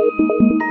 ಇಂದು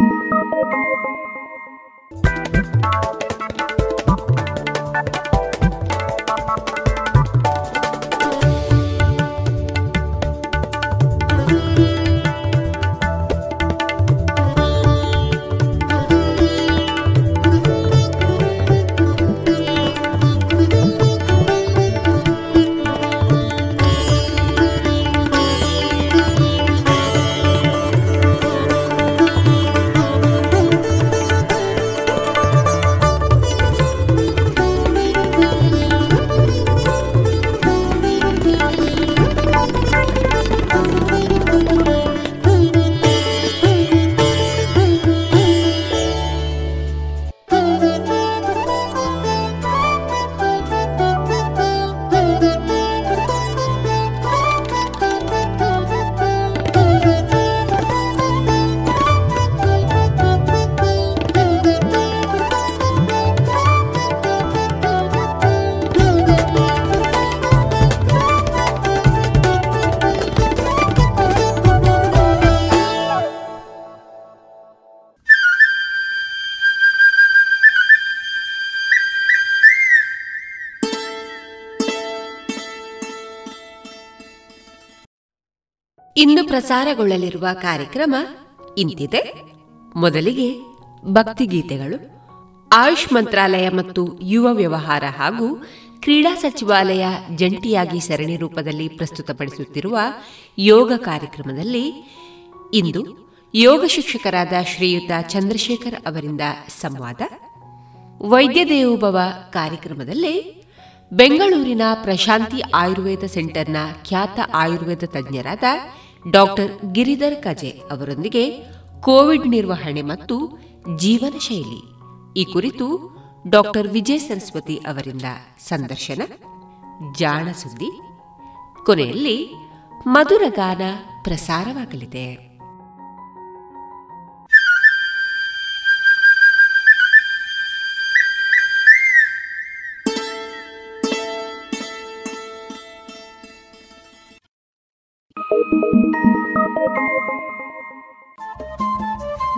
ಪ್ರಸಾರಗೊಳ್ಳಲಿರುವ ಕಾರ್ಯಕ್ರಮ ಇಂತಿದೆ. ಮೊದಲಿಗೆ ಭಕ್ತಿಗೀತೆಗಳು ಆಯುಷ್ ಮಂತ್ರಾಲಯ ಮತ್ತು ಯುವ ವ್ಯವಹಾರ ಹಾಗೂ ಕ್ರೀಡಾ ಸಚಿವಾಲಯ ಜಂಟಿಯಾಗಿ ಸರಣಿ ರೂಪದಲ್ಲಿ ಪ್ರಸ್ತುತಪಡಿಸುತ್ತಿರುವ ಯೋಗ ಕಾರ್ಯಕ್ರಮದಲ್ಲಿ ಇಂದು ಯೋಗ ಶಿಕ್ಷಕರಾದ ಶ್ರೀಯುತ ಚಂದ್ರಶೇಖರ್ ಅವರಿಂದ ಸಂವಾದ. ವೈದ್ಯ ದೇವೋಭವ ಕಾರ್ಯಕ್ರಮದಲ್ಲಿ ಬೆಂಗಳೂರಿನ ಪ್ರಶಾಂತಿ ಆಯುರ್ವೇದ ಸೆಂಟರ್ನ ಖ್ಯಾತ ಆಯುರ್ವೇದ ತಜ್ಞರಾದ ಡಾಕ್ಟರ್ ಗಿರಿಧರ್ ಕಜೆ ಅವರೊಂದಿಗೆ ಕೋವಿಡ್ ನಿರ್ವಹಣೆ ಮತ್ತು ಜೀವನ ಶೈಲಿ. ಈ ಕುರಿತು ಡಾಕ್ಟರ್ ವಿಜಯ ಸರಸ್ವತಿ ಅವರಿಂದ ಸಂದರ್ಶನ, ಜಾಣ ಸುದ್ದಿ. ಕೊನೆಯಲ್ಲಿ ಮಧುರಗಾನ ಪ್ರಸಾರವಾಗಲಿದೆ.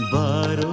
बारो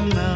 ನನ್ನ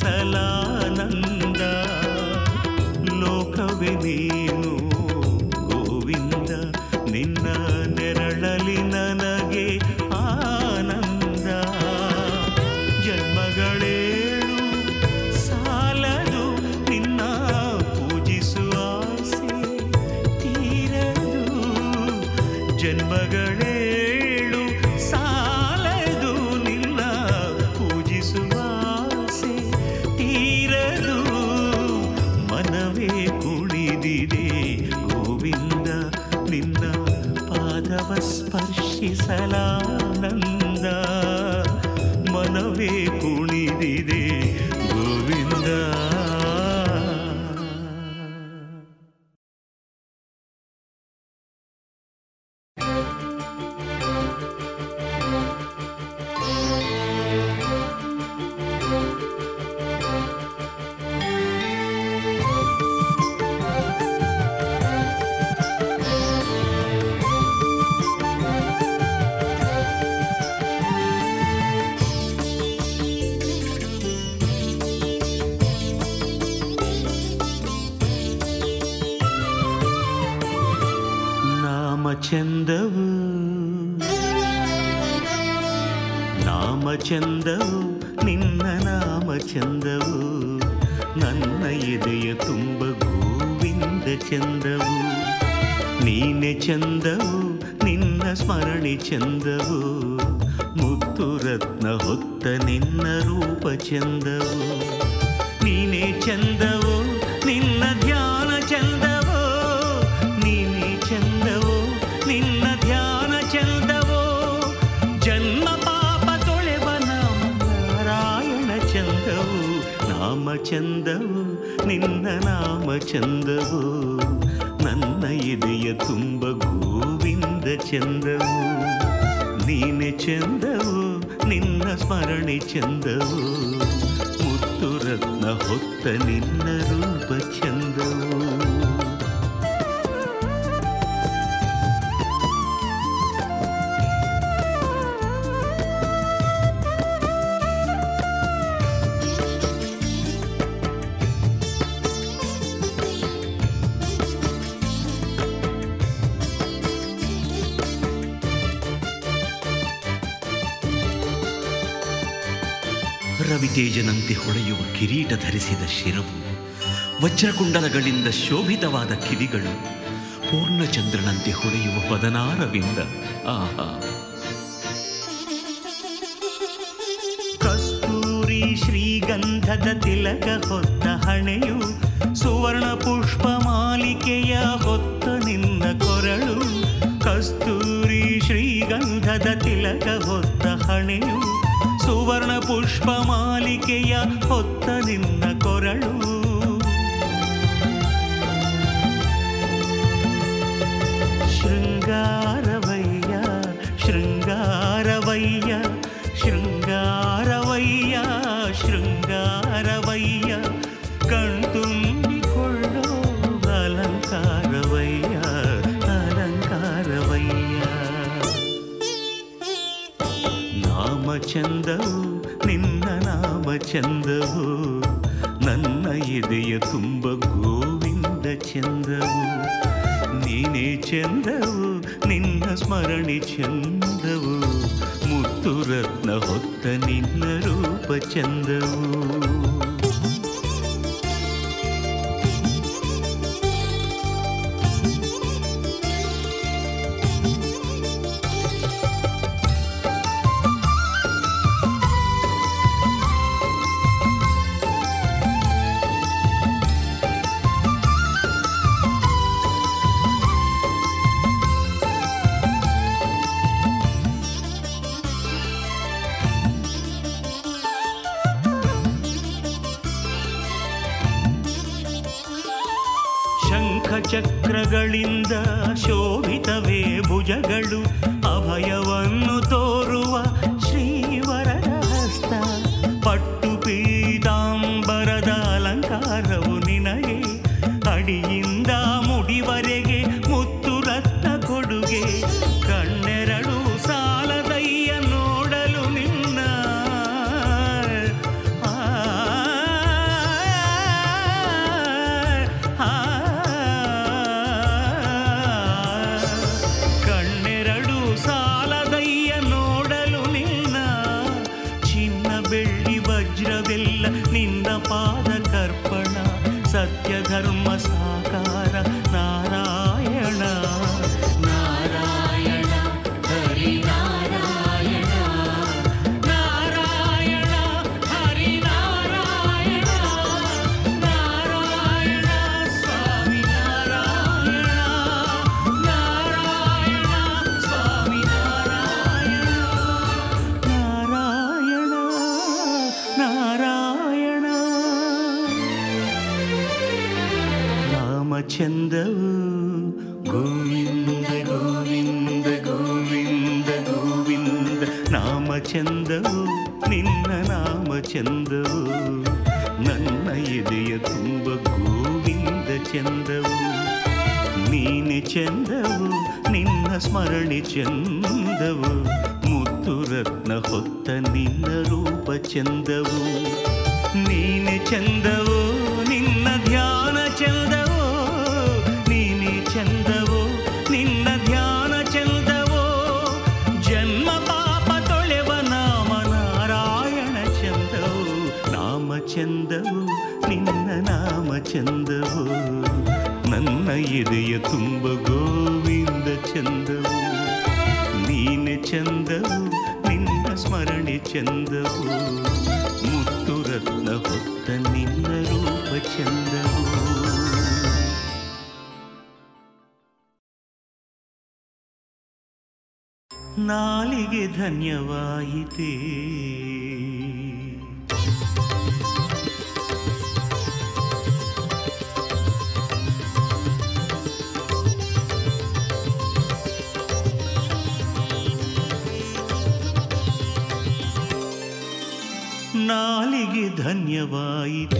सलाम ಕಿರಿದಾದ ಕಿವಿಗಳು ಪೂರ್ಣಚಂದ್ರನಂತೆ ಹೊಳೆಯುವ ಪದನಾರವಿಂದ. ಆಹಾ. ಕಸ್ತೂರಿ ಶ್ರೀಗಂಧದ ತಿಲಕ ಹೊತ್ತ ಹಣೆಯು ಸುವರ್ಣ ಪುಷ್ಪ ಮಾಲಿಕೆಯ ಹೊತ್ತ ನಿನ್ನ ಕೊರಳು. ಕಸ್ತೂರಿ ಶ್ರೀಗಂಧದ ತಿಲಕ ಹೊತ್ತ ಹಣೆಯು ಸುವರ್ಣ ಪುಷ್ಪ ಮಾಲಿಕೆಯ ಹೊತ್ತ ನಿನ್ನ ಕೊರಳು. ശൃംഗാരവയ്യ ശൃംഗാരവയ്യ ശൃംഗാരവയ്യ ശൃംഗാരവയ്യ കൺതുമ്പിക്കൊള്ളോ അലങ്കാരവയ്യ അലങ്കാരവയ്യ നാമചന്ദവു നിന്ന നാമചന്ദവു ನನ್ನ ಎದೆಯ ತುಂಬ ಗೋವಿಂದ ಚಂದವು ನೀನೇ ಚಂದವು ಸ್ಮರಣೆ ಚಂದವು. ಮುತ್ತು ರತ್ನ ಹೊತ್ತ ನಿನ್ನ ರೂಪ ಚಂದವು.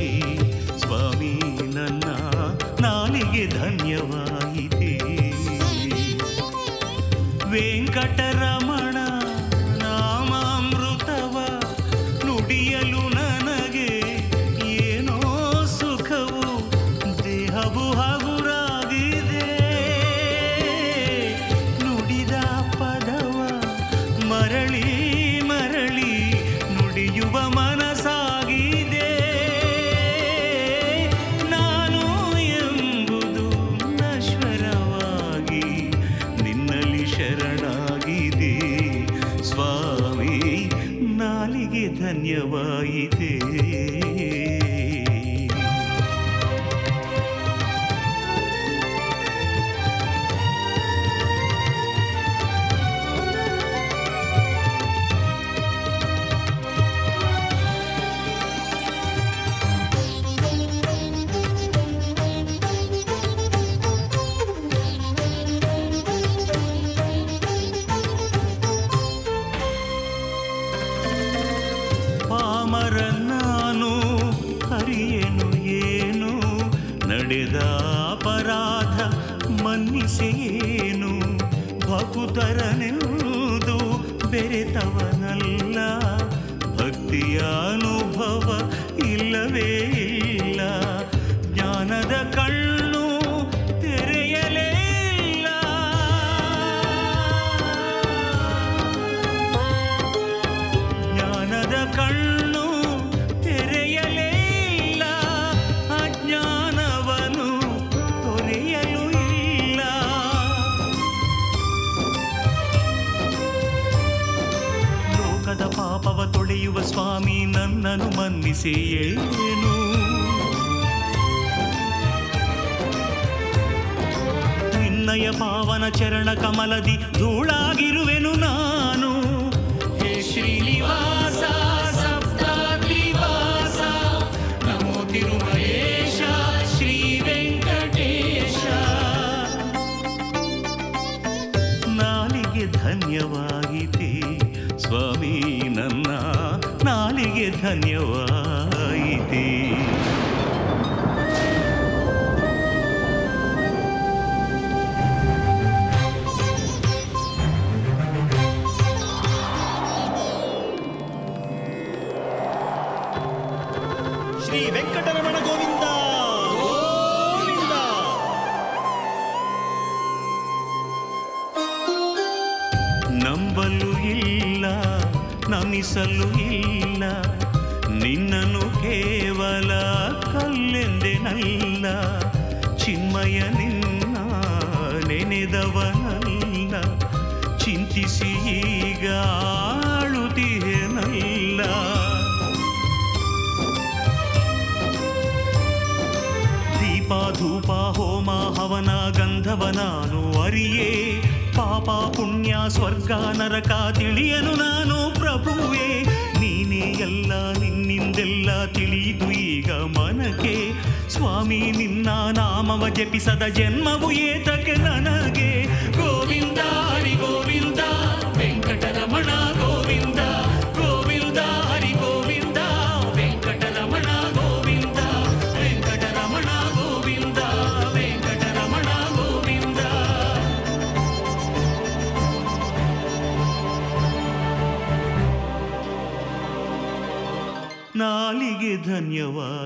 ಧನ್ಯವಾಯಿತೆ ಸ್ವಾಮಿ ನನ್ನ ನಾಲಿಗೆ ಧನ್ಯವಾಯಿತೆ ವೆಂಕಟರಮ ನನ್ನನು ಮನ್ನಿಸಿ ಏನು ನಿನ್ನಯ ಪಾವನ ಚರಣ ಕಮಲದಿ ಧೂಳಾಗಿರುವೆನು ನಾ. ధన్యవాదాలు ಸ್ವರ್ಗ ನರಕ ತಿಳಿಯನು ನಾನು ಪ್ರಭುವೆ. ನೀನೇ ಎಲ್ಲ, ನಿನ್ನಿಂದೆಲ್ಲ ತಿಳಿದು ಈಗ ಮನಕೆ. ಸ್ವಾಮಿ, ನಿನ್ನ ನಾಮವ ಜಪಿಸದ ಜನ್ಮವು ಏತಕ್ಕೆ ನನಗೆ. ಗೋವಿಂದ ಹರಿ ಗೋವಿಂದ ಪಾಲಿಗೆ ಧನ್ಯವಾದ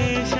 শেষ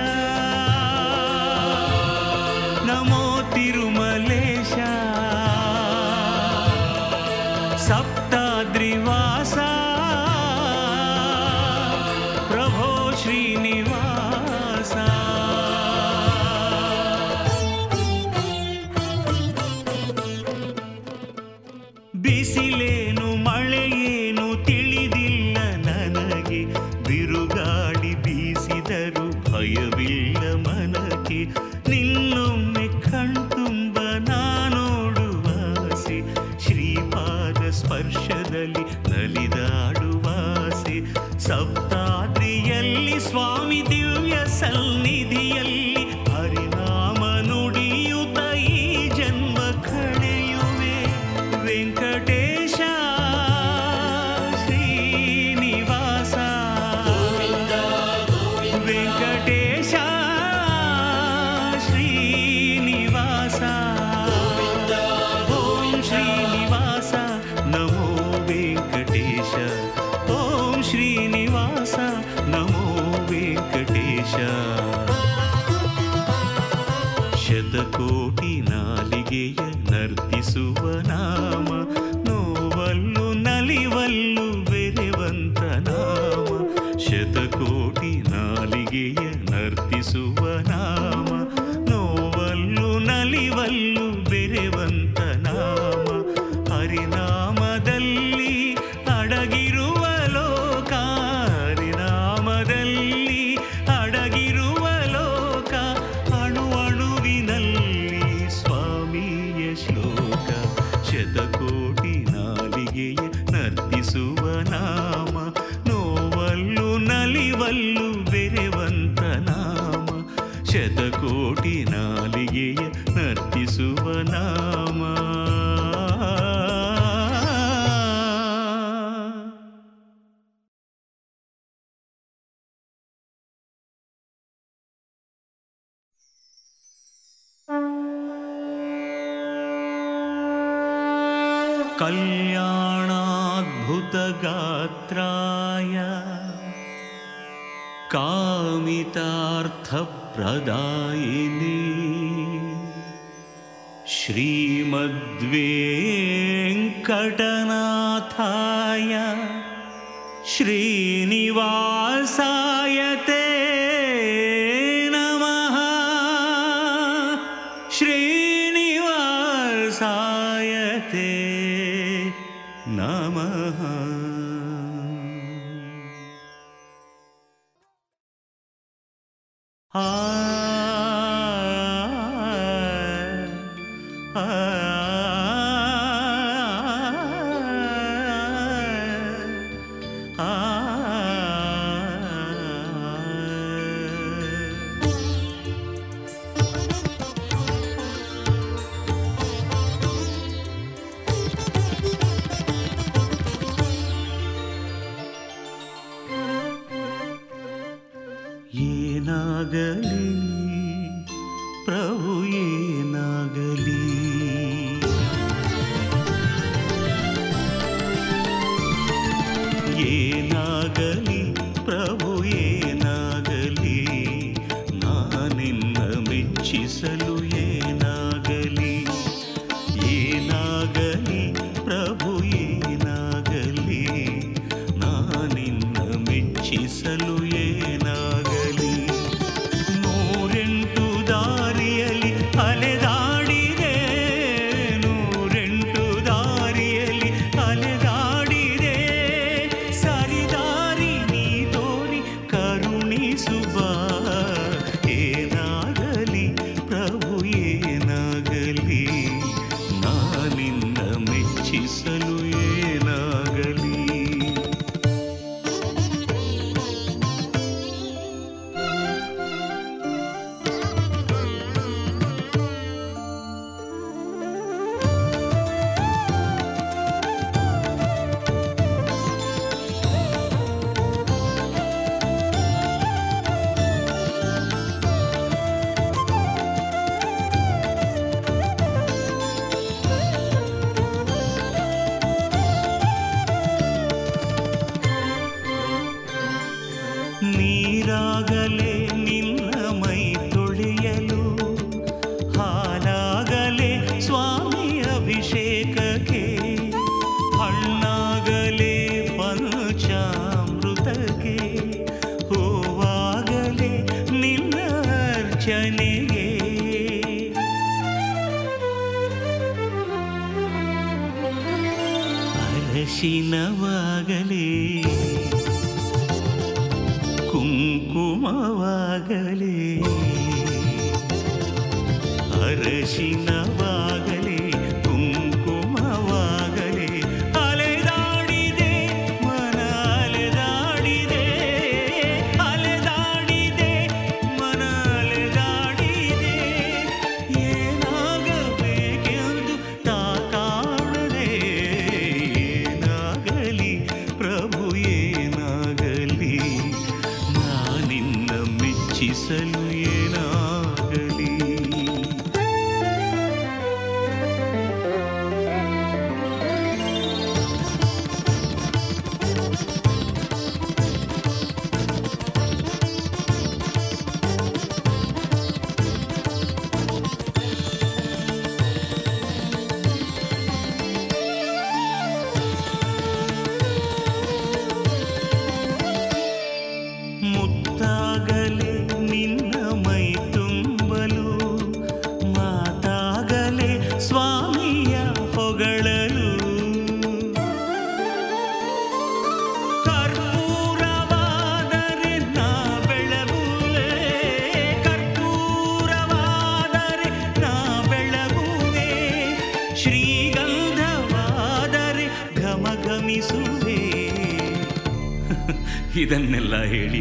ಇದನ್ನೆಲ್ಲ ಹೇಳಿ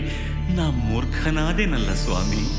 ನಾ ಮೂರ್ಖನಾದೇನಲ್ಲ ಸ್ವಾಮಿ?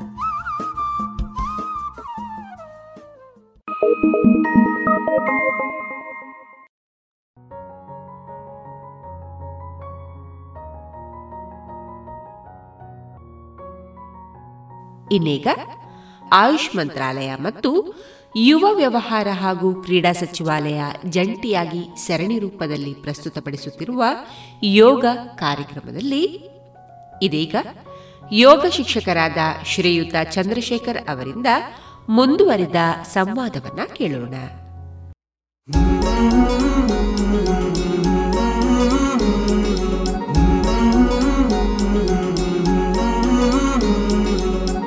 ಇನ್ನೀಗ ಆಯುಷ್ ಮಂತ್ರಾಲಯ ಮತ್ತು ಯುವ ವ್ಯವಹಾರ ಹಾಗೂ ಕ್ರೀಡಾ ಸಚಿವಾಲಯ ಜಂಟಿಯಾಗಿ ಸರಣಿ ರೂಪದಲ್ಲಿ ಪ್ರಸ್ತುತಪಡಿಸುತ್ತಿರುವ ಯೋಗ ಕಾರ್ಯಕ್ರಮದಲ್ಲಿ ಇದೀಗ ಯೋಗ ಶಿಕ್ಷಕರಾದ ಶ್ರೀಯುತ ಚಂದ್ರಶೇಖರ್ ಅವರಿಂದ ಮುಂದುವರಿದ ಸಂವಾದವನ್ನ ಕೇಳೋಣ.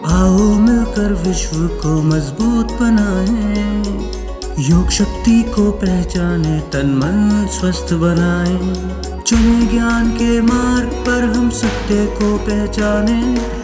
आओ मिलकर विश्व को मज़बूत बनाए, योग शक्ति को पहचाने, तन मन स्वस्थ बनाए। चुने ज्ञान के मार्ग पर हम सत्य को पहचाने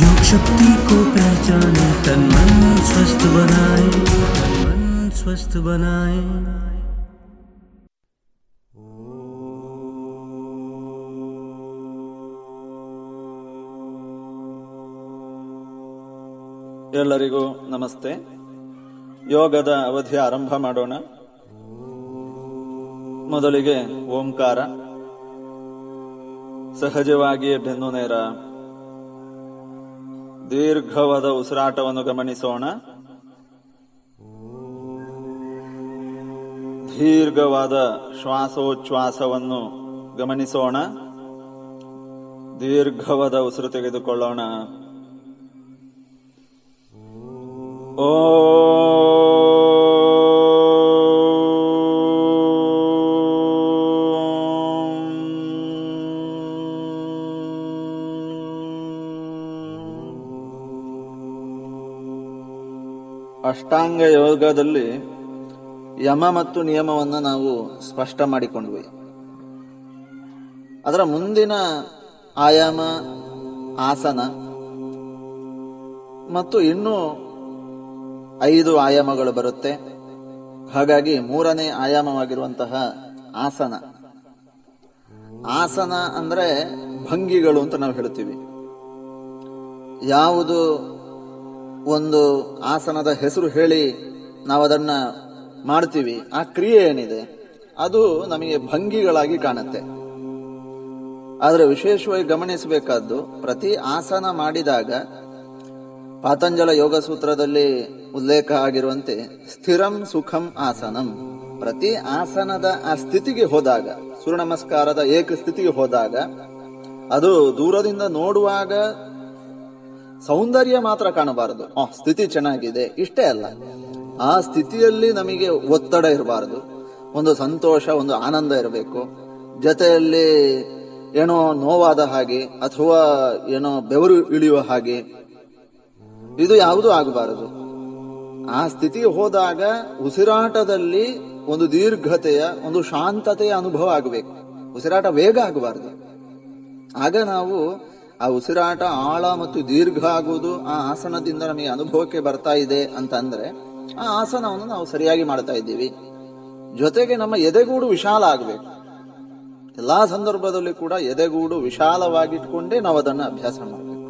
योग शक्ति को पहचाने तन मन स्वस्थ बनाए तन मन स्वस्थ बनाए ಎಲ್ಲರಿಗೂ ನಮಸ್ತೆ ಯೋಗದ ಅವಧಿ ಆರಂಭ ಮಾಡೋಣ ಮೊದಲಿಗೆ ಓಂಕಾರ ಸಹಜವಾಗಿಯೇ ಬೆನ್ನು ನೇರ ದೀರ್ಘವಾದ ಉಸಿರಾಟವನ್ನು ಗಮನಿಸೋಣ. ದೀರ್ಘವಾದ ಶ್ವಾಸೋಚ್ಛ್ವಾಸವನ್ನು ಗಮನಿಸೋಣ. ದೀರ್ಘವಾದ ಉಸಿರು ತೆಗೆದುಕೊಳ್ಳೋಣ. ಅಷ್ಟಾಂಗ ಯೋಗದಲ್ಲಿ ಯಮ ಮತ್ತು ನಿಯಮವನ್ನು ನಾವು ಸ್ಪಷ್ಟ ಮಾಡಿಕೊಂಡ್ವಿ. ಅದರ ಮುಂದಿನ ಆಯಾಮ, ಆಸನ ಮತ್ತು ಇನ್ನೂ ಐದು ಆಯಾಮಗಳು ಬರುತ್ತೆ. ಹಾಗಾಗಿ ಮೂರನೇ ಆಯಾಮವಾಗಿರುವಂತಹ ಆಸನ. ಆಸನ ಅಂದ್ರೆ ಭಂಗಿಗಳು ಅಂತ ನಾವು ಹೇಳ್ತೀವಿ. ಯಾವುದು ಒಂದು ಆಸನದ ಹೆಸರು ಹೇಳಿ ನಾವು ಅದನ್ನ ಮಾಡ್ತೀವಿ. ಆ ಕ್ರಿಯೆ ಏನಿದೆ? ಅದು ನಮಗೆ ಭಂಗಿಗಳಾಗಿ ಕಾಣುತ್ತೆ. ಆದರೆ ವಿಶೇಷವಾಗಿ ಗಮನಿಸಬೇಕಾದ್ದು, ಪ್ರತಿ ಆಸನ ಮಾಡಿದಾಗ ಪಾತಂಜಲ ಯೋಗ ಸೂತ್ರದಲ್ಲಿ ಉಲ್ಲೇಖ ಆಗಿರುವಂತೆ ಸ್ಥಿರಂ ಸುಖಂ ಆಸನಂ. ಪ್ರತಿ ಆಸನದ ಆ ಸ್ಥಿತಿಗೆ ಹೋದಾಗ ಸೂರ್ಯ ನಮಸ್ಕಾರದ ಏಕ ಸ್ಥಿತಿಗೆ ಹೋದಾಗ, ಅದು ದೂರದಿಂದ ನೋಡುವಾಗ ಸೌಂದರ್ಯ ಮಾತ್ರ ಕಾಣಬಾರದು. ಆ, ಸ್ಥಿತಿ ಚೆನ್ನಾಗಿದೆ. ಇಷ್ಟೇ ಅಲ್ಲ. ಆ ಸ್ಥಿತಿಯಲ್ಲಿ ನಮಗೆ ಒತ್ತಡ ಇರಬಾರದು. ಒಂದು ಸಂತೋಷ, ಒಂದು ಆನಂದ ಇರಬೇಕು. ಜೊತೆಯಲ್ಲಿ ಏನೋ ನೋವಾದ ಹಾಗೆ ಅಥವಾ ಏನೋ ಬೆವರು ಇಳಿಯುವ ಹಾಗೆ ಇದು ಯಾವುದೂ ಆಗಬಾರದು. ಆ ಸ್ಥಿತಿ ಹೋದಾಗ ಉಸಿರಾಟದಲ್ಲಿ ಒಂದು ದೀರ್ಘತೆಯ, ಒಂದು ಶಾಂತತೆಯ ಅನುಭವ ಆಗಬೇಕು. ಉಸಿರಾಟ ವೇಗ ಆಗಬಾರದು. ಆಗ ನಾವು ಆ ಉಸಿರಾಟ ಆಳ ಮತ್ತು ದೀರ್ಘ ಆಗುವುದು ಆ ಆಸನದಿಂದ ನಮಗೆ ಅನುಭವಕ್ಕೆ ಬರ್ತಾ ಇದೆ ಅಂತ ಅಂದ್ರೆ ಆ ಆಸನವನ್ನು ನಾವು ಸರಿಯಾಗಿ ಮಾಡ್ತಾ ಇದ್ದೀವಿ. ಜೊತೆಗೆ ನಮ್ಮ ಎದೆಗೂಡು ವಿಶಾಲ ಆಗಬೇಕು. ಎಲ್ಲಾ ಸಂದರ್ಭದಲ್ಲಿ ಕೂಡ ಎದೆಗೂಡು ವಿಶಾಲವಾಗಿಟ್ಕೊಂಡೇ ನಾವು ಅದನ್ನು ಅಭ್ಯಾಸ ಮಾಡಬೇಕು.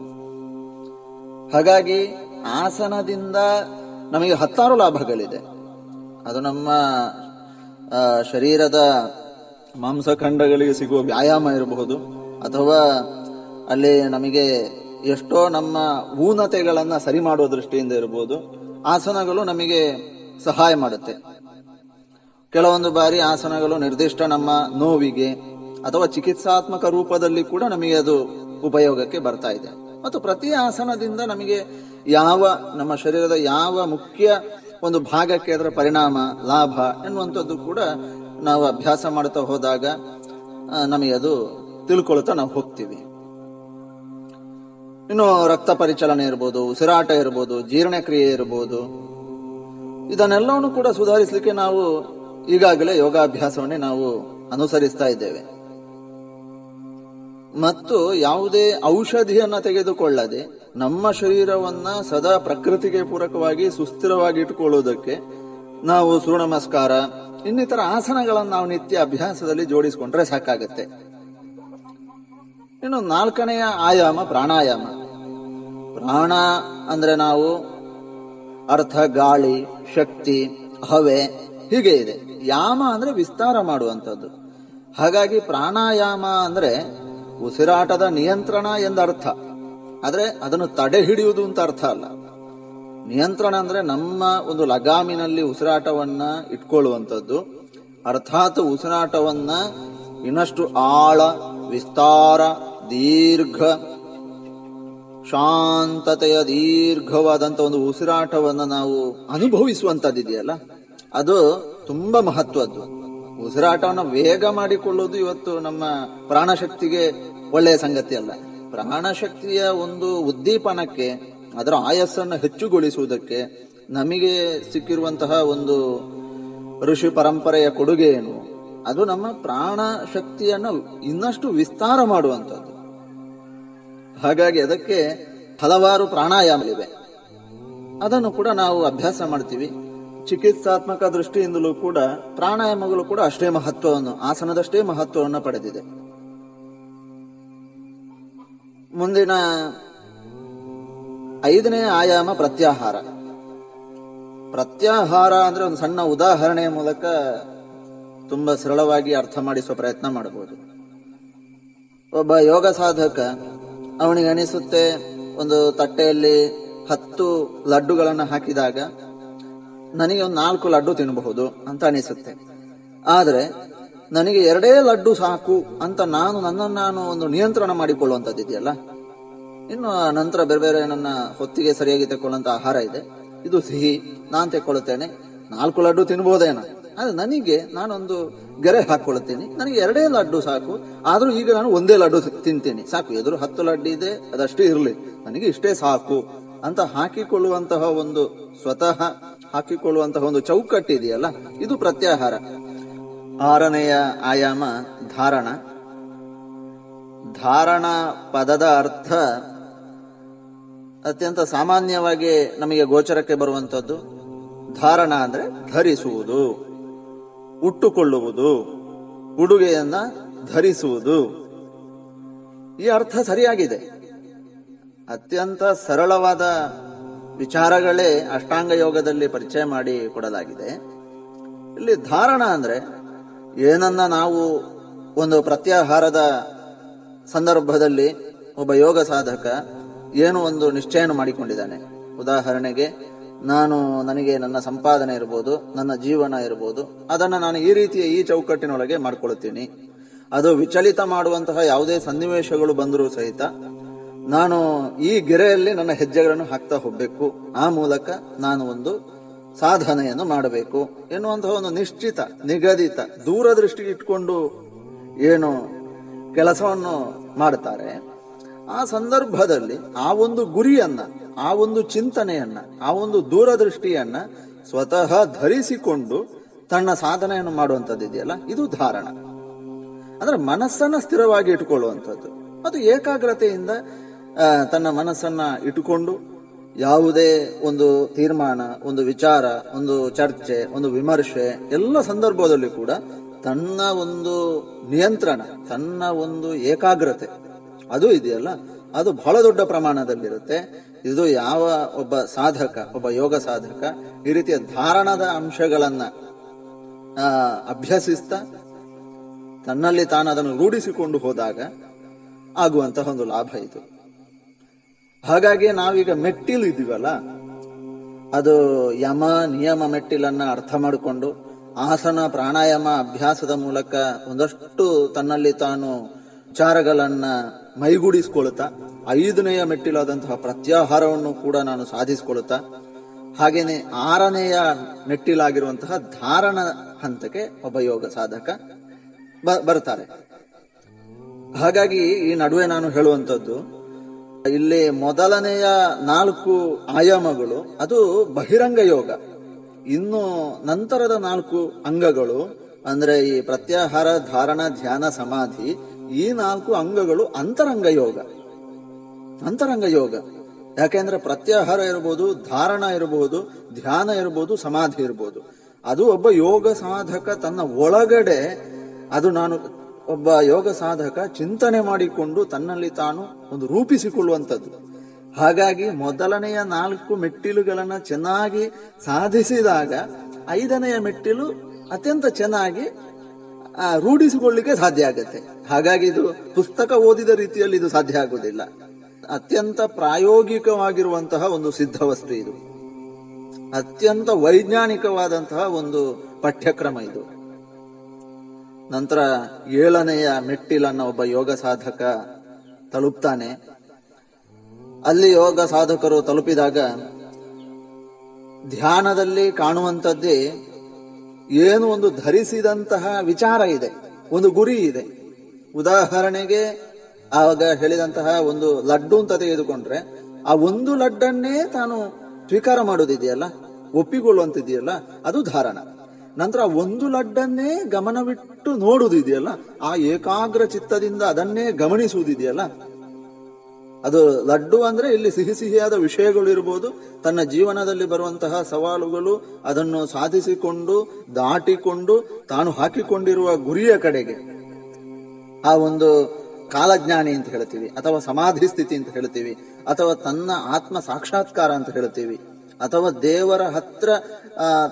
ಹಾಗಾಗಿ ಆಸನದಿಂದ ನಮಗೆ ಹತ್ತಾರು ಲಾಭಗಳಿದೆ. ಅದು ನಮ್ಮ ಶರೀರದ ಮಾಂಸಖಂಡಗಳಿಗೆ ಸಿಗುವ ವ್ಯಾಯಾಮ ಇರಬಹುದು ಅಥವಾ ಅಲ್ಲಿ ನಮಗೆ ಎಷ್ಟೋ ನಮ್ಮ ಊನತೆಗಳನ್ನ ಸರಿ ಮಾಡುವ ದೃಷ್ಟಿಯಿಂದ ಇರಬಹುದು ಆಸನಗಳು ನಮಗೆ ಸಹಾಯ ಮಾಡುತ್ತೆ. ಕೆಲವೊಂದು ಬಾರಿ ಆಸನಗಳು ನಿರ್ದಿಷ್ಟ ನಮ್ಮ ನೋವಿಗೆ ಅಥವಾ ಚಿಕಿತ್ಸಾತ್ಮಕ ರೂಪದಲ್ಲಿ ಕೂಡ ನಮಗೆ ಅದು ಉಪಯೋಗಕ್ಕೆ ಬರ್ತಾ ಇದೆ. ಮತ್ತು ಪ್ರತಿ ಆಸನದಿಂದ ನಮಗೆ ಯಾವ, ನಮ್ಮ ಶರೀರದ ಯಾವ ಮುಖ್ಯ ಒಂದು ಭಾಗಕ್ಕೆ ಅದರ ಪರಿಣಾಮ, ಲಾಭ ಎನ್ನುವಂಥದ್ದು ಕೂಡ ನಾವು ಅಭ್ಯಾಸ ಮಾಡ್ತಾ ಹೋದಾಗ ನಮಗೆ ಅದು ತಿಳ್ಕೊಳ್ತಾ ನಾವು ಹೋಗ್ತೀವಿ. ಇನ್ನು ರಕ್ತ ಪರಿಚಲನೆ ಇರ್ಬೋದು ಉಸಿರಾಟ ಇರ್ಬೋದು ಜೀರ್ಣಕ್ರಿಯೆ ಇರ್ಬೋದು. ಇದನ್ನೆಲ್ಲವನ್ನು ಕೂಡ ಸುಧಾರಿಸಲಿಕ್ಕೆ ನಾವು ಈಗಾಗಲೇ ಯೋಗಾಭ್ಯಾಸವನ್ನೇ ನಾವು ಅನುಸರಿಸ್ತಾ ಇದ್ದೇವೆ. ಮತ್ತು ಯಾವುದೇ ಔಷಧಿಯನ್ನ ತೆಗೆದುಕೊಳ್ಳದೆ ನಮ್ಮ ಶರೀರವನ್ನ ಸದಾ ಪ್ರಕೃತಿಗೆ ಪೂರಕವಾಗಿ ಸುಸ್ಥಿರವಾಗಿ ಇಟ್ಟುಕೊಳ್ಳುವುದಕ್ಕೆ ನಾವು ಸೂರ್ಯ ನಮಸ್ಕಾರ ಇನ್ನಿತರ ಆಸನಗಳನ್ನು ನಾವು ನಿತ್ಯ ಅಭ್ಯಾಸದಲ್ಲಿ ಜೋಡಿಸಿಕೊಂಡ್ರೆ ಸಾಕಾಗತ್ತೆ. ಇನ್ನು ನಾಲ್ಕನೆಯ ಆಯಾಮ ಪ್ರಾಣಾಯಾಮ. ಪ್ರಾಣ ಅಂದ್ರೆ ನಾವು ಅರ್ಥ, ಗಾಳಿ, ಶಕ್ತಿ, ಹವೆ, ಹೀಗೆ ಇದೆ. ಯಾಮ ಅಂದ್ರೆ ವಿಸ್ತಾರ ಮಾಡುವಂಥದ್ದು. ಹಾಗಾಗಿ ಪ್ರಾಣಾಯಾಮ ಅಂದ್ರೆ ಉಸಿರಾಟದ ನಿಯಂತ್ರಣ ಎಂದರ್ಥ. ಆದ್ರೆ ಅದನ್ನು ತಡೆ ಹಿಡಿಯುವುದು ಅಂತ ಅರ್ಥ ಅಲ್ಲ. ನಿಯಂತ್ರಣ ಅಂದ್ರೆ ನಮ್ಮ ಒಂದು ಲಗಾಮಿನಲ್ಲಿ ಉಸಿರಾಟವನ್ನ ಇಟ್ಕೊಳ್ಳುವಂಥದ್ದು. ಅರ್ಥಾತ್ ಉಸಿರಾಟವನ್ನ ಇನ್ನಷ್ಟು ಆಳ, ವಿಸ್ತಾರ, ದೀರ್ಘ ಶಾಂತತೆಯ ದೀರ್ಘವಾದಂತ ಒಂದು ಉಸಿರಾಟವನ್ನು ನಾವು ಅನುಭವಿಸುವಂತದ್ದಿದೆಯಲ್ಲ, ಅದು ತುಂಬಾ ಮಹತ್ವದ್ದು. ಉಸಿರಾಟವನ್ನು ವೇಗ ಮಾಡಿಕೊಳ್ಳುವುದು ಇವತ್ತು ನಮ್ಮ ಪ್ರಾಣಶಕ್ತಿಗೆ ಒಳ್ಳೆಯ ಸಂಗತಿ ಅಲ್ಲ. ಪ್ರಾಣಶಕ್ತಿಯ ಒಂದು ಉದ್ದೀಪನಕ್ಕೆ, ಅದರ ಆಯಸ್ಸನ್ನು ಹೆಚ್ಚುಗೊಳಿಸುವುದಕ್ಕೆ ನಮಗೆ ಸಿಕ್ಕಿರುವಂತಹ ಒಂದು ಋಷಿ ಪರಂಪರೆಯ ಕೊಡುಗೆ ಏನು ಅದು ನಮ್ಮ ಪ್ರಾಣ ಶಕ್ತಿಯನ್ನು ಇನ್ನಷ್ಟು ವಿಸ್ತಾರ ಮಾಡುವಂಥದ್ದು. ಹಾಗಾಗಿ ಅದಕ್ಕೆ ಹಲವಾರು ಪ್ರಾಣಾಯಾಮಗಳಿವೆ. ಅದನ್ನು ಕೂಡ ನಾವು ಅಭ್ಯಾಸ ಮಾಡ್ತೀವಿ. ಚಿಕಿತ್ಸಾತ್ಮಕ ದೃಷ್ಟಿಯಿಂದಲೂ ಕೂಡ ಪ್ರಾಣಾಯಾಮಗಳು ಕೂಡ ಅಷ್ಟೇ ಮಹತ್ವವನ್ನು, ಆಸನದಷ್ಟೇ ಮಹತ್ವವನ್ನು ಪಡೆದಿದೆ. ಮುಂದಿನ ಐದನೇ ಆಯಾಮ ಪ್ರತ್ಯಾಹಾರ. ಪ್ರತ್ಯಾಹಾರ ಅಂದ್ರೆ ಒಂದು ಸಣ್ಣ ಉದಾಹರಣೆಯ ಮೂಲಕ ತುಂಬಾ ಸರಳವಾಗಿ ಅರ್ಥ ಮಾಡಿಸುವ ಪ್ರಯತ್ನ ಮಾಡಬಹುದು. ಒಬ್ಬ ಯೋಗ ಸಾಧಕ ಅವನಿಗೆ ಅನಿಸುತ್ತೆ ಒಂದು ತಟ್ಟೆಯಲ್ಲಿ ಹತ್ತು ಲಡ್ಡುಗಳನ್ನು ಹಾಕಿದಾಗ ನನಗೆ ಒಂದು ನಾಲ್ಕು ಲಡ್ಡು ತಿನ್ನಬಹುದು ಅಂತ ಅನಿಸುತ್ತೆ. ಆದರೆ ನನಗೆ ಎರಡೇ ಲಡ್ಡು ಸಾಕು ಅಂತ ನಾನು ನನ್ನನ್ನು ನಾನು ಒಂದು ನಿಯಂತ್ರಣ ಮಾಡಿಕೊಳ್ಳುವಂಥದ್ದಿದೆಯಲ್ಲ ಇನ್ನು ನಂತರ ಬೇರೆ ಬೇರೆ ನನ್ನ ಹೊತ್ತಿಗೆ ಸರಿಯಾಗಿ ತೆಕ್ಕೊಳ್ಳುವಂತ ಆಹಾರ ಇದೆ. ಇದು ಸಿಹಿ. ನಾನು ತೆಕ್ಕೊಳ್ಳುತ್ತೇನೆ. ನಾಲ್ಕು ಲಡ್ಡು ತಿನ್ಬೋದೇನೋ. ಆದ್ರೆ ನನಗೆ ನಾನೊಂದು ಗೆರೆ ಹಾಕೊಳ್ಳುತ್ತೀನಿ ನನಗೆ ಎರಡೇ ಲಡ್ಡು ಸಾಕು. ಆದ್ರೂ ಈಗ ನಾನು ಒಂದೇ ಲಡ್ಡು ತಿಂತೀನಿ. ಸಾಕು. ಎದುರು ಹತ್ತು ಲಡ್ಡು ಇದೆ, ಅದಷ್ಟೇ ಇರಲಿ. ನನಗೆ ಇಷ್ಟೇ ಸಾಕು ಅಂತ ಹಾಕಿಕೊಳ್ಳುವಂತಹ ಒಂದು ಸ್ವತಃ ಹಾಕಿಕೊಳ್ಳುವಂತಹ ಒಂದು ಚೌಕಟ್ಟಿದೆಯಲ್ಲ ಇದು ಪ್ರತ್ಯಾಹಾರ. ಆರನೆಯ ಆಯಾಮ ಧಾರಣ. ಧಾರಣ ಪದದ ಅರ್ಥ ಅತ್ಯಂತ ಸಾಮಾನ್ಯವಾಗಿ ನಮಗೆ ಗೋಚರಕ್ಕೆ ಬರುವಂತದ್ದು ಧಾರಣ ಅಂದ್ರೆ ಧರಿಸುವುದು. ಉಟ್ಟುಕೊಳ್ಳುವುದು, ಉಡುಗೆಯನ್ನ ಧರಿಸುವುದು. ಈ ಅರ್ಥ ಸರಿಯಾಗಿದೆ. ಅತ್ಯಂತ ಸರಳವಾದ ವಿಚಾರಗಳೇ ಅಷ್ಟಾಂಗ ಯೋಗದಲ್ಲಿ ಪರಿಚಯ ಮಾಡಿ ಕೊಡಲಾಗಿದೆ. ಇಲ್ಲಿ ಧಾರಣ ಅಂದ್ರೆ ಏನನ್ನ ನಾವು ಒಂದು ಪ್ರತ್ಯಾಹಾರದ ಸಂದರ್ಭದಲ್ಲಿ ಒಬ್ಬ ಯೋಗ ಸಾಧಕ ಏನು ಒಂದು ನಿಶ್ಚಯನ ಮಾಡಿಕೊಂಡಿದ್ದಾನೆ. ಉದಾಹರಣೆಗೆ ನಾನು ನನಗೆ ನನ್ನ ಸಂಪಾದನೆ ಇರ್ಬೋದು, ನನ್ನ ಜೀವನ ಇರ್ಬೋದು, ಅದನ್ನು ನಾನು ಈ ರೀತಿಯ ಈ ಚೌಕಟ್ಟಿನೊಳಗೆ ಮಾಡ್ಕೊಳ್ತೀನಿ. ಅದು ವಿಚಲಿತ ಮಾಡುವಂತಹ ಯಾವುದೇ ಸನ್ನಿವೇಶಗಳು ಬಂದರೂ ಸಹಿತ ನಾನು ಈ ಗೆರೆಯಲ್ಲಿ ನನ್ನ ಹೆಜ್ಜೆಗಳನ್ನು ಹಾಕ್ತಾ ಹೋಗ್ಬೇಕು. ಆ ಮೂಲಕ ನಾನು ಒಂದು ಸಾಧನೆಯನ್ನು ಮಾಡಬೇಕು ಎನ್ನುವಂತಹ ಒಂದು ನಿಶ್ಚಿತ, ನಿಗದಿತ ದೂರದೃಷ್ಟಿ ಇಟ್ಕೊಂಡು ಏನು ಕೆಲಸವನ್ನು ಮಾಡುತ್ತಾರೆ ಆ ಸಂದರ್ಭದಲ್ಲಿ ಆ ಒಂದು ಗುರಿಯನ್ನ, ಆ ಒಂದು ಚಿಂತನೆಯನ್ನ, ಆ ಒಂದು ದೂರದೃಷ್ಟಿಯನ್ನ ಸ್ವತಃ ಧರಿಸಿಕೊಂಡು ತನ್ನ ಸಾಧನೆಯನ್ನು ಮಾಡುವಂಥದ್ದು ಇದೆಯಲ್ಲ? ಇದು ಧಾರಣ. ಅಂದ್ರೆ ಮನಸ್ಸನ್ನ ಸ್ಥಿರವಾಗಿ ಇಟ್ಟುಕೊಳ್ಳುವಂಥದ್ದು. ಅದು ಏಕಾಗ್ರತೆಯಿಂದ ತನ್ನ ಮನಸ್ಸನ್ನ ಇಟ್ಟುಕೊಂಡು ಯಾವುದೇ ಒಂದು ತೀರ್ಮಾನ, ಒಂದು ವಿಚಾರ, ಒಂದು ಚರ್ಚೆ, ಒಂದು ವಿಮರ್ಶೆ, ಎಲ್ಲ ಸಂದರ್ಭದಲ್ಲಿ ಕೂಡ ತನ್ನ ಒಂದು ನಿಯಂತ್ರಣ, ತನ್ನ ಒಂದು ಏಕಾಗ್ರತೆ ಅದು ಇದೆಯಲ್ಲ? ಅದು ಬಹಳ ದೊಡ್ಡ ಪ್ರಮಾಣದಲ್ಲಿರುತ್ತೆ. ಇದು ಯಾವ ಒಬ್ಬ ಸಾಧಕ, ಒಬ್ಬ ಯೋಗ ಸಾಧಕ ಈ ರೀತಿಯ ಧಾರಣದ ಅಂಶಗಳನ್ನ ಅಭ್ಯಸಿಸ್ತಾ ತನ್ನಲ್ಲಿ ತಾನು ಅದನ್ನು ರೂಢಿಸಿಕೊಂಡು ಹೋದಾಗ ಆಗುವಂತಹ ಒಂದು ಲಾಭ ಇದು. ಹಾಗಾಗಿ ನಾವೀಗ ಮೆಟ್ಟಿಲು ಇದೀವಲ್ಲ ಅದು ಯಮ, ನಿಯಮ ಮೆಟ್ಟಿಲನ್ನ ಅರ್ಥ ಮಾಡಿಕೊಂಡು ಆಸನ, ಪ್ರಾಣಾಯಾಮ, ಅಭ್ಯಾಸದ ಮೂಲಕ ಒಂದಷ್ಟು ತನ್ನಲ್ಲಿ ತಾನು ವಿಚಾರಗಳನ್ನ ಮೈಗೂಡಿಸ್ಕೊಳ್ತಾ ಐದನೆಯ ಮೆಟ್ಟಿಲಾದಂತಹ ಪ್ರತ್ಯಾಹಾರವನ್ನು ಕೂಡ ನಾನು ಸಾಧಿಸಿಕೊಳ್ಳುತ್ತಾ, ಹಾಗೇನೆ ಆರನೆಯ ಮೆಟ್ಟಿಲಾಗಿರುವಂತಹ ಧಾರಣ ಹಂತಕ್ಕೆ ಒಬ್ಬ ಯೋಗ ಸಾಧಕ ಬರ್ತಾರೆ ಹಾಗಾಗಿ ಈ ನಡುವೆ ನಾನು ಹೇಳುವಂಥದ್ದು, ಇಲ್ಲಿ ಮೊದಲನೆಯ ನಾಲ್ಕು ಆಯಾಮಗಳು, ಅದು ಬಹಿರಂಗ ಯೋಗ. ಇನ್ನು ನಂತರದ ನಾಲ್ಕು ಅಂಗಗಳು, ಅಂದ್ರೆ ಈ ಪ್ರತ್ಯಾಹಾರ, ಧಾರಣ, ಧ್ಯಾನ, ಸಮಾಧಿ ಈ ನಾಲ್ಕು ಅಂಗಗಳು ಅಂತರಂಗ ಯೋಗ. ಅಂತರಂಗ ಯೋಗ. ಯಾಕೆಂದ್ರೆ ಪ್ರತ್ಯಾಹಾರ ಇರಬಹುದು ಧಾರಣ ಇರಬಹುದು ಧ್ಯಾನ ಇರಬಹುದು ಸಮಾಧಿ ಇರಬಹುದು ಅದು ಒಬ್ಬ ಯೋಗ ಸಾಧಕ ತನ್ನ ಒಳಗಡೆ, ಅದು ನಾನು ಒಬ್ಬ ಯೋಗ ಸಾಧಕ ಚಿಂತನೆ ಮಾಡಿಕೊಂಡು ತನ್ನಲ್ಲಿ ತಾನು ಒಂದು ರೂಪಿಸಿಕೊಳ್ಳುವಂಥದ್ದು. ಹಾಗಾಗಿ ಮೊದಲನೆಯ ನಾಲ್ಕು ಮೆಟ್ಟಿಲುಗಳನ್ನು ಚೆನ್ನಾಗಿ ಸಾಧಿಸಿದಾಗ ಐದನೆಯ ಮೆಟ್ಟಿಲು ಅತ್ಯಂತ ಚೆನ್ನಾಗಿ ರೂಢಿಸಿಕೊಳ್ಳಿಕ್ಕೆ ಸಾಧ್ಯ ಆಗುತ್ತೆ. ಹಾಗಾಗಿ ಇದು ಪುಸ್ತಕ ಓದಿದ ರೀತಿಯಲ್ಲಿ ಇದು ಸಾಧ್ಯ ಆಗುವುದಿಲ್ಲ. ಅತ್ಯಂತ ಪ್ರಾಯೋಗಿಕವಾಗಿರುವಂತಹ ಒಂದು ಸಿದ್ಧವಸ್ತು ಇದು. ಅತ್ಯಂತ ವೈಜ್ಞಾನಿಕವಾದಂತಹ ಒಂದು ಪಠ್ಯಕ್ರಮ ಇದು. ನಂತರ ಏಳನೆಯ ಮೆಟ್ಟಿಲನ್ನ ಒಬ್ಬ ಯೋಗ ಸಾಧಕ ತಲುಪ್ತಾನೆ. ಅಲ್ಲಿ ಯೋಗ ಸಾಧಕರು ತಲುಪಿದಾಗ ಧ್ಯಾನದಲ್ಲಿ ಕಾಣುವಂಥದ್ದೇ ಏನು ಒಂದು ಧರಿಸಿದಂತಹ ವಿಚಾರ ಇದೆ, ಒಂದು ಗುರಿ ಇದೆ. ಉದಾಹರಣೆಗೆ ಆವಾಗ ಹೇಳಿದಂತಹ ಒಂದು ಲಡ್ಡು ಅಂತ ತೆಗೆದುಕೊಂಡ್ರೆ, ಆ ಒಂದು ಲಡ್ಡನ್ನೇ ತಾನು ಸ್ವೀಕಾರ ಮಾಡೋದಿದೆಯಲ್ಲ, ಒಪ್ಪಿಕೊಳ್ಳುವಂತಿದೆಯಲ್ಲ, ಅದು ಧಾರಣ. ನಂತರ ಒಂದು ಲಡ್ಡನ್ನೇ ಗಮನವಿಟ್ಟು ನೋಡುವುದಿದೆಯಲ್ಲ ಆ ಏಕಾಗ್ರ ಚಿತ್ತದಿಂದ ಅದನ್ನೇ ಗಮನಿಸುವುದಿದೆಯಲ್ಲ, ಅದು ಲಡ್ಡು ಅಂದ್ರೆ ಇಲ್ಲಿ ಸಿಹಿ ಸಿಹಿಯಾದ ವಿಷಯಗಳು ಇರಬಹುದು ತನ್ನ ಜೀವನದಲ್ಲಿ ಬರುವಂತಹ ಸವಾಲುಗಳು, ಅದನ್ನು ಸಾಧಿಸಿಕೊಂಡು, ದಾಟಿಕೊಂಡು, ತಾನು ಹಾಕಿಕೊಂಡಿರುವ ಗುರಿಯ ಕಡೆಗೆ. ಆ ಒಂದು ಕಾಲಜ್ಞಾನಿ ಅಂತ ಹೇಳ್ತೀವಿ, ಅಥವಾ ಸಮಾಧಿ ಸ್ಥಿತಿ ಅಂತ ಹೇಳ್ತೀವಿ, ಅಥವಾ ತನ್ನ ಆತ್ಮ ಸಾಕ್ಷಾತ್ಕಾರ ಅಂತ ಹೇಳ್ತೀವಿ, ಅಥವಾ ದೇವರ ಹತ್ರ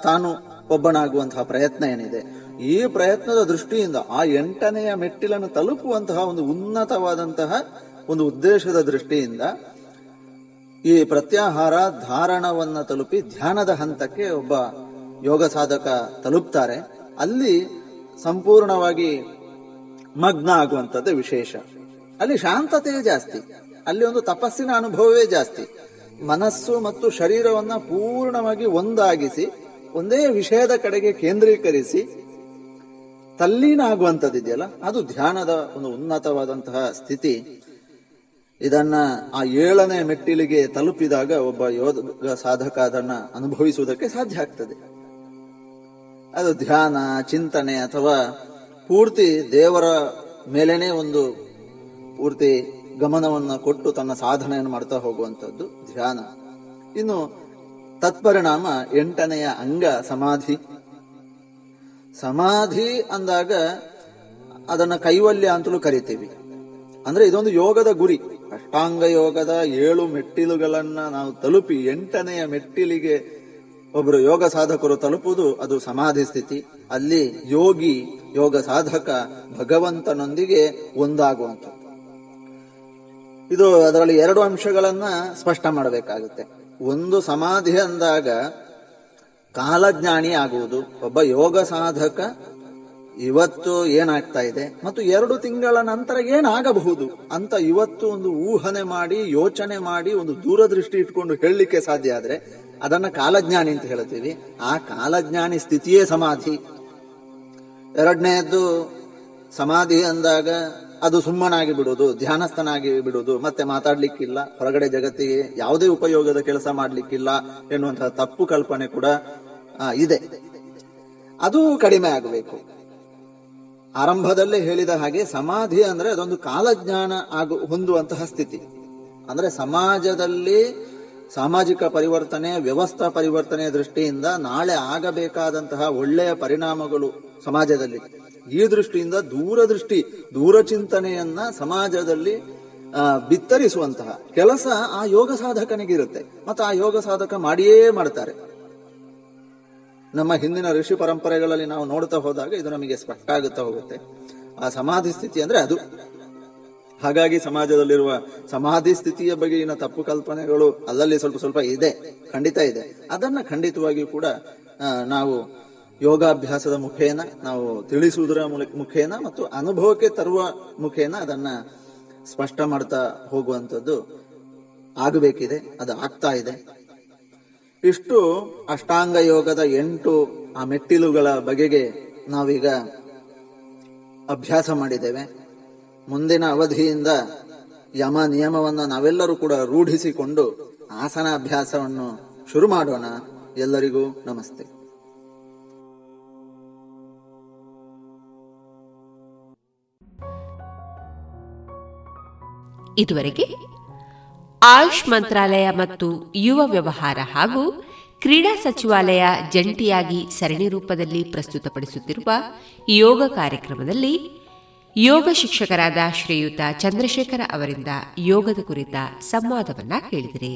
ತಾನು ಒಬ್ಬನಾಗುವಂತಹ ಪ್ರಯತ್ನ ಏನಿದೆ. ಈ ಪ್ರಯತ್ನದ ದೃಷ್ಟಿಯಿಂದ ಆ ಎಂಟನೆಯ ಮೆಟ್ಟಿಲನ್ನು ತಲುಪುವಂತಹ ಒಂದು ಉನ್ನತವಾದಂತಹ ಒಂದು ಉದ್ದೇಶದ ದೃಷ್ಟಿಯಿಂದ ಈ ಪ್ರತ್ಯಾಹಾರ ಧಾರಣವನ್ನ ತಲುಪಿ ಧ್ಯಾನದ ಹಂತಕ್ಕೆ ಒಬ್ಬ ಯೋಗ ಸಾಧಕ ತಲುಪ್ತಾರೆ. ಅಲ್ಲಿ ಸಂಪೂರ್ಣವಾಗಿ ಮಗ್ನ ಆಗುವಂಥದ್ದು ವಿಶೇಷ. ಅಲ್ಲಿ ಶಾಂತತೆ ಜಾಸ್ತಿ. ಅಲ್ಲಿ ಒಂದು ತಪಸ್ಸಿನ ಅನುಭವವೇ ಜಾಸ್ತಿ. ಮನಸ್ಸು ಮತ್ತು ಶರೀರವನ್ನ ಪೂರ್ಣವಾಗಿ ಒಂದಾಗಿಸಿ, ಒಂದೇ ವಿಷಯದ ಕಡೆಗೆ ಕೇಂದ್ರೀಕರಿಸಿ ತಲ್ಲೀನ ಆಗುವಂಥದ್ದಿದೆಯಲ್ಲ ಅದು ಧ್ಯಾನದ ಒಂದು ಉನ್ನತವಾದಂತಹ ಸ್ಥಿತಿ. ಇದನ್ನ ಆ ಏಳನೇ ಮೆಟ್ಟಿಲಿಗೆ ತಲುಪಿದಾಗ ಒಬ್ಬ ಯೋಗ ಸಾಧಕ ಅದನ್ನ ಅನುಭವಿಸುವುದಕ್ಕೆ ಸಾಧ್ಯ ಆಗ್ತದೆ. ಅದು ಧ್ಯಾನ, ಚಿಂತನೆ ಅಥವಾ ಪೂರ್ತಿ ದೇವರ ಮೇಲೇನೆ ಒಂದು ಪೂರ್ತಿ ಗಮನವನ್ನು ಕೊಟ್ಟು ತನ್ನ ಸಾಧನೆಯನ್ನು ಮಾಡ್ತಾ ಹೋಗುವಂಥದ್ದು ಧ್ಯಾನ. ಇನ್ನು ತತ್ಪರಿಣಾಮ ಎಂಟನೆಯ ಅಂಗ ಸಮಾಧಿ. ಸಮಾಧಿ ಅಂದಾಗ ಅದನ್ನ ಕೈವಲ್ಯ ಅಂತಲೂ ಕರಿತೀವಿ. ಅಂದ್ರೆ ಇದೊಂದು ಯೋಗದ ಗುರಿ. ಅಷ್ಟಾಂಗ ಯೋಗದ ಏಳು ಮೆಟ್ಟಿಲುಗಳನ್ನ ನಾವು ತಲುಪಿ ಎಂಟನೆಯ ಮೆಟ್ಟಿಲಿಗೆ ಒಬ್ಬರು ಯೋಗ ಸಾಧಕರು ತಲುಪುವುದು ಅದು ಸಮಾಧಿ ಸ್ಥಿತಿ. ಅಲ್ಲಿ ಯೋಗಿ, ಯೋಗ ಸಾಧಕ, ಭಗವಂತನೊಂದಿಗೆ ಒಂದಾಗುವಂಥದ್ದು. ಇದು ಅದರಲ್ಲಿ ಎರಡು ಅಂಶಗಳನ್ನ ಸ್ಪಷ್ಟ ಮಾಡಬೇಕಾಗುತ್ತೆ. ಒಂದು ಸಮಾಧಿ ಅಂದಾಗ ಕಾಲಜ್ಞಾನಿ ಆಗುವುದು. ಒಬ್ಬ ಯೋಗ ಸಾಧಕ ಇವತ್ತು ಏನಾಗ್ತಾ ಇದೆ? ಮತ್ತು ಎರಡು ತಿಂಗಳ ನಂತರ ಏನಾಗಬಹುದು? ಅಂತ ಇವತ್ತು ಒಂದು ಊಹನೆ ಮಾಡಿ, ಯೋಚನೆ ಮಾಡಿ, ಒಂದು ದೂರದೃಷ್ಟಿ ಇಟ್ಕೊಂಡು ಹೇಳಲಿಕ್ಕೆ ಸಾಧ್ಯ ಆದ್ರೆ, ಅದನ್ನ ಕಾಲಜ್ಞಾನಿ ಅಂತ ಹೇಳ್ತೀವಿ ಆ ಕಾಲಜ್ಞಾನಿ ಸ್ಥಿತಿಯೇ ಸಮಾಧಿ. ಎರಡನೇದ್ದು ಸಮಾಧಿ ಅಂದಾಗ ಅದು ಸುಮ್ಮನಾಗಿ ಬಿಡೋದು ಧ್ಯಾನಸ್ಥನಾಗಿ ಬಿಡೋದು ಮತ್ತೆ ಮಾತಾಡ್ಲಿಕ್ಕಿಲ್ಲ, ಹೊರಗಡೆ ಜಗತ್ತಿಗೆ ಯಾವುದೇ ಉಪಯೋಗದ ಕೆಲಸ ಮಾಡ್ಲಿಕ್ಕಿಲ್ಲ ಎನ್ನುವಂತಹ ತಪ್ಪು ಕಲ್ಪನೆ ಕೂಡ ಇದೆ. ಅದು ಕಡಿಮೆ ಆಗಬೇಕು. ಆರಂಭದಲ್ಲೇ ಹೇಳಿದ ಹಾಗೆ ಸಮಾಧಿ ಅಂದ್ರೆ ಅದೊಂದು ಕಾಲಜ್ಞಾನ ಆಗು ಹೊಂದುವಂತಹ ಸ್ಥಿತಿ. ಅಂದ್ರೆ ಸಮಾಜದಲ್ಲಿ ಸಾಮಾಜಿಕ ಪರಿವರ್ತನೆ, ವ್ಯವಸ್ಥಾ ಪರಿವರ್ತನೆ ದೃಷ್ಟಿಯಿಂದ ನಾಳೆ ಆಗಬೇಕಾದಂತಹ ಒಳ್ಳೆಯ ಪರಿಣಾಮಗಳು ಸಮಾಜದಲ್ಲಿ. ಈ ದೃಷ್ಟಿಯಿಂದ ದೂರದೃಷ್ಟಿ, ದೂರಚಿಂತನೆಯನ್ನ ಸಮಾಜದಲ್ಲಿ ಬಿತ್ತರಿಸುವಂತಹ ಕೆಲಸ ಆ ಯೋಗ ಸಾಧಕನಿಗಿರುತ್ತೆ. ಮತ್ತೆ ಆ ಯೋಗ ಸಾಧಕ ಮಾಡಿಯೇ ಮಾಡ್ತಾರೆ. ನಮ್ಮ ಹಿಂದಿನ ಋಷಿ ಪರಂಪರೆಗಳಲ್ಲಿ ನಾವು ನೋಡ್ತಾ ಹೋದಾಗ ಇದು ನಮಗೆ ಸ್ಪಷ್ಟ ಆಗುತ್ತಾ ಹೋಗುತ್ತೆ. ಆ ಸಮಾಧಿ ಸ್ಥಿತಿ ಅಂದ್ರೆ ಅದು. ಹಾಗಾಗಿ ಸಮಾಜದಲ್ಲಿರುವ ಸಮಾಧಿ ಸ್ಥಿತಿಯ ಬಗೆಗಿನ ತಪ್ಪು ಕಲ್ಪನೆಗಳು ಅಲ್ಲಲ್ಲಿ ಸ್ವಲ್ಪ ಸ್ವಲ್ಪ ಇದೆ, ಖಂಡಿತ ಇದೆ. ಅದನ್ನ ಖಂಡಿತವಾಗಿಯೂ ಕೂಡ ನಾವು ಯೋಗಾಭ್ಯಾಸದ ಮುಖೇನ, ನಾವು ತಿಳಿಸುವುದರ ಮುಖೇನ ಮತ್ತು ಅನುಭವಕ್ಕೆ ತರುವ ಮುಖೇನ ಅದನ್ನ ಸ್ಪಷ್ಟ ಮಾಡ್ತಾ ಹೋಗುವಂಥದ್ದು ಆಗಬೇಕಿದೆ, ಅದು ಆಗ್ತಾ ಇದೆ. ಇಷ್ಟು ಅಷ್ಟಾಂಗ ಯೋಗದ ಎಂಟು ಆ ಮೆಟ್ಟಿಲುಗಳ ಬಗೆಗೆ ನಾವೀಗ ಅಭ್ಯಾಸ ಮಾಡಿದ್ದೇವೆ. ಮುಂದಿನ ಅವಧಿಯಿಂದ ಯಮ ನಿಯಮವನ್ನು ನಾವೆಲ್ಲರೂ ಕೂಡ ರೂಢಿಸಿಕೊಂಡು ಆಸನ ಅಭ್ಯಾಸವನ್ನು ಶುರು ಮಾಡೋಣ. ಎಲ್ಲರಿಗೂ ನಮಸ್ತೆ. ಇದುವರೆಗೆ ಆಯುಷ್ ಮಂತ್ರಾಲಯ ಮತ್ತು ಯುವ ವ್ಯವಹಾರ ಹಾಗೂ ಕ್ರೀಡಾ ಸಚಿವಾಲಯ ಜಂಟಿಯಾಗಿ ಸರಣಿ ರೂಪದಲ್ಲಿ ಪ್ರಸ್ತುತಪಡಿಸುತ್ತಿರುವ ಯೋಗ ಕಾರ್ಯಕ್ರಮದಲ್ಲಿ ಯೋಗ ಶಿಕ್ಷಕರಾದ ಶ್ರೀಯುತ ಚಂದ್ರಶೇಖರ ಅವರಿಂದ ಯೋಗದ ಕುರಿತ ಸಂವಾದವನ್ನ ಕೇಳಿದಿರಿ.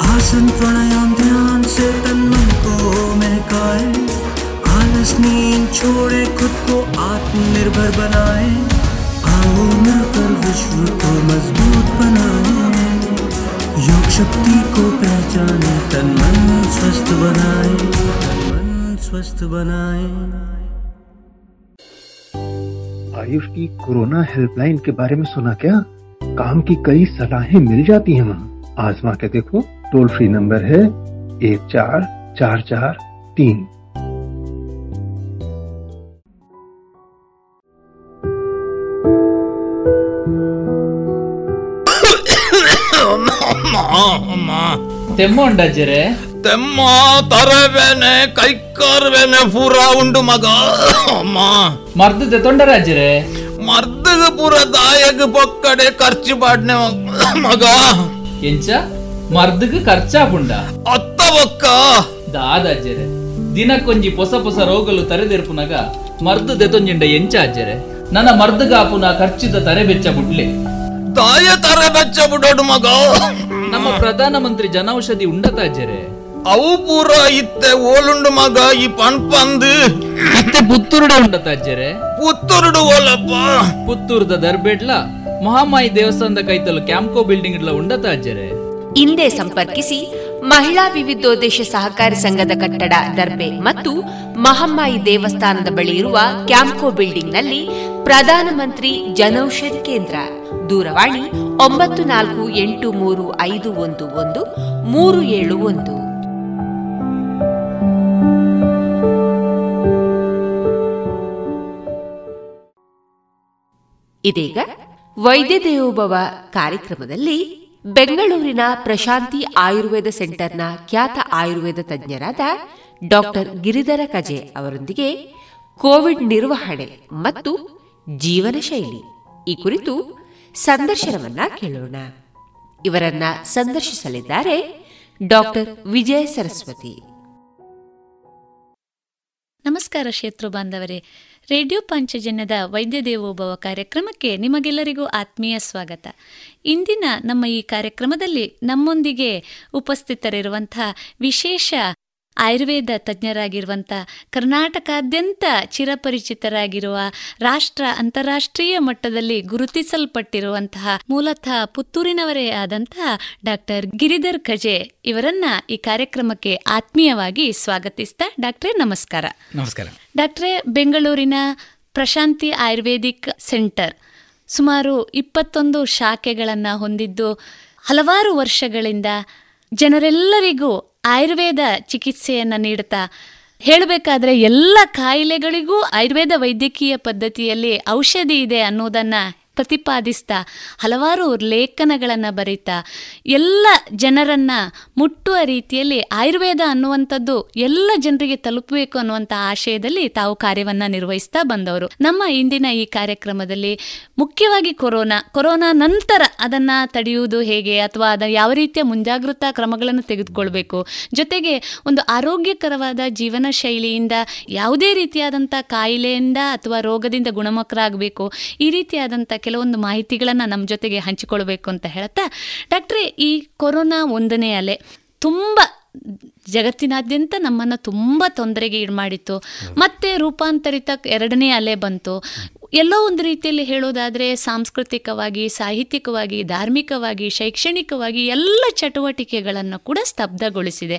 आसन प्राणायाम ध्यान से तन मन को महकाए। आलस नींद छोड़े, खुद को आत्मनिर्भर बनाए। आओ मिलकर विश्व को मज़बूत बनाए। योग शक्ति को पहचाने, तन मन स्वस्थ बनाए। मन स्वस्थ बनाए। आयुष की कोरोना हेल्पलाइन के बारे में सुना क्या? काम की कई सलाहें मिल जाती हैं वहाँ। आजमा के देखो। टोल फ्री नंबर है एक चार चार चार तीन ತೆಮ್ಮ ಉಂಡಜ್ಜರೆ ತೆಮ್ಮ ತರಬೇನೆ ಕೈಕಾರ್ಬೇನೆ ಪೂರ ಉಂಡು ಮಗ ಅಮ್ಮ ಮರ್ದದ ತೊಂಡರಾಜ್ಜರೆ ಮರ್ದಗ ಪೂರ ದಾಯಗ ಪೊಕ್ಕಡೆ ಖರ್ಚು ಪಾಡ್ನೆ ಮಗ ಎಂಚ ಅತ್ತ ಬೊಕ್ಕ ದಾದಾಜ್ಜರೆ ದಿನಕ್ಕೊಂಜಿ ಹೊಸ ಪೊಸ ರೋಗಲು ತರೆದೆರ್ಪುನಗ ಮರ್ದು ದೆತೊಂಜಿಂಡ ಎಂಚ ಅಜ್ಜರೆ ನನ್ನ ಮರ್ದಗ ಆಪುನ ಖರ್ಚಿದ ತರೆ ಬೆಚ್ಚ ಬುಡ್ಲೆ. ತಾಯ ತರೆ ಬೆಚ್ಚ ಬಿಡೋಡು ಮಗ. ನಮ್ಮ ಪ್ರಧಾನ ಮಂತ್ರಿ ಜನೌಷಧಿ ಉಂಡತ ಅಜ್ಜರೆ ಅವು ಪೂರ ಇತ್ತೆ ಓಲುಂಡು ಮಗ ಈ ಪಂಪಂದು ಮತ್ತೆ ಪುತ್ತೂರುಡ ಉಂಡತ ಅಜ್ಜರೆ ಪುತ್ತೂರುಡು ಓಲಪ್ಪ. ಪುತ್ತೂರ್ದ ದರ್ಬೇಡ್ಲ ಮಹಾಮಾಯಿ ದೇವಸ್ಥಾನದ ಕೈತಲು ಕ್ಯಾಂಪ್ಕೋ ಬಿಲ್ಡಿಂಗ್ ಇಡ್ಲ ಉಂಡತ ಅಜ್ಜರೆ ಹಿಂದೆ ಸಂಪರ್ಕಿಸಿ ಮಹಿಳಾ ವಿವಿಧೋದ್ದೇಶ ಸಹಕಾರಿ ಸಂಘದ ಕಟ್ಟಡ, ದರ್ಬೆ ಮತ್ತು ಮಹಮ್ಮಾಯಿ ದೇವಸ್ಥಾನದ ಬಳಿ ಇರುವ ಕ್ಯಾಂಪ್ಕೋ ಬಿಲ್ಡಿಂಗ್ನಲ್ಲಿ ಪ್ರಧಾನಮಂತ್ರಿ ಜನೌಷಧಿ ಕೇಂದ್ರ. ದೂರವಾಣಿ ಒಂಬತ್ತು ನಾಲ್ಕು ಎಂಟು ಮೂರು ಐದು ಒಂದು ಒಂದು, ಮೂರು ಏಳು ಒಂದು. ಇದೀಗ ವೈದ್ಯ ದೇವೋಭವ ಕಾರ್ಯಕ್ರಮದಲ್ಲಿ ಬೆಂಗಳೂರಿನ ಪ್ರಶಾಂತಿ ಆಯುರ್ವೇದ ಸೆಂಟರ್ನ ಖ್ಯಾತ ಆಯುರ್ವೇದ ತಜ್ಞರಾದ ಡಾಕ್ಟರ್ ಗಿರಿಧರ ಕಜೆ ಅವರೊಂದಿಗೆ ಕೋವಿಡ್ ನಿರ್ವಹಣೆ ಮತ್ತು ಜೀವನ ಶೈಲಿ ಈ ಕುರಿತು ಸಂದರ್ಶನವನ್ನ ಕೇಳೋಣ. ಇವರನ್ನ ಸಂದರ್ಶಿಸಲಿದ್ದಾರೆ ಡಾಕ್ಟರ್ ವಿಜಯ ಸರಸ್ವತಿ. ನಮಸ್ಕಾರ ಕ್ಷೇತ್ರ ಬಾಂಧವರೇ. ರೇಡಿಯೋ ಪಂಚಜನ್ಯದ ವೈದ್ಯ ದೇವೋಭವ ಕಾರ್ಯಕ್ರಮಕ್ಕೆ ನಿಮಗೆಲ್ಲರಿಗೂ ಆತ್ಮೀಯ ಸ್ವಾಗತ. ಇಂದಿನ ನಮ್ಮ ಈ ಕಾರ್ಯಕ್ರಮದಲ್ಲಿ ನಮ್ಮೊಂದಿಗೆ ಉಪಸ್ಥಿತರಿರುವಂಥ ವಿಶೇಷ ಆಯುರ್ವೇದ ತಜ್ಞರಾಗಿರುವಂಥ ಕರ್ನಾಟಕಾದ್ಯಂತ ಚಿರಪರಿಚಿತರಾಗಿರುವ ರಾಷ್ಟ್ರ ಅಂತಾರಾಷ್ಟ್ರೀಯ ಮಟ್ಟದಲ್ಲಿ ಗುರುತಿಸಲ್ಪಟ್ಟಿರುವಂತಹ ಮೂಲತಃ ಪುತ್ತೂರಿನವರೇ ಆದಂತಹ ಡಾಕ್ಟರ್ ಗಿರಿಧರ್ ಖಜೆ ಇವರನ್ನ ಈ ಕಾರ್ಯಕ್ರಮಕ್ಕೆ ಆತ್ಮೀಯವಾಗಿ ಸ್ವಾಗತಿಸ್ತಾ ಡಾಕ್ಟ್ರೇ ನಮಸ್ಕಾರ. ನಮಸ್ಕಾರ. ಡಾಕ್ಟ್ರೇ ಬೆಂಗಳೂರಿನ ಪ್ರಶಾಂತಿ ಆಯುರ್ವೇದಿಕ್ ಸೆಂಟರ್ ಸುಮಾರು ಇಪ್ಪತ್ತೊಂದು ಶಾಖೆಗಳನ್ನು ಹೊಂದಿದ್ದು ಹಲವಾರು ವರ್ಷಗಳಿಂದ ಜನರೆಲ್ಲರಿಗೂ ಆಯುರ್ವೇದ ಚಿಕಿತ್ಸೆಯನ್ನು ನೀಡುತ್ತಾ ಹೇಳಬೇಕಾದ್ರೆ ಎಲ್ಲ ಕಾಯಿಲೆಗಳಿಗೂ ಆಯುರ್ವೇದ ವೈದ್ಯಕೀಯ ಪದ್ಧತಿಯಲ್ಲಿ ಔಷಧಿ ಇದೆ ಅನ್ನೋದನ್ನು ಪ್ರತಿಪಾದಿಸ್ತಾ, ಹಲವಾರು ಲೇಖನಗಳನ್ನು ಬರೀತಾ, ಎಲ್ಲ ಜನರನ್ನು ಮುಟ್ಟುವ ರೀತಿಯಲ್ಲಿ ಆಯುರ್ವೇದ ಅನ್ನುವಂಥದ್ದು ಎಲ್ಲ ಜನರಿಗೆ ತಲುಪಬೇಕು ಅನ್ನುವಂಥ ಆಶಯದಲ್ಲಿ ತಾವು ಕಾರ್ಯವನ್ನು ನಿರ್ವಹಿಸ್ತಾ ಬಂದವರು. ನಮ್ಮ ಇಂದಿನ ಈ ಕಾರ್ಯಕ್ರಮದಲ್ಲಿ ಮುಖ್ಯವಾಗಿ ಕೊರೋನಾ ಕೊರೋನಾ ನಂತರ ಅದನ್ನು ತಡೆಯುವುದು ಹೇಗೆ ಅಥವಾ ಅದ ಯಾವ ರೀತಿಯ ಮುಂಜಾಗ್ರತಾ ಕ್ರಮಗಳನ್ನು ತೆಗೆದುಕೊಳ್ಬೇಕು, ಜೊತೆಗೆ ಒಂದು ಆರೋಗ್ಯಕರವಾದ ಜೀವನ ಶೈಲಿಯಿಂದ ಯಾವುದೇ ರೀತಿಯಾದಂಥ ಕಾಯಿಲೆಯಿಂದ ಅಥವಾ ರೋಗದಿಂದ ಗುಣಮುಖರಾಗಬೇಕು, ಈ ರೀತಿಯಾದಂಥ ಕೆಲವೊಂದು ಮಾಹಿತಿಗಳನ್ನು ನಮ್ಮ ಜೊತೆಗೆ ಹಂಚಿಕೊಳ್ಬೇಕು ಅಂತ ಹೇಳ್ತಾ ಡಾಕ್ಟ್ರೇ ಈ ಕೊರೋನಾ ಒಂದನೇ ಅಲೆ ತುಂಬ ಜಗತ್ತಿನಾದ್ಯಂತ ನಮ್ಮನ್ನು ತುಂಬ ತೊಂದರೆಗೆ ಈಡು ಮಾಡಿತ್ತು ಮತ್ತೆ ರೂಪಾಂತರಿತ ಎರಡನೇ ಅಲೆ ಬಂತು. ಎಲ್ಲೋ ಒಂದು ರೀತಿಯಲ್ಲಿ ಹೇಳೋದಾದರೆ ಸಾಂಸ್ಕೃತಿಕವಾಗಿ, ಸಾಹಿತ್ಯಿಕವಾಗಿ, ಧಾರ್ಮಿಕವಾಗಿ, ಶೈಕ್ಷಣಿಕವಾಗಿ ಎಲ್ಲ ಚಟುವಟಿಕೆಗಳನ್ನು ಕೂಡ ಸ್ತಬ್ಧಗೊಳಿಸಿದೆ.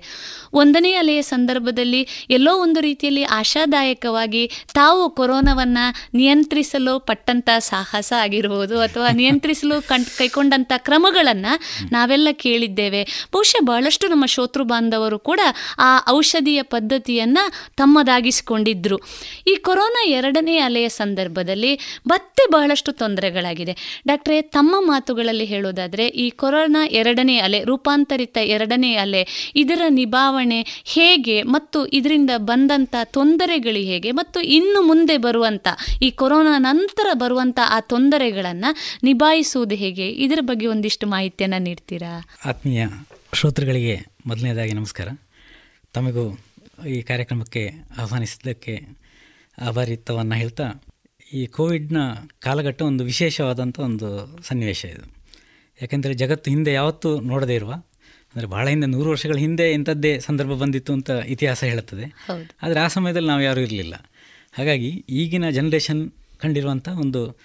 ಒಂದನೇ ಅಲೆಯ ಸಂದರ್ಭದಲ್ಲಿ ಎಲ್ಲೋ ಒಂದು ರೀತಿಯಲ್ಲಿ ಆಶಾದಾಯಕವಾಗಿ ತಾವು ಕೊರೋನಾವನ್ನು ನಿಯಂತ್ರಿಸಲು ಪಟ್ಟಂಥ ಸಾಹಸ ಆಗಿರ್ಬೋದು ಅಥವಾ ನಿಯಂತ್ರಿಸಲು ಕಣ್ ಕೈಗೊಂಡಂಥ ಕ್ರಮಗಳನ್ನು ನಾವೆಲ್ಲ ಕೇಳಿದ್ದೇವೆ. ಬಹುಶಃ ಬಹಳಷ್ಟು ನಮ್ಮ ಶೋತೃ ಬಾಂಧವರು ಕೂಡ ಆ ಔಷಧಿಯ ಪದ್ಧತಿಯನ್ನು ತಮ್ಮದಾಗಿಸಿಕೊಂಡಿದ್ದರು ಈ ಕೊರೋನಾ ಎರಡನೇ ಅಲೆಯ ಸಂದರ್ಭದಲ್ಲಿ ಸಂದರ್ಭದಲ್ಲಿ ಮತ್ತೆ ಬಹಳಷ್ಟು ತೊಂದರೆಗಳಾಗಿದೆ. ಡಾಕ್ಟ್ರೇ, ತಮ್ಮ ಮಾತುಗಳಲ್ಲಿ ಹೇಳೋದಾದರೆ, ಈ ಕೊರೋನಾ ಎರಡನೇ ಅಲೆ, ರೂಪಾಂತರಿತ ಎರಡನೇ ಅಲೆ, ಇದರ ನಿಭಾವಣೆ ಹೇಗೆ ಮತ್ತು ಇದರಿಂದ ಬಂದಂಥ ತೊಂದರೆಗಳು ಹೇಗೆ ಮತ್ತು ಇನ್ನು ಮುಂದೆ ಬರುವಂಥ ಈ ಕೊರೋನಾ ನಂತರ ಬರುವಂಥ ಆ ತೊಂದರೆಗಳನ್ನು ನಿಭಾಯಿಸುವುದು ಹೇಗೆ? ಇದರ ಬಗ್ಗೆ ಒಂದಿಷ್ಟು ಮಾಹಿತಿಯನ್ನು ನೀಡ್ತೀರಾ? ಆತ್ಮೀಯ ಶ್ರೋತೃಗಳಿಗೆ ಮೊದಲನೇದಾಗಿ ನಮಸ್ಕಾರ. ತಮಗೂ ಈ ಕಾರ್ಯಕ್ರಮಕ್ಕೆ ಆಹ್ವಾನಿಸಿದ್ದಕ್ಕೆ ಆಭಾರಿತ್ವವನ್ನು ಹೇಳ್ತಾ ಈ ಕೋವಿಡ್ನ ಕಾಲಘಟ್ಟ ಒಂದು ವಿಶೇಷವಾದಂಥ ಒಂದು ಸನ್ನಿವೇಶ ಇದು. ಯಾಕೆಂದರೆ ಜಗತ್ತು ಹಿಂದೆ ಯಾವತ್ತೂ ನೋಡದೇ ಇರುವ ಅಂದರೆ ಭಾಳ ಹಿಂದೆ ನೂರು ವರ್ಷಗಳ ಹಿಂದೆ ಇಂಥದ್ದೇ ಸಂದರ್ಭ ಬಂದಿತ್ತು ಅಂತ ಇತಿಹಾಸ ಹೇಳುತ್ತದೆ. ಆದರೆ ಆ ಸಮಯದಲ್ಲಿ ನಾವು ಯಾರೂ ಇರಲಿಲ್ಲ. ಹಾಗಾಗಿ ಈಗಿನ ಜನ್ರೇಷನ್ ಕಂಡಿರುವಂಥ ಒಂದು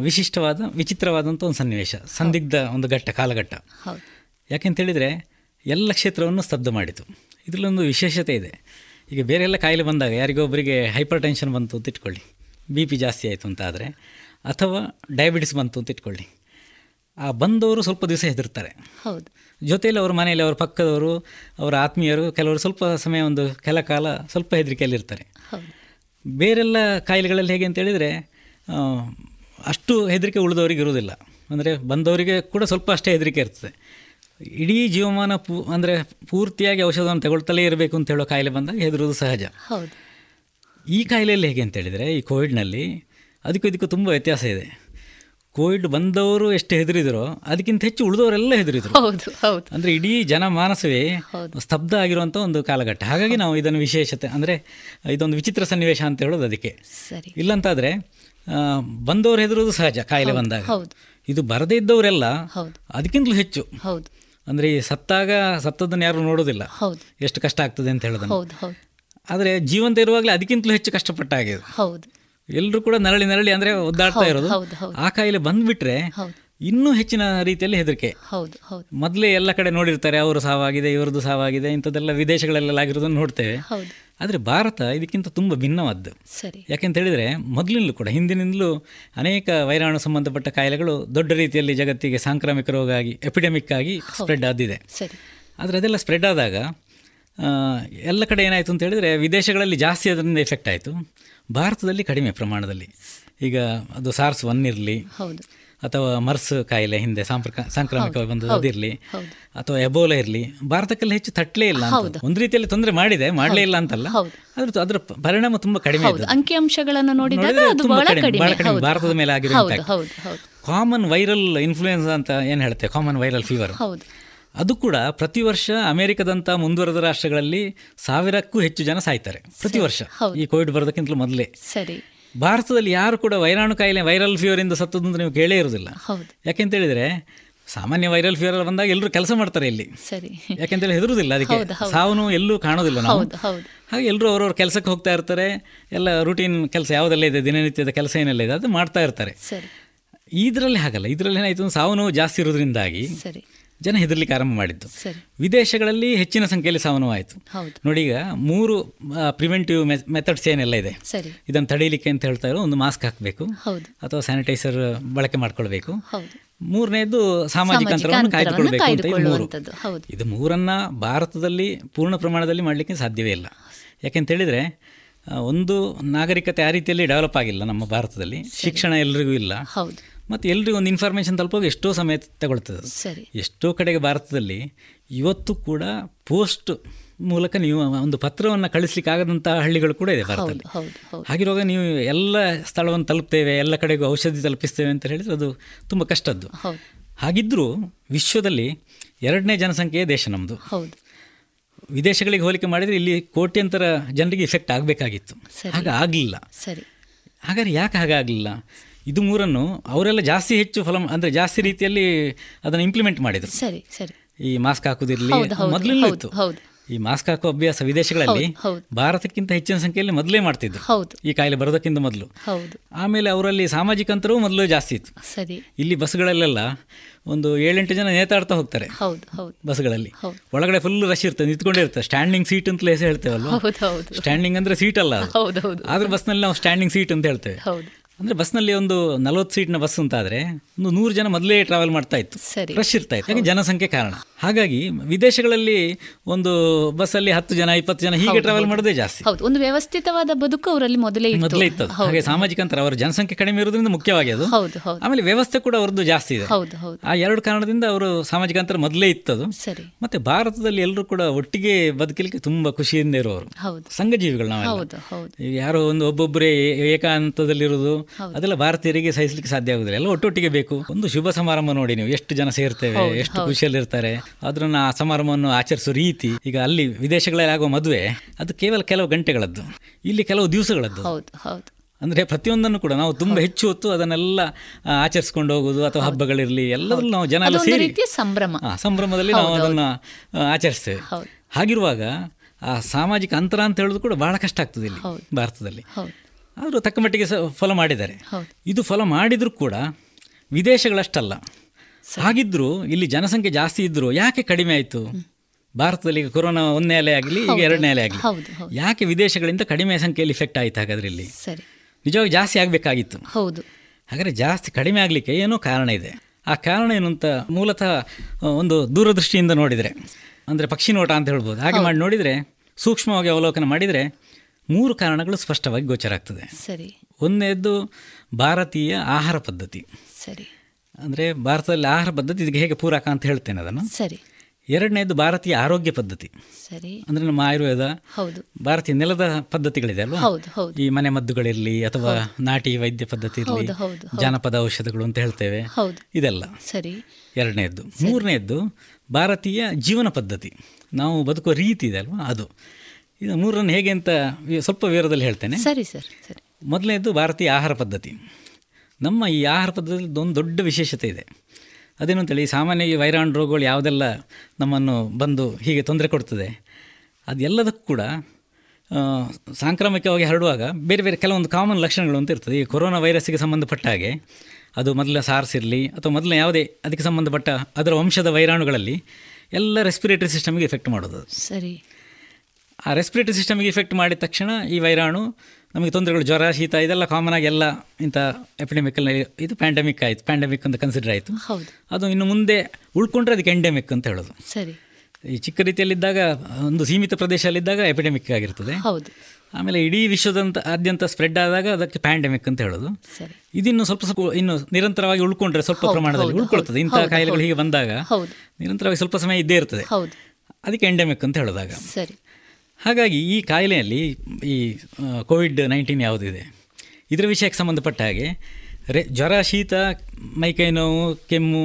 ವಿಶಿಷ್ಟವಾದ ವಿಚಿತ್ರವಾದಂಥ ಒಂದು ಸನ್ನಿವೇಶ ಸಂದಿಗ್ಧ ಒಂದು ಘಟ್ಟ ಕಾಲಘಟ್ಟ. ಹೌದು. ಯಾಕೆಂತೇಳಿದರೆ ಎಲ್ಲ ಕ್ಷೇತ್ರವನ್ನು ಸ್ತಬ್ಧ ಮಾಡಿತು. ಇದರಲ್ಲೊಂದು ವಿಶೇಷತೆ ಇದೆ. ಈಗ ಬೇರೆ ಎಲ್ಲ ಕಾಯಿಲೆ ಬಂದಾಗ ಯಾರಿಗೊಬ್ಬರಿಗೆ ಹೈಪರ್ ಟೆನ್ಷನ್ ಬಂತು ಅಂತ ಇಟ್ಕೊಳ್ಳಿ. ಬಿ ಪಿ ಜಾಸ್ತಿ ಆಯಿತು ಅಂತ ಆದರೆ ಅಥವಾ ಡಯಾಬಿಟಿಸ್ ಬಂತು ಅಂತ ಇಟ್ಕೊಳ್ಳಿ. ಆ ಬಂದವರು ಸ್ವಲ್ಪ ದಿವಸ ಹೆದರ್ತಾರೆ. ಹೌದು. ಜೊತೆಯಲ್ಲಿ ಅವ್ರ ಮನೆಯಲ್ಲಿ ಅವ್ರ ಪಕ್ಕದವರು ಅವರ ಆತ್ಮೀಯರು ಕೆಲವರು ಸ್ವಲ್ಪ ಸಮಯ ಒಂದು ಕೆಲ ಕಾಲ ಸ್ವಲ್ಪ ಹೆದರಿಕೆಯಲ್ಲಿರ್ತಾರೆ ಹೌದು. ಬೇರೆಲ್ಲ ಕಾಯಿಲೆಗಳಲ್ಲಿ ಹೇಗೆ ಅಂತ ಹೇಳಿದರೆ ಅಷ್ಟು ಹೆದರಿಕೆ ಉಳಿದವರಿಗೆ ಇರುವುದಿಲ್ಲ. ಅಂದರೆ ಬಂದವರಿಗೆ ಕೂಡ ಸ್ವಲ್ಪ ಅಷ್ಟೇ ಹೆದರಿಕೆ ಇರ್ತದೆ. ಇಡೀ ಜೀವಮಾನ ಪೂ ಅಂದರೆ ಪೂರ್ತಿಯಾಗಿ ಔಷಧವನ್ನು ತಗೊಳ್ತಲೇ ಇರಬೇಕು ಅಂತ ಹೇಳೋ ಕಾಯಿಲೆ ಬಂದಾಗ ಹೆದರೋದು ಸಹಜ. ಹೌದು. ಈ ಕಾಯಿಲೆಯಲ್ಲಿ ಹೇಗೆ ಅಂತ ಹೇಳಿದರೆ ಈ ಕೋವಿಡ್ನಲ್ಲಿ ಅದಕ್ಕೂ ಇದಕ್ಕೂ ತುಂಬ ವ್ಯತ್ಯಾಸ ಇದೆ. ಕೋವಿಡ್ ಬಂದವರು ಎಷ್ಟು ಹೆದರಿದರೋ ಅದಕ್ಕಿಂತ ಹೆಚ್ಚು ಉಳಿದವರೆಲ್ಲ ಹೆದರಿದ್ರು. ಹೌದು ಹೌದು. ಅಂದರೆ ಇಡೀ ಜನಮಾನಸವೇ ಸ್ತಬ್ಧ ಆಗಿರುವಂಥ ಒಂದು ಕಾಲಘಟ್ಟ. ಹಾಗಾಗಿ ನಾವು ಇದನ್ನು ವಿಶೇಷತೆ ಅಂದರೆ ಇದೊಂದು ವಿಚಿತ್ರ ಸನ್ನಿವೇಶ ಅಂತ ಹೇಳೋದು ಅದಕ್ಕೆ. ಸರಿ. ಇಲ್ಲಂತಾದರೆ ಬಂದವರು ಹೆದರೋದು ಸಹಜ ಕಾಯಿಲೆ ಬಂದಾಗ. ಇದು ಬರದೇ ಇದ್ದವರೆಲ್ಲ ಅದಕ್ಕಿಂತಲೂ ಹೆಚ್ಚು. ಅಂದರೆ ಈ ಸತ್ತಾಗ ಸತ್ತದನ್ನು ಯಾರು ನೋಡೋದಿಲ್ಲ. ಎಷ್ಟು ಕಷ್ಟ ಆಗ್ತದೆ ಅಂತ ಹೇಳೋದನ್ನು. ಆದರೆ ಜೀವಂತ ಇರುವಾಗಲೇ ಅದಕ್ಕಿಂತಲೂ ಹೆಚ್ಚು ಕಷ್ಟಪಟ್ಟಾಗಿದೆ ಹೌದು. ಎಲ್ಲರೂ ಕೂಡ ನರಳಿ ನರಳಿ ಅಂದರೆ ಒದ್ದಾಡ್ತಾ ಇರೋದು. ಆ ಕಾಯಿಲೆ ಬಂದ್ಬಿಟ್ರೆ ಇನ್ನೂ ಹೆಚ್ಚಿನ ರೀತಿಯಲ್ಲಿ ಹೆದರಿಕೆ. ಹೌದು ಹೌದು. ಮೊದಲೇ ಎಲ್ಲ ಕಡೆ ನೋಡಿರ್ತಾರೆ ಅವರು ಸಾವಾಗಿದೆ ಇವರದ್ದು ಸಾವಾಗಿದೆ ಇಂಥದ್ದೆಲ್ಲ ವಿದೇಶಗಳಲ್ಲೆಲ್ಲ ಆಗಿರೋದನ್ನು ನೋಡ್ತೇವೆ. ಹೌದು. ಆದರೆ ಭಾರತ ಇದಕ್ಕಿಂತ ತುಂಬ ಭಿನ್ನವಾದ್ದು. ಸರಿ. ಯಾಕೆಂತ ಹೇಳಿದರೆ ಮೊದಲಿನಲ್ಲೂ ಕೂಡ ಹಿಂದಿನಿಂದಲೂ ಅನೇಕ ವೈರಾಣು ಸಂಬಂಧಪಟ್ಟ ಕಾಯಿಲೆಗಳು ದೊಡ್ಡ ರೀತಿಯಲ್ಲಿ ಜಗತ್ತಿಗೆ ಸಾಂಕ್ರಾಮಿಕ ರೋಗ ಆಗಿ ಎಪಿಡೆಮಿಕ್ ಆಗಿ ಸ್ಪ್ರೆಡ್ ಆದಿದೆ ಸರಿ. ಆದರೆ ಅದೆಲ್ಲ ಸ್ಪ್ರೆಡ್ ಆದಾಗ ಎಲ್ಲ ಕಡೆ ಏನಾಯಿತು ಅಂತ ಹೇಳಿದರೆ ವಿದೇಶಗಳಲ್ಲಿ ಜಾಸ್ತಿ ಅದರಿಂದ ಎಫೆಕ್ಟ್ ಆಯಿತು. ಭಾರತದಲ್ಲಿ ಕಡಿಮೆ ಪ್ರಮಾಣದಲ್ಲಿ. ಈಗ ಅದು ಸಾರ್ಸ್ ಒನ್ ಇರಲಿ ಅಥವಾ ಮರ್ಸ್ ಕಾಯಿಲೆ ಹಿಂದೆ ಸಾಂಪ್ರಕ ಸಾಂಕ್ರಾಮಿಕವಾಗಿ ಬಂದದ್ದು ಅದಿರಲಿ. ಅಥವಾ ಎಬೋಲ ಇರಲಿ ಭಾರತಕ್ಕೆಲ್ಲ ಹೆಚ್ಚು ತಟ್ಟಲೇ ಇಲ್ಲ. ಒಂದು ರೀತಿಯಲ್ಲಿ ತೊಂದರೆ ಮಾಡಿದೆ ಮಾಡಲೇ ಇಲ್ಲ ಅಂತಲ್ಲ. ಅದ್ರ ಅದರ ಪರಿಣಾಮ ತುಂಬಾ ಕಡಿಮೆ. ಅಂಕಿಅಂಶಗಳನ್ನು ನೋಡಿದಾಗ ನೋಡಿದ್ರೆ ಅದು ಬಹಳ ಕಡಿಮೆ, ಭಾರತದ ಮೇಲೆ ಆಗಿರೋ ಕಾಮನ್ ವೈರಲ್ ಇನ್ಫ್ಲೂಯೆನ್ಸ್ ಅಂತ ಏನು ಹೇಳುತ್ತೆ ಕಾಮನ್ ವೈರಲ್ ಫೀವರ್ ಹೌದು. ಅದು ಕೂಡ ಪ್ರತಿ ವರ್ಷ ಅಮೆರಿಕದಂತಹ ಮುಂದುವರೆದ ರಾಷ್ಟ್ರಗಳಲ್ಲಿ ಸಾವಿರಕ್ಕೂ ಹೆಚ್ಚು ಜನ ಸಾಯ್ತಾರೆ ಪ್ರತಿ ವರ್ಷ. ಈ ಕೋವಿಡ್ ಬರೋದಕ್ಕಿಂತಲೂ ಮೊದಲೇ. ಸರಿ. ಭಾರತದಲ್ಲಿ ಯಾರು ಕೂಡ ವೈರಾಣು ಕಾಯಿಲೆ ವೈರಲ್ ಫೀವರಿಂದ ಇಂದ ಅಂತ ನೀವು ಕೇಳೇ ಇರೋದಿಲ್ಲ ಯಾಕೆಂತ ಹೇಳಿದ್ರೆ ಸಾಮಾನ್ಯ ವೈರಲ್ ಫೀವರ್ ಬಂದಾಗ ಎಲ್ಲರೂ ಕೆಲಸ ಮಾಡ್ತಾರೆ ಇಲ್ಲಿ. ಸರಿ. ಯಾಕೆಂತೇಳಿ ಹೆದರುದಿಲ್ಲ ಅದಕ್ಕೆ. ಸಾವನು ಎಲ್ಲೂ ಕಾಣೋದಿಲ್ಲ ನಾವು. ಹಾಗೆ ಎಲ್ಲರೂ ಅವರವ್ರ ಕೆಲಸಕ್ಕೆ ಹೋಗ್ತಾ ಇರ್ತಾರೆ. ಎಲ್ಲ ರೂಟೀನ್ ಕೆಲಸ ಯಾವುದೆಲ್ಲ ಇದೆ ದಿನನಿತ್ಯದ ಕೆಲಸ ಏನೆಲ್ಲ ಇದೆ ಅದು ಮಾಡ್ತಾ ಇರ್ತಾರೆ. ಇದರಲ್ಲಿ ಹಾಗಲ್ಲ. ಇದರಲ್ಲಿ ಏನಾಯ್ತು ಸಾವು ನೋವು ಜಾಸ್ತಿ ಇರೋದ್ರಿಂದಾಗಿ ಸರಿ. ಜನ ಹೆದರ್ಲಿಕ್ಕೆ ಆರಂಭ ಮಾಡಿದ್ದು. ವಿದೇಶಗಳಲ್ಲಿ ಹೆಚ್ಚಿನ ಸಂಖ್ಯೆಯಲ್ಲಿ ಸಾವನವಾಯಿತು ನೋಡಿ ಈಗ ಮೂರು ಪ್ರಿವೆಂಟಿವ್ ಮೆಥಡ್ಸ್ ಏನೆಲ್ಲ ಇದೆ. ಇದನ್ನು ತಡೀಲಿಕ್ಕೆ ಅಂತ ಹೇಳ್ತಾ ಇರೋ ಒಂದು ಮಾಸ್ಕ್ ಹಾಕಬೇಕು. ಅಥವಾ ಸ್ಯಾನಿಟೈಸರ್ ಬಳಕೆ ಮಾಡ್ಕೊಳ್ಬೇಕು. ಮೂರನೇದು ಸಾಮಾಜಿಕ ಅಂತರವನ್ನು ಕಾಯ್ದುಕೊಳ್ಬೇಕು ಅಂತ ಇದು ಮೂರು. ಇದು ಮೂರನ್ನ ಭಾರತದಲ್ಲಿ ಪೂರ್ಣ ಪ್ರಮಾಣದಲ್ಲಿ ಮಾಡಲಿಕ್ಕೆ ಸಾಧ್ಯವೇ ಇಲ್ಲ. ಯಾಕೆಂತ ಹೇಳಿದ್ರೆ ಒಂದು ನಾಗರಿಕತೆ ಆ ರೀತಿಯಲ್ಲಿ ಡೆವಲಪ್ ಆಗಿಲ್ಲ ನಮ್ಮ ಭಾರತದಲ್ಲಿ. ಶಿಕ್ಷಣ ಎಲ್ಲರಿಗೂ ಇಲ್ಲ. ಹೌದು. ಮತ್ತು ಎಲ್ರಿಗೂ ಒಂದು ಇನ್ಫಾರ್ಮೇಷನ್ ತಲುಪೋದು ಎಷ್ಟೋ ಸಮಯ ತಗೊಳ್ತದೆ. ಸರಿ. ಎಷ್ಟೋ ಕಡೆಗೆ ಭಾರತದಲ್ಲಿ ಇವತ್ತು ಕೂಡ ಪೋಸ್ಟ್ ಮೂಲಕ ನೀವು ಒಂದು ಪತ್ರವನ್ನು ಕಳಿಸ್ಲಿಕ್ಕಾಗದಂಥ ಹಳ್ಳಿಗಳು ಕೂಡ ಇದೆ ಭಾರತದಲ್ಲಿ. ಹಾಗಿರುವಾಗ ನೀವು ಎಲ್ಲ ಸ್ಥಳವನ್ನು ತಲುಪ್ತೇವೆ ಎಲ್ಲ ಕಡೆಗೂ ಔಷಧಿ ತಲುಪಿಸ್ತೇವೆ ಅಂತ ಹೇಳಿದರೆ ಅದು ತುಂಬ ಕಷ್ಟದ್ದು. ಹೌದು. ಹಾಗಿದ್ದರೂ ವಿಶ್ವದಲ್ಲಿ ಎರಡನೇ ಜನಸಂಖ್ಯೆಯ ದೇಶ ನಮ್ಮದು ಹೌದು. ವಿದೇಶಗಳಿಗೆ ಹೋಲಿಕೆ ಮಾಡಿದರೆ ಇಲ್ಲಿ ಕೋಟ್ಯಂತರ ಜನರಿಗೆ ಇಫೆಕ್ಟ್ ಆಗಬೇಕಾಗಿತ್ತು. ಹಾಗೆ ಆಗಲಿಲ್ಲ ಸರಿ. ಹಾಗಾದ್ರೆ ಯಾಕೆ ಹಾಗಾಗಲಿಲ್ಲ? ಇದು ಮೂರನ್ನು ಅವರೆಲ್ಲ ಜಾಸ್ತಿ ಹೆಚ್ಚು ಫಲ ಅಂದ್ರೆ ಜಾಸ್ತಿ ರೀತಿಯಲ್ಲಿ ಅದನ್ನು ಇಂಪ್ಲಿಮೆಂಟ್ ಮಾಡಿದ್ರು. ಸರಿ ಸರಿ. ಈ ಮಾಸ್ಕ್ ಹಾಕುದಿರಲಿ ಹೌದು, ಇತ್ತು. ಈ ಮಾಸ್ಕ್ ಹಾಕೋ ಅಭ್ಯಾಸ ವಿದೇಶಗಳಲ್ಲಿ. ಭಾರತಕ್ಕಿಂತ ಹೆಚ್ಚಿನ ಸಂಖ್ಯೆಯಲ್ಲಿ ಮೊದಲೇ ಮಾಡ್ತಿದ್ರು. ಈ ಕಾಯಿಲೆ ಬರೋದಕ್ಕಿಂತ ಮೊದಲು. ಆಮೇಲೆ ಅವರಲ್ಲಿ ಸಾಮಾಜಿಕ ಅಂತರವೂ ಮೊದಲು ಜಾಸ್ತಿ ಇತ್ತು. ಸರಿ. ಇಲ್ಲಿ ಬಸ್ಗಳಲ್ಲೆಲ್ಲ ಒಂದು ಏಳೆಂಟು ಜನ ನೇತಾಡ್ತಾ ಹೋಗ್ತಾರೆ. ಬಸ್ಗಳಲ್ಲಿ. ಒಳಗಡೆ ಫುಲ್ ರಶ್ ಇರ್ತದೆ ನಿಂತ್ಕೊಂಡೇ ಇರ್ತದೆ ಸ್ಟ್ಯಾಂಡಿಂಗ್ ಸೀಟ್ ಅಂತಲೇ ಹೌದು ಸ್ಟ್ಯಾಂಡಿಂಗ್ ಅಂದ್ರೆ ಸೀಟ್ ಅಲ್ಲ ಆದ್ರೆ ಬಸ್ನಲ್ಲಿ ನಾವು ಸ್ಟ್ಯಾಂಡಿಂಗ್ ಸೀಟ್ ಅಂತ ಹೇಳ್ತೇವೆ. ಅಂದರೆ ಬಸ್ನಲ್ಲಿ ಒಂದು ನಲವತ್ತು ಸೀಟ್ನ ಬಸ್ ಅಂತಾದರೆ ಒಂದು ನೂರು ಜನ ಮೊದಲೇ ಟ್ರಾವೆಲ್ ಮಾಡ್ತಾ ಇತ್ತು. ಸರಿ. ರಶ್ ಇರ್ತಾ ಇತ್ತು. ಜನಸಂಖ್ಯೆ ಕಾರಣ. ಹಾಗಾಗಿ ವಿದೇಶಗಳಲ್ಲಿ ಒಂದು ಬಸ್ಸಲ್ಲಿ ಹತ್ತು ಜನ ಇಪ್ಪತ್ತು ಜನ ಹೀಗೆ ಟ್ರಾವೆಲ್. ಮಾಡೋದೇ ಜಾಸ್ತಿ. ಹೌದು. ಒಂದು ವ್ಯವಸ್ಥಿತವಾದ ಬದುಕು ಅವರಲ್ಲಿ ಮೊದಲೇ ಮೊದಲೇ ಇತ್ತು ಹಾಗೆ ಸಾಮಾಜಿಕ ಅಂತರ ಅವರ ಜನಸಂಖ್ಯೆ ಕಡಿಮೆ ಇರೋದ್ರಿಂದ ಮುಖ್ಯವಾಗಿ ಅದು. ಹೌದು ಹೌದು. ಆಮೇಲೆ ವ್ಯವಸ್ಥೆ ಕೂಡ ಅವರದ್ದು ಜಾಸ್ತಿ ಇದೆ. ಹೌದು ಹೌದು. ಆ ಎರಡು ಕಾರಣದಿಂದ ಅವರು ಸಾಮಾಜಿಕ ಅಂತರ ಮೊದಲೇ ಇತ್ತದು ಸರಿ. ಮತ್ತೆ ಭಾರತದಲ್ಲಿ ಎಲ್ಲರೂ ಕೂಡ ಒಟ್ಟಿಗೆ ಬದುಕಲಿಕ್ಕೆ ತುಂಬಾ ಖುಷಿಯಿಂದ ಇರೋರು ಹೌದು. ಸಂಘಜೀವಿಗಳು ನಾವು ಹೌದು ಹೌದು. ಈಗ ಯಾರೋ ಒಂದು ಒಬ್ಬೊಬ್ಬರೇ ಏಕಾಂತದಲ್ಲಿರೋದು. ಅದೆಲ್ಲ ಭಾರತೀಯರಿಗೆ ಸಹಿಸಲಿಕ್ಕೆ ಸಾಧ್ಯ ಆಗುದಿಲ್ಲ. ಎಲ್ಲ ಒಟ್ಟೊಟ್ಟಿಗೆ ಬೇಕು. ಒಂದು ಶುಭ ಸಮಾರಂಭ ನೋಡಿ ನೀವು ಎಷ್ಟು ಜನ ಸೇರ್ತೇವೆ ಎಷ್ಟು ಖುಷಿಯಲ್ಲಿ ಇರ್ತಾರೆ ಅದನ್ನ ಆ ಸಮಾರಂಭವನ್ನು ಆಚರಿಸೋ ರೀತಿ ಈಗ ಅಲ್ಲಿ ವಿದೇಶಗಳಲ್ಲಿ ಆಗುವ ಮದುವೆ ಅದು ಕೇವಲ ಕೆಲವು ಗಂಟೆಗಳದ್ದು. ಇಲ್ಲಿ ಕೆಲವು ದಿವಸಗಳದ್ದು. ಅಂದ್ರೆ ಪ್ರತಿಯೊಂದನ್ನು ಕೂಡ ನಾವು ತುಂಬಾ ಹೆಚ್ಚು ಹೊತ್ತು ಅದನ್ನೆಲ್ಲ ಆಚರಿಸ್ಕೊಂಡು ಹೋಗುದು ಅಥವಾ ಹಬ್ಬಗಳಿರಲಿ ಎಲ್ಲದರಲ್ಲೂ ನಾವು ಜನ ಎಲ್ಲ ಸೇರಿ ಸಂಭ್ರಮ. ಸಂಭ್ರಮದಲ್ಲಿ ನಾವು ಅದನ್ನ ಆಚರಿಸ್ತೇವೆ. ಹಾಗಿರುವಾಗ ಆ ಸಾಮಾಜಿಕ ಅಂತರ ಅಂತ ಹೇಳುದು ಕೂಡ ಬಹಳ ಕಷ್ಟ ಆಗ್ತದೆ ಇಲ್ಲಿ. ಭಾರತದಲ್ಲಿ. ಆದರೂ ತಕ್ಕ ಮಟ್ಟಿಗೆ ಸ ಫಾಲೋ ಮಾಡಿದ್ದಾರೆ. ಇದು ಫಾಲೋ ಮಾಡಿದರೂ ಕೂಡ ವಿದೇಶಗಳಷ್ಟಲ್ಲ. ಹಾಗಿದ್ರೂ ಇಲ್ಲಿ ಜನಸಂಖ್ಯೆ ಜಾಸ್ತಿ ಇದ್ದರೂ ಯಾಕೆ ಕಡಿಮೆ ಆಯಿತು? ಭಾರತದಲ್ಲಿ ಈಗ ಕೊರೋನಾ ಒಂದನೇ ಅಲೆ ಆಗಲಿ ಈಗ ಎರಡನೇ ಅಲೆ ಆಗಲಿ. ಯಾಕೆ ವಿದೇಶಗಳಿಂದ ಕಡಿಮೆ ಸಂಖ್ಯೆಯಲ್ಲಿ ಇಫೆಕ್ಟ್ ಆಯಿತು ಹಾಗಾದ್ರೆ ಇಲ್ಲಿ? ಸರಿ. ನಿಜವಾಗಿ ಜಾಸ್ತಿ ಆಗಬೇಕಾಗಿತ್ತು. ಹೌದು. ಹಾಗಾದರೆ ಜಾಸ್ತಿ ಕಡಿಮೆ ಆಗಲಿಕ್ಕೆ ಏನೋ ಕಾರಣ ಇದೆ. ಆ ಕಾರಣ ಏನು ಅಂತ ಮೂಲತಃ ಒಂದು ದೂರದೃಷ್ಟಿಯಿಂದ ನೋಡಿದರೆ. ಅಂದರೆ ಪಕ್ಷಿ ನೋಟ ಅಂತ ಹೇಳ್ಬೋದು. ಹಾಗೆ ಮಾಡಿ ನೋಡಿದರೆ ಸೂಕ್ಷ್ಮವಾಗಿ ಅವಲೋಕನ ಮಾಡಿದರೆ ಮೂರು ಕಾರಣಗಳು ಸ್ಪಷ್ಟವಾಗಿ ಗೋಚರ ಆಗ್ತದೆ. ಸರಿ. ಒಂದನೇದ್ದು ಭಾರತೀಯ ಆಹಾರ ಪದ್ಧತಿ. ಸರಿ. ಅಂದರೆ ಭಾರತದಲ್ಲಿ ಆಹಾರ ಪದ್ಧತಿ ಇದಕ್ಕೆ ಹೇಗೆ ಪೂರಕ ಅಂತ ಹೇಳ್ತೇನೆ ಅದನ್ನು. ಸರಿ. ಎರಡನೇದು ಭಾರತೀಯ ಆರೋಗ್ಯ ಪದ್ಧತಿ. ಸರಿ. ಅಂದರೆ ನಮ್ಮ ಆಯುರ್ವೇದ ಹೌದು. ಭಾರತೀಯ ನೆಲದ ಪದ್ಧತಿಗಳಿದೆ ಅಲ್ವಾ? ಹೌದು ಹೌದು. ಈ ಮನೆ ಮದ್ದುಗಳಿರಲಿ ಅಥವಾ ನಾಟಿ ವೈದ್ಯ ಪದ್ಧತಿ ಇರಲಿ. ಜಾನಪದ ಔಷಧಗಳು ಅಂತ ಹೇಳ್ತೇವೆ. ಹೌದು. ಇದೆಲ್ಲ. ಸರಿ. ಎರಡನೇದ್ದು. ಮೂರನೇದ್ದು ಭಾರತೀಯ ಜೀವನ ಪದ್ಧತಿ. ನಾವು ಬದುಕುವ ರೀತಿ ಇದೆ ಅಲ್ವಾ? ಅದು. ಇದು ಮೂರನ್ನು ಹೇಗೆ ಅಂತ ಸ್ವಲ್ಪ ವಿವರದಲ್ಲಿ ಹೇಳ್ತೇನೆ. ಸರಿ ಸರ್ ಸರಿ. ಮೊದಲನೇದು ಭಾರತೀಯ ಆಹಾರ ಪದ್ಧತಿ. ನಮ್ಮ ಈ ಆಹಾರ ಪದ್ಧತಿಯಲ್ಲಿ ಒಂದು ದೊಡ್ಡ ವಿಶೇಷತೆ ಇದೆ. ಅದೇನು ಅಂತೇಳಿ ಸಾಮಾನ್ಯ ಈ ವೈರಾಣು ರೋಗಗಳು ಯಾವುದೆಲ್ಲ ನಮ್ಮನ್ನು ಬಂದು ಹೀಗೆ ತೊಂದರೆ ಕೊಡ್ತದೆ ಅದೆಲ್ಲದಕ್ಕೂ ಕೂಡ ಸಾಂಕ್ರಾಮಿಕವಾಗಿ ಹರಡುವಾಗ ಬೇರೆ ಬೇರೆ ಕೆಲವೊಂದು ಕಾಮನ್ ಲಕ್ಷಣಗಳು ಅಂತ ಇರ್ತದೆ. ಈ ಕೊರೋನಾ ವೈರಸ್ಸಿಗೆ ಸಂಬಂಧಪಟ್ಟ ಹಾಗೆ ಅದು ಮೊದಲ ಸಾರ್ಸ್ ಇರಲಿ ಅಥವಾ ಮೊದಲ ಯಾವುದೇ ಅದಕ್ಕೆ ಸಂಬಂಧಪಟ್ಟ ಅದರ ವಂಶದ ವೈರಾಣುಗಳಲ್ಲಿ ಎಲ್ಲ ರೆಸ್ಪಿರೇಟರಿ ಸಿಸ್ಟಮ್ಗೆ ಎಫೆಕ್ಟ್ ಮಾಡೋದು. ಸರಿ. ಆ ರೆಸ್ಪಿರೇಟರಿ ಸಿಸ್ಟಮ್ಗೆ ಇಫೆಕ್ಟ್ ಮಾಡಿದ ತಕ್ಷಣ ಈ ವೈರಾಣು ನಮಗೆ ತೊಂದರೆಗಳು ಜ್ವರ ಶೀತ ಇದೆಲ್ಲ ಕಾಮನ್ ಆಗಿ ಎಲ್ಲ ಇಂಥ ಎಪಿಡೆಮಿಕಲ್ಲಿ ಇದು ಪ್ಯಾಂಡಮಿಕ್ ಆಯಿತು. ಪ್ಯಾಂಡಮಿಕ್ ಅಂತ ಕನ್ಸಿಡರ್ ಆಯಿತು. ಅದು ಇನ್ನು ಮುಂದೆ ಉಳ್ಕೊಂಡ್ರೆ ಅದಕ್ಕೆ ಎಂಡೆಮಿಕ್ ಅಂತ ಹೇಳೋದು. ಸರಿ. ಈ ಚಿಕ್ಕ ರೀತಿಯಲ್ಲಿದ್ದಾಗ ಒಂದು ಸೀಮಿತ ಪ್ರದೇಶದಲ್ಲಿದ್ದಾಗ ಎಪಿಡೆಮಿಕ್ ಆಗಿರ್ತದೆ. ಹೌದು. ಆಮೇಲೆ ಇಡೀ ವಿಶ್ವದಂತ ಆದ್ಯಂತ ಸ್ಪ್ರೆಡ್ ಆದಾಗ ಅದಕ್ಕೆ ಪ್ಯಾಂಡಮಿಕ್ ಅಂತ ಹೇಳೋದು. ಇದಿನ್ನು ಸ್ವಲ್ಪ ಸ್ವಲ್ಪ ಇನ್ನು ನಿರಂತರವಾಗಿ ಉಳ್ಕೊಂಡ್ರೆ ಸ್ವಲ್ಪ ಪ್ರಮಾಣದಲ್ಲಿ ಉಳ್ಕೊಳ್ತದೆ. ಇಂಥ ಕಾಯಿಲೆಗಳು ಹೀಗೆ ಬಂದಾಗ ನಿರಂತರವಾಗಿ ಸ್ವಲ್ಪ ಸಮಯ ಇದ್ದೇ ಇರ್ತದೆ. ಅದಕ್ಕೆ ಎಂಡೆಮಿಕ್ ಅಂತ ಹೇಳೋದಾಗ ಸರಿ. ಹಾಗಾಗಿ ಈ ಕಾಯಿಲೆಯಲ್ಲಿ ಈ ಕೋವಿಡ್ ನೈನ್ಟೀನ್ ಯಾವುದಿದೆ? ಇದರ ವಿಷಯಕ್ಕೆ ಸಂಬಂಧಪಟ್ಟ ಹಾಗೆ ರೆ ಜ್ವರ ಶೀತ ಮೈಕೈ ನೋವು ಕೆಮ್ಮು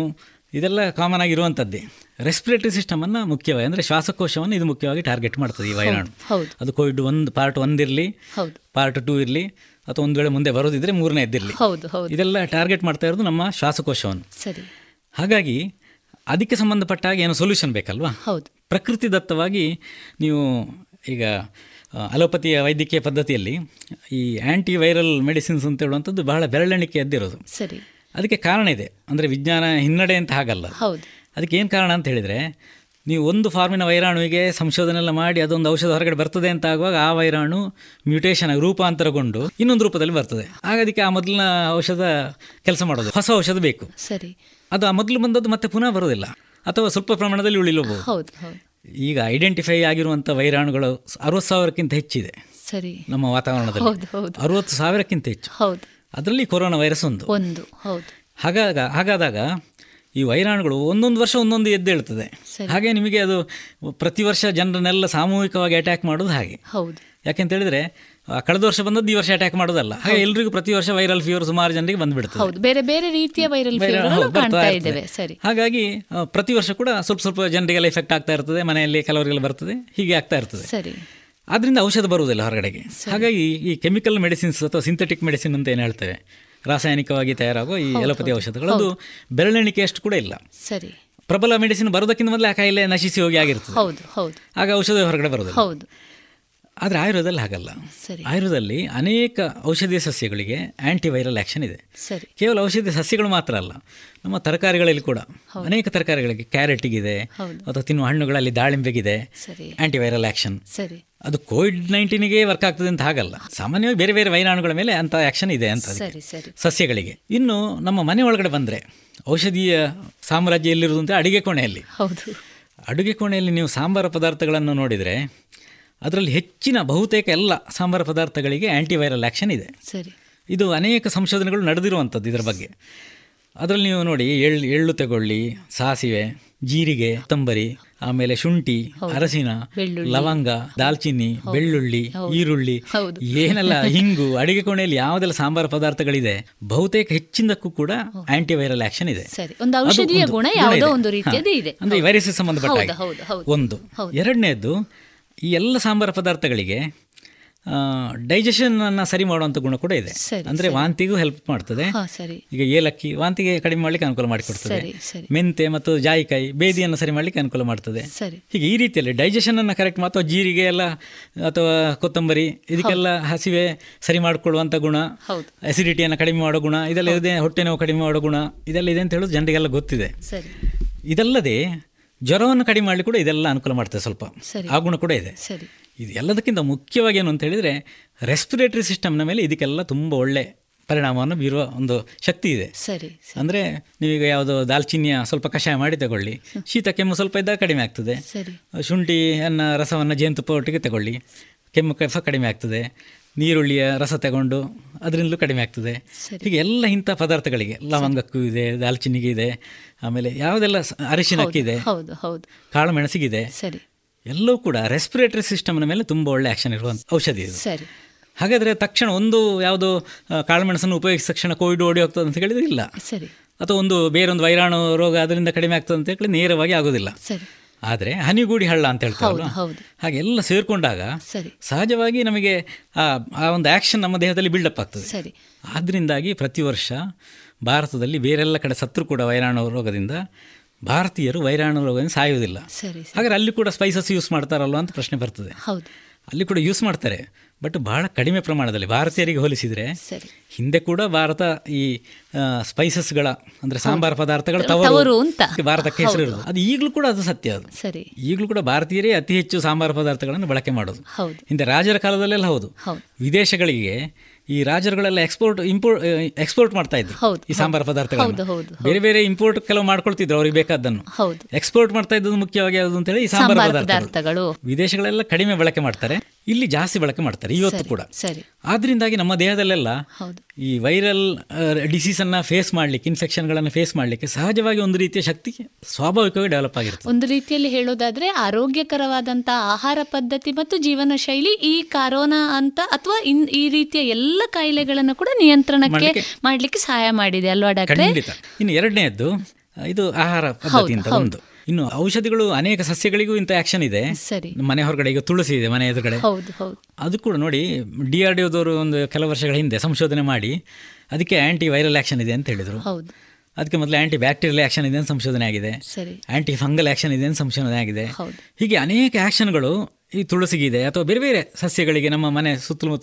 ಇದೆಲ್ಲ ಕಾಮನ್ ಆಗಿರುವಂಥದ್ದೇ. ರೆಸ್ಪಿರೇಟರಿ ಸಿಸ್ಟಮನ್ನು ಮುಖ್ಯವಾಗಿ ಅಂದರೆ ಶ್ವಾಸಕೋಶವನ್ನು ಇದು ಮುಖ್ಯವಾಗಿ ಟಾರ್ಗೆಟ್ ಮಾಡ್ತದೆ ಈ ವೈರಾಣು. ಹೌದು ಅದು ಕೋವಿಡ್ ಒಂದು ಪಾರ್ಟ್ ಒಂದಿರಲಿ ಹೌದು. ಪಾರ್ಟ್ ಟೂ ಇರಲಿ ಅಥವಾ ಒಂದು ವೇಳೆ ಮುಂದೆ ಬರೋದಿದ್ರೆ ಮೂರನೇ ಇದ್ದಿರಲಿ ಹೌದು ಹೌದು. ಇದೆಲ್ಲ ಟಾರ್ಗೆಟ್ ಮಾಡ್ತಾ ಇರೋದು ನಮ್ಮ ಶ್ವಾಸಕೋಶವನ್ನು. ಸರಿ. ಹಾಗಾಗಿ ಅದಕ್ಕೆ ಸಂಬಂಧಪಟ್ಟ ಹಾಗೆ ಏನೋ ಸೊಲ್ಯೂಷನ್ ಬೇಕಲ್ವಾ? ಹೌದು. ಪ್ರಕೃತಿದತ್ತವಾಗಿ ನೀವು ಈಗ ಅಲೋಪತಿಯ ವೈದ್ಯಕೀಯ ಪದ್ಧತಿಯಲ್ಲಿ ಈ ಆ್ಯಂಟಿ ವೈರಲ್ ಮೆಡಿಸಿನ್ಸ್ ಅಂತ ಹೇಳುವಂಥದ್ದು ಬಹಳ ಬೆರಳೆಣಿಕೆ ಎದ್ದಿರೋದು. ಸರಿ. ಅದಕ್ಕೆ ಕಾರಣ ಇದೆ. ಅಂದರೆ ವಿಜ್ಞಾನ ಹಿನ್ನಡೆ ಅಂತ ಹಾಗಲ್ಲ. ಹೌದು. ಅದಕ್ಕೆ ಏನು ಕಾರಣ ಅಂತ ಹೇಳಿದರೆ ನೀವು ಒಂದು ಫಾರ್ಮಿನ ವೈರಾಣುವಿಗೆ ಸಂಶೋಧನೆ ಎಲ್ಲ ಮಾಡಿ ಅದೊಂದು ಔಷಧ ಹೊರಗಡೆ ಬರ್ತದೆ ಅಂತ ಆಗುವಾಗ ಆ ವೈರಾಣು ಮ್ಯೂಟೇಷನ್ ಆಗಿ ರೂಪಾಂತರಗೊಂಡು ಇನ್ನೊಂದು ರೂಪದಲ್ಲಿ ಬರ್ತದೆ. ಆಗ ಅದಕ್ಕೆ ಆ ಮೊದಲಿನ ಔಷಧ ಕೆಲಸ ಮಾಡೋದು. ಹೊಸ ಔಷಧ ಬೇಕು. ಸರಿ. ಅದು ಆ ಮೊದಲು ಬಂದದ್ದು ಮತ್ತೆ ಪುನಃ ಬರೋದಿಲ್ಲ ಅಥವಾ ಸ್ವಲ್ಪ ಪ್ರಮಾಣದಲ್ಲಿ ಉಳಿಲಬಹುದು. ಹೌದು ಹೌದು. ಈಗ ಐಡೆಂಟಿಫೈ ಆಗಿರುವಂಥ ವೈರಾಣುಗಳು ಅರವತ್ತು ಸಾವಿರಕ್ಕಿಂತ ಹೆಚ್ಚಿದೆ. ಸರಿ. ನಮ್ಮ ವಾತಾವರಣದಲ್ಲಿ. ಅರವತ್ತು ಸಾವಿರಕ್ಕಿಂತ ಹೆಚ್ಚು. ಹೌದು. ಅದರಲ್ಲಿ ಕೊರೋನಾ ವೈರಸ್ ಒಂದು. ಒಂದು ಹೌದು. ಹಾಗಾಗ ಹಾಗಾದಾಗ ಈ ವೈರಾಣುಗಳು ಒಂದೊಂದು ವರ್ಷ ಒಂದೊಂದು ಎದ್ದೇಳ್ತದೆ. ಹಾಗೆ ನಿಮಗೆ ಅದು ಪ್ರತಿ ವರ್ಷ ಜನರನ್ನೆಲ್ಲ ಸಾಮೂಹಿಕವಾಗಿ ಅಟ್ಯಾಕ್ ಮಾಡೋದು ಹಾಗೆ. ಹೌದು. ಯಾಕೆಂತ ಹೇಳಿದ್ರೆ ಕಳೆದ ವರ್ಷ ಬಂದದ್ದು ಈ ವರ್ಷ ಅಟ್ಯಾಕ್ ಮಾಡೋದಲ್ಲ. ಹಾಗೆ ಎಲ್ರಿಗೂ ಪ್ರತಿ ವರ್ಷ ವೈರಲ್ ಫೀವರ್ ಸುಮಾರು ಜನರಿಗೆ ಬಂದ್ಬಿಡ್ತದೆ ಹೌದು ಬೇರೆ ಬೇರೆ ರೀತಿಯ ವೈರಲ್ ಸರಿ. ಹಾಗಾಗಿ ಪ್ರತಿ ವರ್ಷ ಕೂಡ ಸ್ವಲ್ಪ ಸ್ವಲ್ಪ ಜನರಿಗೆಲ್ಲ ಎಫೆಕ್ಟ್ ಆಗ್ತಾ ಇರ್ತದೆ ಮನೆಯಲ್ಲಿ ಕೆಲವರಿಗೆಲ್ಲ ಬರ್ತದೆ ಹೀಗೆ ಆಗ್ತಾ ಇರ್ತದೆ. ಸರಿ. ಅದರಿಂದ ಔಷಧ ಬರುವುದಿಲ್ಲ ಹೊರಗಡೆಗೆ. ಹಾಗಾಗಿ ಈ ಕೆಮಿಕಲ್ ಮೆಡಿಸಿನ್ಸ್ ಅಥವಾ ಸಿಂಥೆಟಿಕ್ ಮೆಡಿಸಿನ್ ಅಂತ ಏನು ಹೇಳ್ತೇವೆ ರಾಸಾಯನಿಕವಾಗಿ ತಯಾರಾಗುವ ಈ ಎಲೋಪತಿ. ಔಷಧಗಳು ಅದು ಬೆರಳೆಣಿಕೆಯಷ್ಟು ಕೂಡ ಇಲ್ಲ. ಸರಿ. ಪ್ರಬಲ ಮೆಡಿಸಿನ್ ಬರೋದಕ್ಕಿಂತ ಮೊದಲೇ ಆ ಕಾಯಿಲೆ ನಶಿಸಿ ಹೋಗಿ ಆಗಿರ್ತದೆ. ಹೌದು ಹೌದು. ಆಗ ಔಷಧ ಹೊರಗಡೆ ಬರೋದಿಲ್ಲ ಹೌದು. ಆದರೆ ಆಯುರ್ವೇದದಲ್ಲಿ ಹಾಗಲ್ಲ. ಸರಿ. ಆಯುರ್ವೇದದಲ್ಲಿ ಅನೇಕ ಔಷಧೀಯ ಸಸ್ಯಗಳಿಗೆ ಆ್ಯಂಟಿವೈರಲ್ ಆ್ಯಕ್ಷನ್ ಇದೆ. ಕೇವಲ ಔಷಧಿ ಸಸ್ಯಗಳು ಮಾತ್ರ ಅಲ್ಲ ನಮ್ಮ ತರಕಾರಿಗಳಲ್ಲಿ ಕೂಡ ಅನೇಕ ತರಕಾರಿಗಳಿಗೆ ಕ್ಯಾರೆಟಿಗಿದೆ ಅಥವಾ ತಿನ್ನುವ ಹಣ್ಣುಗಳಲ್ಲಿ ದಾಳಿಂಬೆಗಿದೆ ಆ್ಯಂಟಿವೈರಲ್ ಆ್ಯಕ್ಷನ್ ಸರಿ. ಅದು ಕೋವಿಡ್ ನೈನ್ಟೀನಿಗೆ ವರ್ಕ್ ಆಗ್ತದೆ ಅಂತ ಹಾಗಲ್ಲ. ಸಾಮಾನ್ಯವಾಗಿ ಬೇರೆ ಬೇರೆ ವೈರಾಣುಗಳ ಮೇಲೆ ಅಂತ ಆ್ಯಕ್ಷನ್ ಇದೆ ಅಂತ ಸಸ್ಯಗಳಿಗೆ. ಇನ್ನು ನಮ್ಮ ಮನೆ ಒಳಗಡೆ ಬಂದರೆ ಔಷಧೀಯ ಸಾಮ್ರಾಜ್ಯ ಎಲ್ಲಿರುವುದು ಅಂತ ಅಡುಗೆ ಕೋಣೆಯಲ್ಲಿ. ಹೌದು. ಅಡುಗೆ ಕೋಣೆಯಲ್ಲಿ ನೀವು ಸಾಂಬಾರ ಪದಾರ್ಥಗಳನ್ನು ನೋಡಿದರೆ ಅದರಲ್ಲಿ ಹೆಚ್ಚಿನ ಬಹುತೇಕ ಎಲ್ಲ ಸಾಂಬಾರ ಪದಾರ್ಥಗಳಿಗೆ ಆ್ಯಂಟಿವೈರಲ್ ಆ್ಯಕ್ಷನ್ ಇದೆ. ಸರಿ. ಇದು ಅನೇಕ ಸಂಶೋಧನೆಗಳು ನಡೆದಿರುವಂಥದ್ದು ಇದರ ಬಗ್ಗೆ. ಅದರಲ್ಲಿ ನೀವು ನೋಡಿ ಎಳ್ಳು ಎಳ್ಳು ತಗೊಳ್ಳಿ ಸಾಸಿವೆ ಜೀರಿಗೆ ತಂಬರಿ ಆಮೇಲೆ ಶುಂಠಿ ಅರಸಿನ. ಲವಂಗ ದಾಲ್ಚಿನ್ನಿ ಬೆಳ್ಳುಳ್ಳಿ ಈರುಳ್ಳಿ. ಏನೆಲ್ಲ ಹಿಂಗು ಅಡಿಗೆ ಕೋಣೆಯಲ್ಲಿ ಯಾವುದೆಲ್ಲ ಸಾಂಬಾರ ಪದಾರ್ಥಗಳಿದೆ ಬಹುತೇಕ ಹೆಚ್ಚಿನದಕ್ಕೂ ಕೂಡ ಆಂಟಿವೈರಲ್ ಆಕ್ಷನ್ ಇದೆ. ಒಂದು ವೈರಸ್ ಸಂಬಂಧಪಟ್ಟ. ಒಂದು. ಹೌದು. ಈ ಎಲ್ಲ ಸಾಂಬಾರ ಪದಾರ್ಥಗಳಿಗೆ ಡೈಜೆಷನ್ ಅನ್ನ ಸರಿ ಮಾಡುವಂಥ ಗುಣ ಕೂಡ ಇದೆ. ಅಂದರೆ. ವಾಂತಿಗೂ ಹೆಲ್ಪ್ ಮಾಡ್ತದೆ. ಈಗ ಏಲಕ್ಕಿ ವಾಂತಿಗೆ ಕಡಿಮೆ ಮಾಡ್ಲಿಕ್ಕೆ ಅನುಕೂಲ ಮಾಡಿಕೊಡ್ತದೆ. ಮೆಂತೆ ಮತ್ತು ಜಾಯಿಕಾಯಿ ಬೇದಿಯನ್ನು ಸರಿ ಮಾಡ್ಲಿಕ್ಕೆ ಅನುಕೂಲ ಮಾಡ್ತದೆ. ಹೀಗೆ ಈ ರೀತಿಯಲ್ಲಿ ಡೈಜೆಷನ್ ಅನ್ನು ಕರೆಕ್ಟ್ ಅಥವಾ ಜೀರಿಗೆ ಎಲ್ಲ ಅಥವಾ ಕೊತ್ತಂಬರಿ ಇದಕ್ಕೆಲ್ಲ ಹಸಿವೆ ಸರಿ ಮಾಡಿಕೊಳ್ಳುವಂಥ ಗುಣ. ಅಸಿಡಿಟಿಯನ್ನು ಕಡಿಮೆ ಮಾಡೋ ಗುಣ. ಇದೆಲ್ಲ ಇದೆ ಹೊಟ್ಟೆ ನೋವು ಕಡಿಮೆ ಮಾಡೋ ಗುಣ. ಇದೆಲ್ಲ ಇದೆ ಅಂತ ಹೇಳೋದು ಜನರಿಗೆಲ್ಲ ಗೊತ್ತಿದೆ. ಇದಲ್ಲದೆ ಜ್ವರವನ್ನು ಕಡಿಮೆ ಮಾಡಲಿ ಕೂಡ ಇದೆಲ್ಲ ಅನುಕೂಲ ಮಾಡ್ತದೆ ಸ್ವಲ್ಪ. ಆ ಗುಣ ಕೂಡ ಇದೆ. ಇದು ಎಲ್ಲದಕ್ಕಿಂತ ಮುಖ್ಯವಾಗಿ ಏನು ಅಂತ ಹೇಳಿದರೆ ರೆಸ್ಪಿರೇಟರಿ ಸಿಸ್ಟಮ್ನ ಮೇಲೆ ಇದಕ್ಕೆಲ್ಲ ತುಂಬ ಒಳ್ಳೆ ಪರಿಣಾಮವನ್ನು ಬೀರುವ ಒಂದು ಶಕ್ತಿ ಇದೆ. ಸರಿ ಅಂದರೆ ನೀವೀಗ ಯಾವುದೋ ದಾಲ್ಚಿನ್ನಿಯ ಸ್ವಲ್ಪ ಕಷಾಯ ಮಾಡಿ ತಗೊಳ್ಳಿ. ಶೀತ ಕೆಮ್ಮು ಸ್ವಲ್ಪ ಇದ್ದಾಗ ಕಡಿಮೆ ಆಗ್ತದೆ. ಶುಂಠಿ ಅನ್ನ ರಸವನ್ನು ಜೇನುತುಪ್ಪ ಒಟ್ಟಿಗೆ ತಗೊಳ್ಳಿ. ಕೆಮ್ಮು ಕಫ ಕಡಿಮೆ ಆಗ್ತದೆ. ನೀರುಳ್ಳಿಯ ರಸ ತಗೊಂಡು ಅದರಿಂದಲೂ ಕಡಿಮೆ ಆಗ್ತದೆ. ಹೀಗೆ ಎಲ್ಲ ಇಂಥ ಪದಾರ್ಥಗಳಿಗೆ ಲವಂಗಕ್ಕೂ ಇದೆ ದಾಲ್ಚಿನ್ನಿಗೆ ಇದೆ. ಆಮೇಲೆ ಯಾವುದೆಲ್ಲ ಅರಿಶಿನ ಅರಿಶಿನಕ್ಕಿದೆ ಹೌದು ಹೌದು ಕಾಳು ಮೆಣಸಿಗಿದೆ ಸರಿ. ಎಲ್ಲವೂ ಕೂಡ ರೆಸ್ಪಿರೇಟರಿ ಸಿಸ್ಟಮ್ನ ಮೇಲೆ ತುಂಬ ಒಳ್ಳೆ ಆಕ್ಷನ್ ಇರುವಂಥ ಔಷಧಿ ಇದು. ಸರಿ. ಹಾಗಾದರೆ ತಕ್ಷಣ ಒಂದು ಯಾವುದು ಕಾಳುಮೆಣಸನ್ನು ಉಪಯೋಗಿಸಿದ ತಕ್ಷಣ ಕೋವಿಡ್ ಓಡಿ ಹೋಗ್ತದೆ ಅಂತ ಹೇಳಿದ್ರೆ ಇಲ್ಲ. ಸರಿ. ಅಥವಾ ಒಂದು ಬೇರೊಂದು ವೈರಾಣು ರೋಗ ಅದರಿಂದ ಕಡಿಮೆ ಆಗ್ತದೆ ಅಂತ ಹೇಳಿ ನೇರವಾಗಿ ಆಗೋದಿಲ್ಲ. ಸರಿ. ಆದರೆ ಹನಿಗೂಡಿ ಹಳ್ಳ ಅಂತ ಹೇಳ್ತಾರೆ ಹೌದು, ಹೌದು. ಹಾಗೆ ಎಲ್ಲ ಸೇರಿಕೊಂಡಾಗ ಸರಿ. ಸಹಜವಾಗಿ ನಮಗೆ ಆ ಆ ಒಂದು ಆ್ಯಕ್ಷನ್ ನಮ್ಮ ದೇಹದಲ್ಲಿ ಬಿಲ್ಡಪ್ ಆಗ್ತದೆ. ಸರಿ. ಆದ್ದರಿಂದಾಗಿ ಪ್ರತಿ ವರ್ಷ ಭಾರತದಲ್ಲಿ ಬೇರೆಲ್ಲ ಕಡೆ ಸತ್ರು ಕೂಡ ವೈರಾಣು ರೋಗದಿಂದ ಭಾರತೀಯರು ವೈರಾಣು ರೋಗದಿಂದ ಸಾಯುವುದಿಲ್ಲ. ಸರಿ ಹಾಗಾದ್ರೆ ಅಲ್ಲಿ ಕೂಡ ಸ್ಪೈಸಸ್ ಯೂಸ್ ಮಾಡ್ತಾರಲ್ವ ಅಂತ ಪ್ರಶ್ನೆ ಬರ್ತದೆ. ಹೌದು. ಅಲ್ಲಿ ಕೂಡ ಯೂಸ್ ಮಾಡ್ತಾರೆ. ಬಟ್ ಬಹಳ ಕಡಿಮೆ ಪ್ರಮಾಣದಲ್ಲಿ ಭಾರತೀಯರಿಗೆ ಹೋಲಿಸಿದರೆ ಹಿಂದೆ ಕೂಡ ಭಾರತ ಈ ಸ್ಪೈಸಸ್ಗಳ ಅಂದರೆ ಸಾಂಬಾರ ಪದಾರ್ಥಗಳ ತವರು ಭಾರತಕ್ಕೆ ಹೆಸರು ಇರೋದು ಅದು ಈಗಲೂ ಕೂಡ ಅದು ಸತ್ಯ ಅದು. ಸರಿ. ಈಗಲೂ ಕೂಡ ಭಾರತೀಯರೇ ಅತಿ ಹೆಚ್ಚು ಸಾಂಬಾರ ಪದಾರ್ಥಗಳನ್ನು ಬಳಕೆ ಮಾಡೋದು. ಹೌದು. ಹಿಂದೆ ರಾಜರ ಕಾಲದಲ್ಲೆಲ್ಲ ಹೌದು. ವಿದೇಶಗಳಿಗೆ ಈ ರಾಜರುಗಳೆಲ್ಲ ಎಕ್ಸ್ಪೋರ್ಟ್ ಇಂಪೋರ್ಟ್ ಎಕ್ಸ್ಪೋರ್ಟ್ ಮಾಡ್ತಾ ಇದ್ರು. ಈ ಸಾಂಬಾರ ಪದಾರ್ಥಗಳು ಬೇರೆ ಬೇರೆ ಇಂಪೋರ್ಟ್ ಕೆಲವು ಮಾಡ್ಕೊಳ್ತಿದ್ರು ಅವ್ರಿಗೆ ಬೇಕಾದನ್ನು ಎಕ್ಸ್ಪೋರ್ಟ್ ಮಾಡ್ತಾ ಇದ್ದು ಮುಖ್ಯವಾಗಿ ಯಾವುದು ಅಂತ ಹೇಳಿ ಈ ಸಾಂಬಾರ ಪದಾರ್ಥಗಳು. ವಿದೇಶಗಳೆಲ್ಲ ಕಡಿಮೆ ಬಳಕೆ ಮಾಡ್ತಾರೆ ಇಲ್ಲಿ ಜಾಸ್ತಿ ಬಳಕೆ ಮಾಡ್ತಾರೆ ಇವತ್ತು ಕೂಡ. ಸರಿ. ಆದ್ರಿಂದಾಗಿ ನಮ್ಮ ದೇಹದಲ್ಲೆಲ್ಲ ಹೌದು. ಈ ವೈರಲ್ ಡಿಸೀಸನ್ನು ಫೇಸ್ ಮಾಡಲಿಕ್ಕೆ ಇನ್ಫೆಕ್ಷನ್ಗಳನ್ನು ಫೇಸ್ ಮಾಡಲಿಕ್ಕೆ ಸಹಜವಾಗಿ ಒಂದು ರೀತಿಯ ಶಕ್ತಿ ಸ್ವಾಭಾವಿಕವಾಗಿ ಡೆವಲಪ್ ಆಗಿರುತ್ತೆ. ಒಂದು ರೀತಿಯಲ್ಲಿ ಹೇಳೋದಾದ್ರೆ ಆರೋಗ್ಯಕರವಾದಂಥ ಆಹಾರ ಪದ್ಧತಿ ಮತ್ತು ಜೀವನ ಶೈಲಿ ಈ ಕರೋನಾ ಅಂತ ಅಥವಾ ಇನ್ ಈ ರೀತಿಯ ಎಲ್ಲ ಕಾಯಿಲೆಗಳನ್ನು ಕೂಡ ನಿಯಂತ್ರಣಕ್ಕೆ ಮಾಡ್ಲಿಕ್ಕೆ- ಸಹಾಯ ಮಾಡಿದೆ ಅಲ್ವಾ ಡಾಕ್ಟರ್? ಇನ್ನು ಎರಡನೇದ್ದು ಇದು ಆಹಾರ ಪದ್ಧತಿ ಅಂತ ಒಂದು. ಇನ್ನು ಔಷಧಿಗಳು ಅನೇಕ ಸಸ್ಯಗಳಿಗೂ ಇಂಥ ಆಕ್ಷನ್ ಇದೆ. ಸರಿ. ಮನೆ ಹೊರಗಡೆ ಈಗ ತುಳಸಿ ಇದೆ ಮನೆ ಎದುರುಗಡೆ. ಹೌದು ಹೌದು. ಅದು ಕೂಡ ನೋಡಿ ಡಿ ಆರ್ ಡಿ ಒಂದು ಕೆಲವು ವರ್ಷಗಳ ಹಿಂದೆ ಸಂಶೋಧನೆ ಮಾಡಿ ಅದಕ್ಕೆ ಆ್ಯಂಟಿ ವೈರಲ್ ಆಕ್ಷನ್ ಇದೆ ಅಂತ ಹೇಳಿದರು. ಹೌದು. ಅದಕ್ಕೆ ಮೊದಲು ಆಂಟಿ ಬ್ಯಾಕ್ಟೀರಿಯಲ್ ಆಕ್ಷನ್ ಇದೆ ಅಂತ ಸಂಶೋಧನೆ ಆಗಿದೆ? ಆಂಟಿ ಆ್ಯಂಟಿ ಫಂಗಲ್ ಆಕ್ಷನ್ ಇದೆ ಅಂತ ಸಂಶೋಧನೆ ಆಗಿದೆ? ಹೀಗೆ ಅನೇಕ ಆಕ್ಷನ್ಗಳು ಈ ತುಳಸಿಗಿದೆ ಅಥವಾ ಬೇರೆ ಬೇರೆ ಸಸ್ಯಗಳಿಗೆ ನಮ್ಮ ಮನೆ ಸುತ್ತಲೂ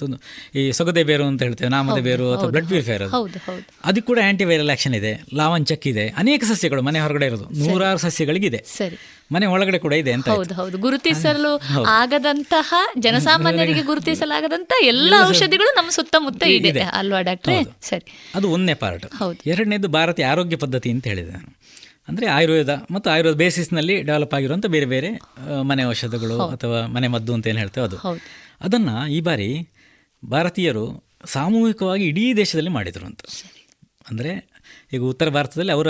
ಈ ಸೊಗದೆ ಬೇರು ಅಂತ ಹೇಳ್ತೇವೆ ನಾಮದ ಬೇರು ಅಥವಾ ಬ್ಲಡ್ ಪ್ಯೂರಿಫೈರ್ ಅದಕ್ಕೆ ಕೂಡ ಆ್ಯಂಟಿ ವೈರಲ್ ಆಕ್ಷನ್ ಇದೆ ಲಾವಂಚಕ್ಕಿದೆ ಅನೇಕ ಸಸ್ಯಗಳು ಮನೆ ಹೊರಗಡೆ ಇರೋದು ನೂರಾರು ಸಸ್ಯಗಳಿಗಿದೆ. ಸರಿ. ಮನೆ ಒಳಗಡೆ ಕೂಡ ಇದೆ ಅಂತ ಹೌದು ಹೌದು. ಗುರುತಿಸಲು. ಆಗದಂತಹ ಜನಸಾಮಾನ್ಯರಿಗೆ ಗುರುತಿಸಲಾಗದಂತ ಎಲ್ಲ ಔಷಧಿಗಳು ನಮ್ಮ ಸುತ್ತಮುತ್ತ ಇದೆ. ಅಲ್ವಾ ಡಾಕ್ಟ್ರೆ. ಸರಿ. ಅದು ಒಂದನೇ ಪಾರ್ಟ್ ಹೌದು. ಎರಡನೇದು ಭಾರತೀಯ ಆರೋಗ್ಯ ಪದ್ಧತಿ ಅಂತ ಹೇಳಿದೆ ನಾನು. ಅಂದರೆ ಆಯುರ್ವೇದ ಮತ್ತು ಆಯುರ್ವೇದ ಬೇಸಿಸ್ನಲ್ಲಿ ಡೆವಲಪ್ ಆಗಿರುವಂಥ ಬೇರೆ ಬೇರೆ ಮನೆ ಔಷಧಗಳು ಅಥವಾ ಮನೆ ಮದ್ದು ಅಂತ ಏನು ಹೇಳ್ತೇವೆ ಅದು. ಅದನ್ನು ಈ ಬಾರಿ ಭಾರತೀಯರು ಸಾಮೂಹಿಕವಾಗಿ ಇಡೀ ದೇಶದಲ್ಲಿ ಮಾಡಿದರು ಅಂತ. ಅಂದರೆ ಈಗ ಉತ್ತರ ಭಾರತದಲ್ಲಿ ಅವರ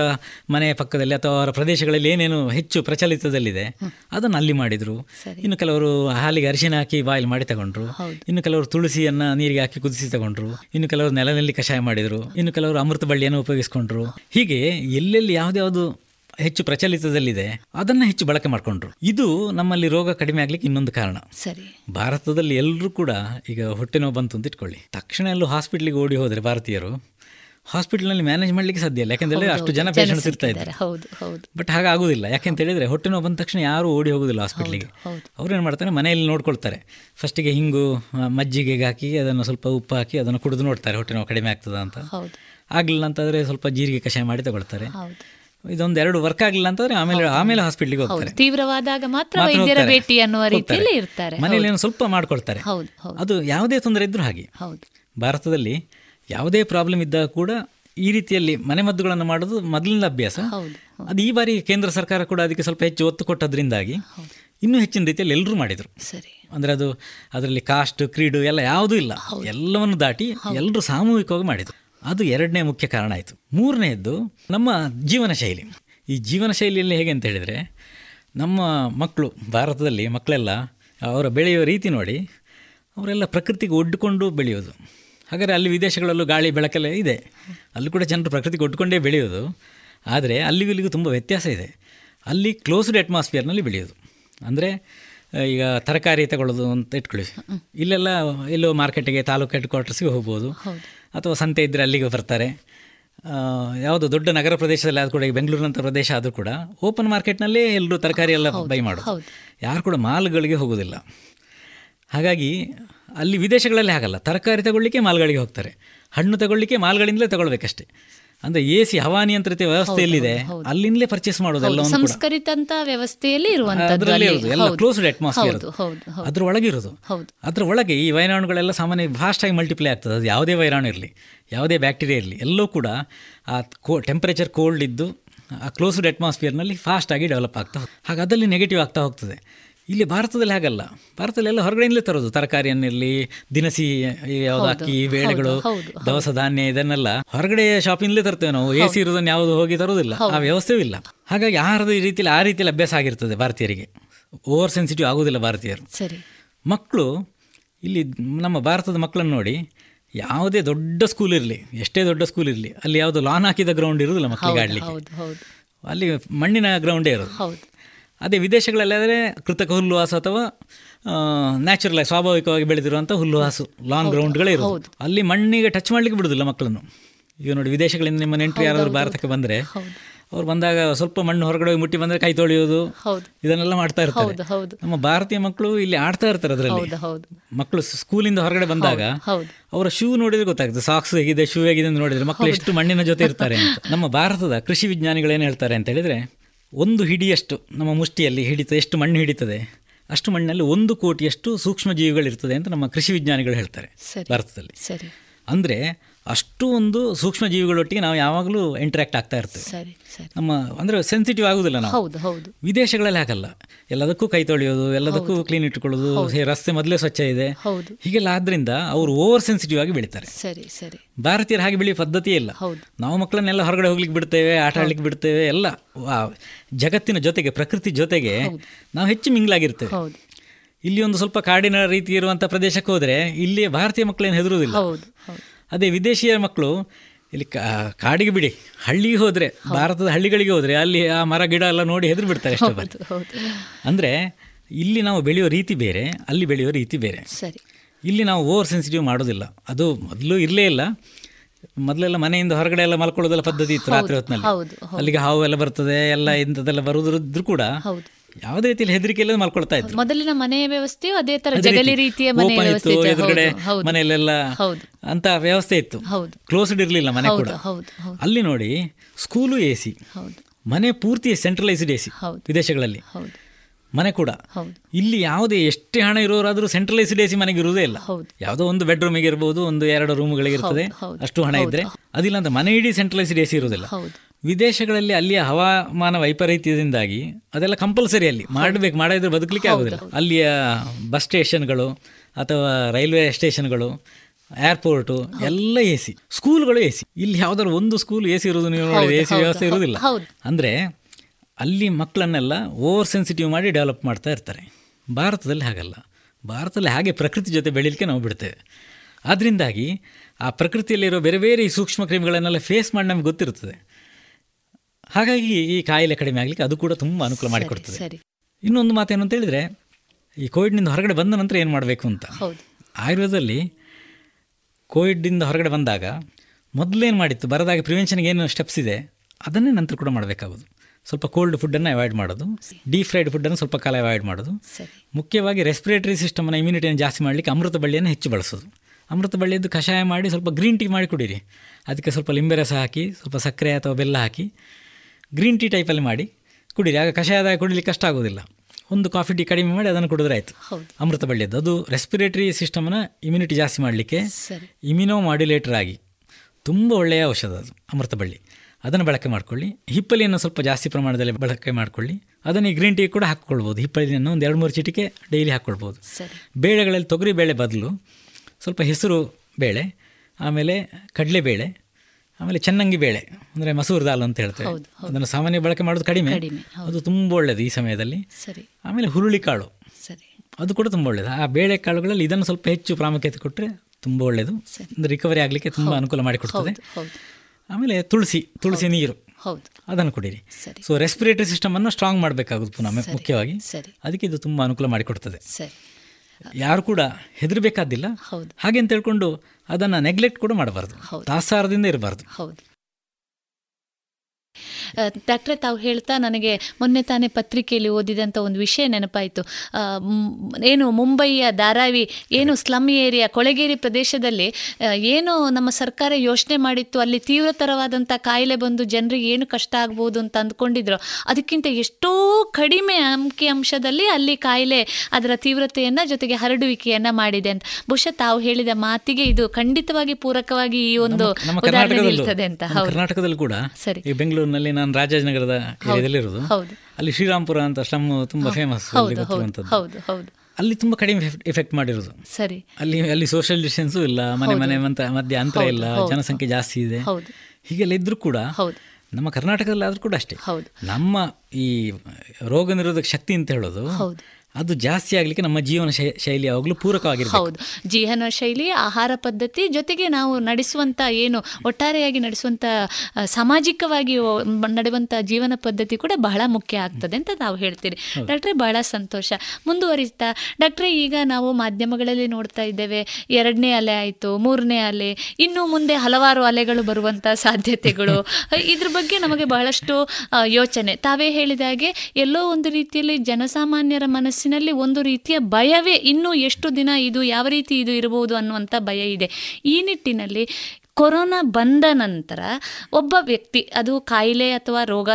ಮನೆಯ ಪಕ್ಕದಲ್ಲಿ ಅಥವಾ ಅವರ ಪ್ರದೇಶಗಳಲ್ಲಿ ಏನೇನು ಹೆಚ್ಚು ಪ್ರಚಲಿತದಲ್ಲಿದೆ ಅದನ್ನು ಅಲ್ಲಿ ಮಾಡಿದರು. ಇನ್ನು ಕೆಲವರು ಹಾಲಿಗೆ ಅರಿಶಿನ ಹಾಕಿ ಬಾಯಿಲ್ ಮಾಡಿ ತಗೊಂಡ್ರು. ಇನ್ನು ಕೆಲವರು ತುಳಸಿಯನ್ನ ನೀರಿಗೆ ಹಾಕಿ ಕುದಿಸಿ ತಗೊಂಡ್ರು. ಇನ್ನು ಕೆಲವರು ನೆಲದಲ್ಲಿ ಕಷಾಯ ಮಾಡಿದರು. ಇನ್ನು ಕೆಲವರು ಅಮೃತ ಬಳ್ಳಿಯನ್ನು ಉಪಯೋಗಿಸ್ಕೊಂಡ್ರು. ಹೀಗೆ ಎಲ್ಲೆಲ್ಲಿ ಯಾವುದ್ಯಾವುದು ಹೆಚ್ಚು ಪ್ರಚಲಿತದಲ್ಲಿದೆ ಅದನ್ನ ಹೆಚ್ಚು ಬಳಕೆ ಮಾಡಿಕೊಂಡ್ರು. ಇದು ನಮ್ಮಲ್ಲಿ ರೋಗ ಕಡಿಮೆ ಆಗ್ಲಿಕ್ಕೆ ಇನ್ನೊಂದು ಕಾರಣ. ಸರಿ. ಭಾರತದಲ್ಲಿ ಎಲ್ಲರೂ ಕೂಡ ಈಗ ಹೊಟ್ಟೆ ನೋವು ಬಂತು ಅಂತ ಇಟ್ಕೊಳ್ಳಿ. ತಕ್ಷಣ ಎಲ್ಲೂ ಹಾಸ್ಪಿಟ್ಲಿಗೆ ಓಡಿ ಹೋದರೆ ಭಾರತೀಯರು ಹಾಸ್ಪಿಟಲ್ನಲ್ಲಿ ಮ್ಯಾನೇಜ್ ಮಾಡ್ಲಿಕ್ಕೆ ಸಾಧ್ಯ ಇಲ್ಲ. ಯಾಕೆಂದ್ರೆ ಅಷ್ಟು ಜನ ಪೇಷಂಟ್ಸ್ ಇರ್ತಾ. ಇದ್ದಾರೆ. ಹೌದು ಹೌದು. ಬಟ್ ಹಾಗಾಗುದಿಲ್ಲ ಯಾಕೆಂತ ಹೇಳಿದ್ರೆ ಹೊಟ್ಟೆ ನೋವು ಬಂದ ತಕ್ಷಣ ಯಾರು ಓಡಿ ಹೋಗುದಿಲ್ಲ ಹಾಸ್ಪಿಟ್ಲಿಗೆ. ಅವ್ರು ಏನು ಮಾಡ್ತಾರೆ? ಮನೆಯಲ್ಲಿ ನೋಡ್ಕೊಳ್ತಾರೆ. ಫಸ್ಟಿಗೆ ಹಿಂಗು ಮಜ್ಜಿಗೆ ಹಾಕಿ ಅದನ್ನು ಸ್ವಲ್ಪ ಉಪ್ಪು ಹಾಕಿ ಅದನ್ನು ಕುಡಿದು ನೋಡ್ತಾರೆ. ಹೊಟ್ಟೆ ನೋವು ಕಡಿಮೆ ಆಗ್ತದ ಅಂತ. ಆಗ್ಲಿಲ್ಲ ಅಂತಂದರೆ ಸ್ವಲ್ಪ ಜೀರಿಗೆ ಕಷಾಯ ಮಾಡಿ ತಗೊಳ್ತಾರೆ. ಇದೊಂದು ಎರಡು ವರ್ಕ್ ಆಗಲಿಲ್ಲ ಅಂತಂದ್ರೆ ಆಮೇಲೆ ಆಮೇಲೆ ಹಾಸ್ಪಿಟ್ಲಿಗೆ ಹೋಗ್ತಾರೆ. ತೀವ್ರವಾದಾಗ ಮಾತ್ರ ವೈದ್ಯರ ಭೇಟಿ ಅನ್ನುವ ರೀತಿಯಲ್ಲಿ ಇರ್ತಾರೆ. ಮನೆಯಲ್ಲಿ ಸ್ವಲ್ಪ ಮಾಡ್ಕೊಳ್ತಾರೆ. ಅದು ಯಾವುದೇ ತೊಂದರೆ ಇದ್ರೂ ಹಾಗೆ. ಭಾರತದಲ್ಲಿ ಯಾವುದೇ ಪ್ರಾಬ್ಲಮ್ ಇದ್ದಾಗ ಕೂಡ ಈ ರೀತಿಯಲ್ಲಿ ಮನೆಮದ್ದುಗಳನ್ನು ಮಾಡೋದು ಮೊದಲಿನ ಅಭ್ಯಾಸ. ಅದು ಈ ಬಾರಿ ಕೇಂದ್ರ ಸರ್ಕಾರ ಕೂಡ ಅದಕ್ಕೆ ಸ್ವಲ್ಪ ಹೆಚ್ಚು ಒತ್ತು ಕೊಟ್ಟದ್ರಿಂದಾಗಿ ಇನ್ನೂ ಹೆಚ್ಚಿನ ರೀತಿಯಲ್ಲಿ ಎಲ್ಲರೂ ಮಾಡಿದರು. ಸರಿ. ಅಂದರೆ ಅದು ಅದರಲ್ಲಿ ಕಾಸ್ಟ್ ಕ್ರೀಡು ಎಲ್ಲ ಯಾವುದೂ ಇಲ್ಲ. ಎಲ್ಲವನ್ನು ದಾಟಿ ಎಲ್ಲರೂ ಸಾಮೂಹಿಕವಾಗಿ ಮಾಡಿದರು. ಅದು ಎರಡನೇ ಮುಖ್ಯ ಕಾರಣ ಆಯಿತು. ಮೂರನೆಯದ್ದು ನಮ್ಮ ಜೀವನ ಶೈಲಿ. ಈ ಜೀವನ ಶೈಲಿಯಲ್ಲಿ ಹೇಗೆ ಅಂತ ಹೇಳಿದರೆ ನಮ್ಮ ಮಕ್ಕಳು ಭಾರತದಲ್ಲಿ ಮಕ್ಕಳೆಲ್ಲ ಅವರ ಬೆಳೆಯುವ ರೀತಿ ನೋಡಿ ಅವರೆಲ್ಲ ಪ್ರಕೃತಿಗೆ ಒಡ್ಡಿಕೊಂಡು ಬೆಳೆಯೋದು. ಹಾಗಾದರೆ ಅಲ್ಲಿ ವಿದೇಶಗಳಲ್ಲೂ ಗಾಳಿ ಬೆಳಕಲ್ಲೇ ಇದೆ. ಅಲ್ಲಿ ಕೂಡ ಜನರು ಪ್ರಕೃತಿ ಒಡ್ಕೊಂಡೇ ಬೆಳೆಯೋದು. ಆದರೆ ಅಲ್ಲಿಗೂ ಇಲ್ಲಿಗೂ ತುಂಬ ವ್ಯತ್ಯಾಸ ಇದೆ. ಅಲ್ಲಿ ಕ್ಲೋಸ್ಡ್ ಅಟ್ಮಾಸ್ಫಿಯರ್ನಲ್ಲಿ ಬೆಳೆಯೋದು. ಅಂದರೆ ಈಗ ತರಕಾರಿ ತಗೊಳ್ಳೋದು ಅಂತ ಇಟ್ಕೊಳ್ಳಿ. ಇಲ್ಲೆಲ್ಲ ಎಲ್ಲೋ ಮಾರ್ಕೆಟಿಗೆ ತಾಲೂಕು ಹೆಡ್ ಕ್ವಾರ್ಟರ್ಸ್ಗೆ ಹೋಗ್ಬೋದು. ಅಥವಾ ಸಂತೆ ಇದ್ದರೆ ಅಲ್ಲಿಗೆ ಬರ್ತಾರೆ. ಯಾವುದು ದೊಡ್ಡ ನಗರ ಪ್ರದೇಶದಲ್ಲಿ ಆದರೂ ಕೂಡ ಈಗ ಬೆಂಗಳೂರಿನಂಥ ಪ್ರದೇಶ ಆದರೂ ಕೂಡ ಓಪನ್ ಮಾರ್ಕೆಟ್ನಲ್ಲೇ ಎಲ್ಲರೂ ತರಕಾರಿ ಎಲ್ಲ ಬೈ ಮಾಡೋದು. ಯಾರು ಕೂಡ ಮಾಲ್ಗಳಿಗೆ ಹೋಗೋದಿಲ್ಲ. ಹಾಗಾಗಿ ಅಲ್ಲಿ ವಿದೇಶಗಳಲ್ಲಿ ಹಾಗಲ್ಲ. ತರಕಾರಿ ತಗೊಳ್ಳಿಕ್ಕೆ ಮಾಲ್ಗಳಿಗೆ ಹೋಗ್ತಾರೆ. ಹಣ್ಣು ತಗೊಳ್ಳಿಕ್ಕೆ ಮಾಲ್ಗಳಿಂದಲೇ ತಗೊಳ್ಬೇಕಷ್ಟೇ. ಅಂದ್ರೆ ಎ ಸಿ ಹವಾನಿಯಂತ್ರಿತ ವ್ಯವಸ್ಥೆ ಎಲ್ಲಿದೆ? ಅಲ್ಲಿಂದಲೇ ಪರ್ಚೇಸ್ ಮಾಡೋದು ಸಂಸ್ಕರಿತಂತ ವ್ಯವಸ್ಥೆಯಲ್ಲಿ ಅದರಲ್ಲೇ ಎಲ್ಲ ಕ್ಲೋಸ್ಡ್ ಅಟ್ಮಾಸ್ಫಿಯರ್ ಅದ್ರ ಒಳಗಿರೋದು ಹೌದು. ಅದ್ರ ಒಳಗೆ ಈ ವೈರಾಣುಗಳೆಲ್ಲ ಸಾಮಾನ್ಯ ಆಗಿ ಮಲ್ಟಿಪ್ಲೈ ಆಗ್ತದೆ. ಅದು ಯಾವುದೇ ವೈರಾಣು ಇರಲಿ ಯಾವುದೇ ಬ್ಯಾಕ್ಟೀರಿಯಾ ಇರಲಿ ಎಲ್ಲೂ ಕೂಡ ಆ ಕೋ ಟೆಂಪರೇಚರ್ ಕೋಲ್ಡ್ ಇದ್ದು ಆ ಕ್ಲೋಸ್ಡ್ ಅಟ್ಮಾಸ್ಫಿಯರ್ನಲ್ಲಿ ಆಗಿ ಡೆವಲಪ್ ಆಗ್ತಾ ಹಾಗೆ ಅದಲ್ಲಿ ನೆಗೆಟಿವ್ ಆಗ್ತಾ ಹೋಗ್ತದೆ. ಇಲ್ಲಿ ಭಾರತದಲ್ಲಿ ಹಾಗಲ್ಲ. ಭಾರತದಲ್ಲಿ ಎಲ್ಲ ಹೊರಗಡೆಯಿಂದಲೇ ತರೋದು. ತರಕಾರಿಯನ್ನಿರಲಿ ದಿನಸಿ ಯಾವ್ದು ಅಕ್ಕಿ ಬೇಳೆಗಳು. ದವಸ ಧಾನ್ಯ ಇದನ್ನೆಲ್ಲ ಹೊರಗಡೆ ಶಾಪಿಂದಲೇ ತರ್ತೇವೆ ನಾವು. ಎ ಸಿ ಇರೋದನ್ನ ಯಾವುದು ಹೋಗಿ ತರೋದಿಲ್ಲ ಆ ವ್ಯವಸ್ಥೆಯೂ ಇಲ್ಲ. ಹಾಗಾಗಿ ಆಹಾರದ ಈ ರೀತಿಯಲ್ಲಿ ಆ ರೀತಿಯಲ್ಲಿ ಅಭ್ಯಾಸ ಆಗಿರ್ತದೆ ಭಾರತೀಯರಿಗೆ. ಓವರ್ ಸೆನ್ಸಿಟಿವ್ ಆಗೋದಿಲ್ಲ ಭಾರತೀಯರು. ಸರಿ. ಮಕ್ಕಳು ಇಲ್ಲಿ ನಮ್ಮ ಭಾರತದ ಮಕ್ಕಳನ್ನು ನೋಡಿ ಯಾವುದೇ ದೊಡ್ಡ ಸ್ಕೂಲ್ ಇರಲಿ ಎಷ್ಟೇ ದೊಡ್ಡ ಸ್ಕೂಲ್ ಇರಲಿ ಅಲ್ಲಿ ಯಾವುದು ಲಾನ್ ಹಾಕಿದ ಗ್ರೌಂಡ್ ಇರೋದಿಲ್ಲ ಮಕ್ಕಳಿಗೆ ಆಡಲಿಕ್ಕೆ. ಅಲ್ಲಿ ಮಣ್ಣಿನ ಗ್ರೌಂಡೇ ಇರೋದು. ಹೌದು. ಅದೇ ವಿದೇಶಗಳಲ್ಲಾದರೆ ಕೃತಕ ಹುಲ್ಲುಹಾಸು ಅಥವಾ ನ್ಯಾಚುರಲ್ ಸ್ವಾಭಾವಿಕವಾಗಿ ಬೆಳೆದಿರುವಂಥ ಹುಲ್ಲುಹಾಸು ಲಾಂಗ್ ಗ್ರೌಂಡ್ಗಳೇ ಇರೋದು. ಅಲ್ಲಿ ಮಣ್ಣಿಗೆ ಟಚ್ ಮಾಡಲಿಕ್ಕೆ ಬಿಡೋದಿಲ್ಲ ಮಕ್ಕಳನ್ನು. ಈಗ ನೋಡಿ ವಿದೇಶಗಳಿಂದ ನಿಮ್ಮ ನೆಂಟರು ಯಾರಾದರೂ ಭಾರತಕ್ಕೆ ಬಂದರೆ ಅವ್ರು ಬಂದಾಗ ಸ್ವಲ್ಪ ಮಣ್ಣು ಹೊರಗಡೆ ಹೋಗಿ ಮುಟ್ಟಿ ಬಂದರೆ ಕೈ ತೊಳೆಯೋದು ಇದನ್ನೆಲ್ಲ ಮಾಡ್ತಾ ಇರ್ತಾರೆ. ನಮ್ಮ ಭಾರತೀಯ ಮಕ್ಕಳು ಇಲ್ಲಿ ಆಡ್ತಾ ಇರ್ತಾರೆ ಅದರಲ್ಲಿ. ಮಕ್ಕಳು ಸ್ಕೂಲಿಂದ ಹೊರಗಡೆ ಬಂದಾಗ ಅವರ ಶೂ ನೋಡಿದ್ರೆ ಗೊತ್ತಾಗ್ತದೆ ಸಾಕ್ಸ್ ಹೇಗಿದೆ ಶೂ ಹೇಗಿದೆ ಅಂತ ನೋಡಿದ್ರೆ ಮಕ್ಕಳು ಎಷ್ಟು ಮಣ್ಣಿನ ಜೊತೆ ಇರ್ತಾರೆ ಅಂತ. ನಮ್ಮ ಭಾರತದ ಕೃಷಿ ವಿಜ್ಞಾನಿಗಳು ಏನು ಹೇಳ್ತಾರೆ ಅಂತ ಹೇಳಿದ್ರೆ ಒಂದು ಹಿಡಿಯಷ್ಟು ನಮ್ಮ ಮುಷ್ಟಿಯಲ್ಲಿ ಹಿಡಿತದೆ ಎಷ್ಟು ಮಣ್ಣು ಹಿಡಿತದೆ ಅಷ್ಟು ಮಣ್ಣಲ್ಲಿ ಒಂದು ಕೋಟಿಯಷ್ಟು ಸೂಕ್ಷ್ಮ ಜೀವಿಗಳಿರ್ತದೆ ಅಂತ ನಮ್ಮ ಕೃಷಿ ವಿಜ್ಞಾನಿಗಳು ಹೇಳ್ತಾರೆ. ಭಾರತದಲ್ಲಿ ಸರಿ ಅಂದರೆ ಅಷ್ಟು ಒಂದು ಸೂಕ್ಷ್ಮ ಜೀವಿಗಳೊಟ್ಟಿಗೆ ನಾವು ಯಾವಾಗಲೂ ಇಂಟ್ರಾಕ್ಟ್ ಆಗ್ತಾ ಇರ್ತೇವೆ. ಸರಿ ಸರಿ. ನಮ್ಮ ಅಂದರೆ ಸೆನ್ಸಿಟಿವ್ ಆಗುದಿಲ್ಲ ನಾವು. ಹೌದು ಹೌದು. ವಿದೇಶಗಳಲ್ಲಿ ಹಾಗಲ್ಲ. ಎಲ್ಲದಕ್ಕೂ ಕೈ ತೊಳೆಯೋದು ಎಲ್ಲದಕ್ಕೂ ಕ್ಲೀನ್ ಇಟ್ಕೊಳ್ಳೋದು ರಸ್ತೆ ಮೊದಲೇ ಸ್ವಚ್ಛ ಇದೆ. ಹೌದು. ಹೀಗೆಲ್ಲ ಆದ್ರಿಂದ ಅವರು ಓವರ್ ಸೆನ್ಸಿಟಿವ್ ಆಗಿ ಬೆಳಿತಾರೆ. ಸರಿ ಸರಿ. ಭಾರತೀಯರು ಹಾಗೆ ಬೆಳೆಯೋ ಪದ್ಧತಿ ಇಲ್ಲ. ನಾವು ಮಕ್ಕಳನ್ನೆಲ್ಲ ಹೊರಗಡೆ ಹೋಗ್ಲಿಕ್ಕೆ ಬಿಡ್ತೇವೆ ಆಟ ಆಡ್ಲಿಕ್ಕೆ ಬಿಡ್ತೇವೆ ಎಲ್ಲ. ಜಗತ್ತಿನ ಜೊತೆಗೆ ಪ್ರಕೃತಿ ಜೊತೆಗೆ ನಾವು ಹೆಚ್ಚು ಮಿಂಗ್ಲಾಗಿರ್ತೇವೆ. ಇಲ್ಲಿ ಒಂದು ಸ್ವಲ್ಪ ಕಾಡಿನ ರೀತಿ ಇರುವಂಥ ಪ್ರದೇಶಕ್ಕೆ ಹೋದ್ರೆ ಇಲ್ಲಿ ಭಾರತೀಯ ಮಕ್ಕಳೇನು ಹೆದರುವುದಿಲ್ಲ. ಹೌದು ಹೌದು. ಅದೇ ವಿದೇಶಿಯರ ಮಕ್ಕಳು ಇಲ್ಲಿ ಕಾ- ಕಾಡಿಗೆ ಬಿಡಿ ಹಳ್ಳಿಗೆ ಹೋದರೆ ಭಾರತದ ಹಳ್ಳಿಗಳಿಗೆ ಹೋದರೆ ಅಲ್ಲಿ ಆ ಮರ ಗಿಡ ಎಲ್ಲ ನೋಡಿ ಹೆದರು ಬಿಡ್ತಾರೆ ಅಂದರೆ ಇಲ್ಲಿ ನಾವು ಬೆಳೆಯೋ ರೀತಿ ಬೇರೆ ಅಲ್ಲಿ ಬೆಳೆಯೋ ರೀತಿ ಬೇರೆ. ಸರಿ. ಇಲ್ಲಿ ನಾವು ಓವರ್ ಸೆನ್ಸಿಟಿವ್ ಮಾಡೋದಿಲ್ಲ. ಅದು ಮೊದಲು ಇರಲೇ ಇಲ್ಲ. ಮೊದಲೆಲ್ಲ ಮನೆಯಿಂದ ಹೊರಗಡೆ ಎಲ್ಲ ಮಲ್ಕೊಳ್ಳೋದೆಲ್ಲ ಪದ್ಧತಿ ಇತ್ತು ರಾತ್ರಿ ಹೊತ್ತಿನಲ್ಲಿ. ಅಲ್ಲಿಗೆ ಹಾವು ಎಲ್ಲ ಬರ್ತದೆ ಎಲ್ಲ ಇಂಥದ್ದೆಲ್ಲ ಬರುವುದಿದ್ರು ಕೂಡ ಯಾವುದೇ ರೀತಿಯಲ್ಲಿ ಹೆದರಿಕೆ ಇಲ್ಲದೆ ಮಲ್ಕೊಳ್ತಾ ಇದ್ರು. ಮೊದಲಿನ ಮನೆ ವ್ಯವಸ್ಥೆಯು ಅದೇ ತರ ಜಗಲಿ ರೀತಿಯ ಮನೆ ವ್ಯವಸ್ಥೆ. ಎದುರುಗಡೆ. ಮನೆಯಲ್ಲೆಲ್ಲ ಅಂತ ವ್ಯವಸ್ಥೆ ಇತ್ತು. ಹೌದು. ಕ್ಲೋಸ್ಡ್ ಇರಲಿಲ್ಲ ಮನೆ ಕೂಡ. ಅಲ್ಲಿ ನೋಡಿ ಸ್ಕೂಲು ಎ ಸಿ ಮನೆ ಪೂರ್ತಿ ಸೆಂಟ್ರಲೈಸ್ಡ್ ಎ ಸಿ. ವಿದೇಶಗಳಲ್ಲಿ. ಮನೆ ಕೂಡ. ಇಲ್ಲಿ ಯಾವುದೇ ಎಷ್ಟೇ ಹಣ ಇರೋರಾದರೂ ಸೆಂಟ್ರಲೈಸ್ಡ್ ಎ ಸಿ ಮನೆಗೆ ಇರುವುದೇ ಇಲ್ಲ. ಯಾವುದೋ ಒಂದು ಬೆಡ್ರೂಮಿಗೆ ಇರ್ಬೋದು ಒಂದು ಎರಡು ರೂಮ್ಗಳಿಗೆ ಇರ್ತದೆ. ಅಷ್ಟು ಹಣ ಇದ್ರೆ. ಅದಿಲ್ಲ ಅಂತ ಮನೆ ಇಡೀ ಸೆಂಟ್ರಲೈಸ್ಡ್ ಎ ಸಿ ಇರೋದಿಲ್ಲ ವಿದೇಶಗಳಲ್ಲಿ ಅಲ್ಲಿಯ ಹವಾಮಾನ ವೈಪರೀತ್ಯದಿಂದಾಗಿ ಅದೆಲ್ಲ ಕಂಪಲ್ಸರಿ ಅಲ್ಲಿ. ಮಾಡಬೇಕು ಮಾಡಿದ್ರೆ ಬದುಕಲಿಕ್ಕೆ ಆಗೋದಿಲ್ಲ. ಅಲ್ಲಿಯ ಬಸ್ ಸ್ಟೇಷನ್ಗಳು ಅಥವಾ ರೈಲ್ವೆ ಸ್ಟೇಷನ್ಗಳು ಏರ್ಪೋರ್ಟು ಎಲ್ಲ ಎ ಸಿ ಸ್ಕೂಲ್ಗಳು ಎ ಸಿ ಇಲ್ಲಿ ಯಾವ್ದಾದ್ರು ಒಂದು ಸ್ಕೂಲ್ ಎ ಸಿ ಇರೋದು ನೀವು ನೋಡಿ ಎ ಸಿ ವ್ಯವಸ್ಥೆ ಇರೋದಿಲ್ಲ. ಅಂದರೆ ಅಲ್ಲಿ ಮಕ್ಕಳನ್ನೆಲ್ಲ ಓವರ್ ಸೆನ್ಸಿಟಿವ್ ಮಾಡಿ ಡೆವಲಪ್ ಮಾಡ್ತಾ ಇರ್ತಾರೆ. ಭಾರತದಲ್ಲಿ ಹಾಗಲ್ಲ. ಭಾರತದಲ್ಲಿ ಹಾಗೆ ಪ್ರಕೃತಿ ಜೊತೆ ಬೆಳೀಲಿಕ್ಕೆ ನಾವು ಬಿಡ್ತೇವೆ. ಆದ್ದರಿಂದಾಗಿ ಆ ಪ್ರಕೃತಿಯಲ್ಲಿರೋ ಬೇರೆ ಬೇರೆ ಈ ಸೂಕ್ಷ್ಮ ಕ್ರಿಮಿಗಳನ್ನೆಲ್ಲ ಫೇಸ್ ಮಾಡಿ ನಮ್ಗೆ ಗೊತ್ತಿರ್ತದೆ ಹಾಗಾಗಿ ಈ ಕಾಯಿಲೆ ಕಡಿಮೆ ಆಗಲಿಕ್ಕೆ ಅದು ಕೂಡ ತುಂಬ ಅನುಕೂಲ ಮಾಡಿಕೊಡ್ತದೆ. ಇನ್ನೊಂದು ಮಾತೇನು ಅಂತ ಹೇಳಿದರೆ ಈ ಕೋವಿಡ್ನಿಂದ ಹೊರಗಡೆ ಬಂದ ನಂತರ ಏನು ಮಾಡಬೇಕು ಅಂತ? ಆಯುರ್ವೇದದಲ್ಲಿ ಕೋವಿಡ್ನಿಂದ ಹೊರಗಡೆ ಬಂದಾಗ ಮೊದಲೇನು ಮಾಡಿತ್ತು ಬರದಾಗ ಪ್ರಿವೆನ್ಷನ್ಗೆ ಏನು ಸ್ಟೆಪ್ಸ್ ಇದೆ ಅದನ್ನೇ ನಂತರ ಕೂಡ ಮಾಡಬೇಕಾಗೋದು. ಸ್ವಲ್ಪ ಕೋಲ್ಡ್ ಫುಡ್ಡನ್ನು ಅವಾಯ್ಡ್ ಮಾಡೋದು ಡೀಪ್ ಫ್ರೈಡ್ ಫುಡ್ಡನ್ನು ಸ್ವಲ್ಪ ಕಾಲ ಅವಾಯ್ಡ್ ಮಾಡೋದು. ಮುಖ್ಯವಾಗಿ ರೆಸ್ಪಿರೇಟರಿ ಸಿಸ್ಟಮನ್ನು ಇಮ್ಯುನಿಟಿಯನ್ನು ಜಾಸ್ತಿ ಮಾಡಲಿಕ್ಕೆ ಅಮೃತ ಬಳ್ಳಿಯನ್ನು ಹೆಚ್ಚು ಬಳಸೋದು. ಅಮೃತ ಬಳ್ಳಿಯದ್ದು ಕಷಾಯ ಮಾಡಿ ಸ್ವಲ್ಪ ಗ್ರೀನ್ ಟೀ ಮಾಡಿ ಕುಡೀರಿ. ಅದಕ್ಕೆ ಸ್ವಲ್ಪ ಲಿಂಬೆ ರಸ ಹಾಕಿ ಸ್ವಲ್ಪ ಸಕ್ಕರೆ ಅಥವಾ ಬೆಲ್ಲ ಹಾಕಿ ಗ್ರೀನ್ ಟೀ ಟೈಪಲ್ಲಿ ಮಾಡಿ ಕುಡೀರಿ. ಆಗ ಕಷಾಯದ ಕುಡಿಲಿಕ್ಕೆ ಕಷ್ಟ ಆಗೋದಿಲ್ಲ. ಒಂದು ಕಾಫಿ ಟೀ ಕಡಿಮೆ ಮಾಡಿ ಅದನ್ನು ಕುಡಿದ್ರೆ ಆಯಿತು. ಅಮೃತ ಬಳ್ಳಿಯದ್ದು. ಅದು ರೆಸ್ಪಿರೇಟರಿ ಸಿಸ್ಟಮನ್ನ ಇಮ್ಯುನಿಟಿ ಜಾಸ್ತಿ ಮಾಡಲಿಕ್ಕೆ. ಇಮ್ಯುನೋ ಮಾಡ್ಯುಲೇಟರ್ ಆಗಿ ತುಂಬ ಒಳ್ಳೆಯ ಔಷಧ ಅದು ಅಮೃತ ಬಳ್ಳಿ. ಅದನ್ನು ಬಳಕೆ ಮಾಡ್ಕೊಳ್ಳಿ. ಹಿಪ್ಪಲಿಯನ್ನು ಸ್ವಲ್ಪ ಜಾಸ್ತಿ ಪ್ರಮಾಣದಲ್ಲಿ ಬಳಕೆ ಮಾಡ್ಕೊಳ್ಳಿ. ಅದನ್ನು ಈ ಗ್ರೀನ್ ಟೀ ಕೂಡ ಹಾಕ್ಕೊಳ್ಬೋದು. ಹಿಪ್ಪಲಿಯನ್ನು ಒಂದು ಎರಡು ಮೂರು ಚಿಟಿಕೆ ಡೈಲಿ ಹಾಕ್ಕೊಳ್ಬೋದು ಬೇಳೆಗಳಲ್ಲಿ ತೊಗರಿ ಬೇಳೆ ಬದಲು ಸ್ವಲ್ಪ ಹೆಸರು ಬೇಳೆ ಆಮೇಲೆ ಕಡಲೆಬೇಳೆ ಆಮೇಲೆ ಚೆನ್ನಂಗಿ ಬೇಳೆ ಅಂದರೆ ಮಸೂರ್ ದಾಲ್ ಅಂತ ಹೇಳ್ತೇವೆ. ಅದನ್ನು ಸಾಮಾನ್ಯ ಬಳಕೆ ಮಾಡೋದು ಕಡಿಮೆ. ಅದು ತುಂಬ ಒಳ್ಳೇದು ಈ ಸಮಯದಲ್ಲಿ. ಸರಿ. ಆಮೇಲೆ ಹುರುಳಿಕಾಳು ಸರಿ. ಅದು ಕೂಡ ತುಂಬ ಒಳ್ಳೆಯದು ಆ ಬೇಳೆ ಕಾಳುಗಳಲ್ಲಿ ಇದನ್ನು ಸ್ವಲ್ಪ ಹೆಚ್ಚು ಪ್ರಾಮುಖ್ಯತೆ ಕೊಟ್ಟರೆ ತುಂಬ ಒಳ್ಳೇದು. ಅಂದರೆ ರಿಕವರಿ ಆಗಲಿಕ್ಕೆ ತುಂಬ ಅನುಕೂಲ ಮಾಡಿಕೊಡ್ತದೆ. ಆಮೇಲೆ ತುಳಸಿ ತುಳಸಿ ನೀರು. ಹೌದು. ಅದನ್ನು ಕುಡೀರಿ. ಸೊ ರೆಸ್ಪಿರೇಟರಿ ಸಿಸ್ಟಮನ್ನು ಸ್ಟ್ರಾಂಗ್ ಮಾಡಬೇಕಾಗುತ್ತೆ ಪುನಃ ಮುಖ್ಯವಾಗಿ. ಅದಕ್ಕೆ ಇದು ತುಂಬ ಅನುಕೂಲ ಮಾಡಿಕೊಡ್ತದೆ. ಯಾರು ಕೂಡ ಹೆದರ್ಬೇಕಾದಿಲ್ಲ. ಹೌದು. ಹಾಗೆ ಅಂತ ಹೇಳ್ಕೊಂಡು ಅದನ್ನು ನೆಗ್ಲೆಕ್ಟ್ ಕೂಡ ಮಾಡಬಾರ್ದು. ತಾಸಾರದಿಂದ ಇರಬಾರ್ದು. ಡಾಕ್ಟ್ರೆ ತಾವು ಹೇಳ್ತಾ ನನಗೆ ಮೊನ್ನೆ ತಾನೇ ಪತ್ರಿಕೆಯಲ್ಲಿ ಓದಿದಂಥ ಒಂದು ವಿಷಯ ನೆನಪಾಯಿತು. ಏನು ಮುಂಬಯಿಯ ಧಾರಾವಿ ಏನು ಸ್ಲಮ್ ಏರಿಯಾ ಕೊಳೆಗೇರಿ ಪ್ರದೇಶದಲ್ಲಿ ಏನು ನಮ್ಮ ಸರ್ಕಾರ ಯೋಚನೆ ಮಾಡಿತ್ತು ಅಲ್ಲಿ ತೀವ್ರತರವಾದಂಥ ಕಾಯಿಲೆ ಬಂದು ಜನರಿಗೆ ಏನು ಕಷ್ಟ ಆಗ್ಬೋದು ಅಂತ ಅಂದ್ಕೊಂಡಿದ್ರು. ಅದಕ್ಕಿಂತ ಎಷ್ಟೋ ಕಡಿಮೆ ಅಂಕಿ ಅಂಶದಲ್ಲಿ ಅಲ್ಲಿ ಕಾಯಿಲೆ ಅದರ ತೀವ್ರತೆಯನ್ನು ಜೊತೆಗೆ ಹರಡುವಿಕೆಯನ್ನು ಮಾಡಿದೆ ಅಂತ. ಬಹುಶಃ ತಾವು ಹೇಳಿದ ಮಾತಿಗೆ ಇದು ಖಂಡಿತವಾಗಿ ಪೂರಕವಾಗಿ ಈ ಒಂದು ಉದಾಹರಣೆ ನಿಲ್ತದೆ ಅಂತ. ಹೌದು. ಕರ್ನಾಟಕದಲ್ಲಿ ಕೂಡ ಸರಿ. ಬೆಂಗಳೂರಿನಲ್ಲಿ ನಾನು ರಾಜಾಜನಗರದ ಹೌದು. ಅಲ್ಲಿ ಶ್ರೀರಾಮ್ಪುರ ಅಂತ ಸ್ಲಮ್ ತುಂಬಾ ಫೇಮಸ್ ಅಲ್ಲಿ ತುಂಬಾ ಕಡಿಮೆ ಎಫೆಕ್ಟ್ ಮಾಡಿರೋದು. ಸರಿ. ಅಲ್ಲಿ ಅಲ್ಲಿ ಸೋಷಿಯಲ್ ಡಿಸ್ಟೆನ್ಸು ಇಲ್ಲ ಮನೆ ಮನೆ ಮಧ್ಯ ಮಧ್ಯೆ ಅಂತರ ಇಲ್ಲ ಜನಸಂಖ್ಯೆ ಜಾಸ್ತಿ ಇದೆ. ಹೀಗೆಲ್ಲ ಇದ್ರೂ ಕೂಡ ನಮ್ಮ ಕರ್ನಾಟಕದಲ್ಲಿ ಆದ್ರೂ ಕೂಡ ಅಷ್ಟೇ. ನಮ್ಮ ಈ ರೋಗ ನಿರೋಧಕ ಶಕ್ತಿ ಅಂತ ಹೇಳೋದು ಅದು ಜಾಸ್ತಿ ಆಗಲಿಕ್ಕೆ ನಮ್ಮ ಜೀವನ ಶೈ- ಶೈಲಿ ಯಾವಾಗಲೂ ಪೂರಕವಾಗಿರುತ್ತೆ ಹೌದು. ಜೀವನ ಶೈಲಿ ಆಹಾರ ಪದ್ಧತಿ ಜೊತೆಗೆ ನಾವು ನಡೆಸುವಂಥ ಏನು ಒಟ್ಟಾರೆಯಾಗಿ ನಡೆಸುವಂಥ ಸಾಮಾಜಿಕವಾಗಿ ನಡೆವಂತ ನಡೆಯುವಂಥ ಜೀವನ ಪದ್ಧತಿ ಕೂಡ ಬಹಳ ಮುಖ್ಯ ಆಗ್ತದೆ ಅಂತ ನಾವು ಹೇಳ್ತೀರಿ. ಡಾಕ್ಟ್ರೆ ಬಹಳ ಸಂತೋಷ. ಮುಂದುವರಿಸ್ತಾ ಡಾಕ್ಟ್ರೆ ಈಗ ನಾವು ಮಾಧ್ಯಮಗಳಲ್ಲಿ ನೋಡ್ತಾ ಇದ್ದೇವೆ ಎರಡನೇ ಅಲೆ ಆಯಿತು ಮೂರನೇ ಅಲೆ ಇನ್ನು ಮುಂದೆ ಹಲವಾರು ಅಲೆಗಳು ಬರುವಂಥ ಸಾಧ್ಯತೆಗಳು. ಇದ್ರ ಬಗ್ಗೆ ನಮಗೆ ಬಹಳಷ್ಟು ಯೋಚನೆ. ತಾವೇ ಹೇಳಿದ ಹಾಗೆ ಎಲ್ಲೋ ಒಂದು ರೀತಿಯಲ್ಲಿ ಜನಸಾಮಾನ್ಯರ ಮನಸ್ಸಿನಲ್ಲಿ ಒಂದು ರೀತಿಯ ಭಯವೇ ಇನ್ನೂ ಎಷ್ಟು ದಿನ ಇದು ಯಾವ ರೀತಿ ಇದು ಇರಬಹುದು ಅನ್ನುವಂಥ ಭಯ ಇದೆ. ಈ ನಿಟ್ಟಿನಲ್ಲಿ ಕೊರೋನಾ ಬಂದ ನಂತರ ಒಬ್ಬ ವ್ಯಕ್ತಿ, ಅದು ಕಾಯಿಲೆ ಅಥವಾ ರೋಗ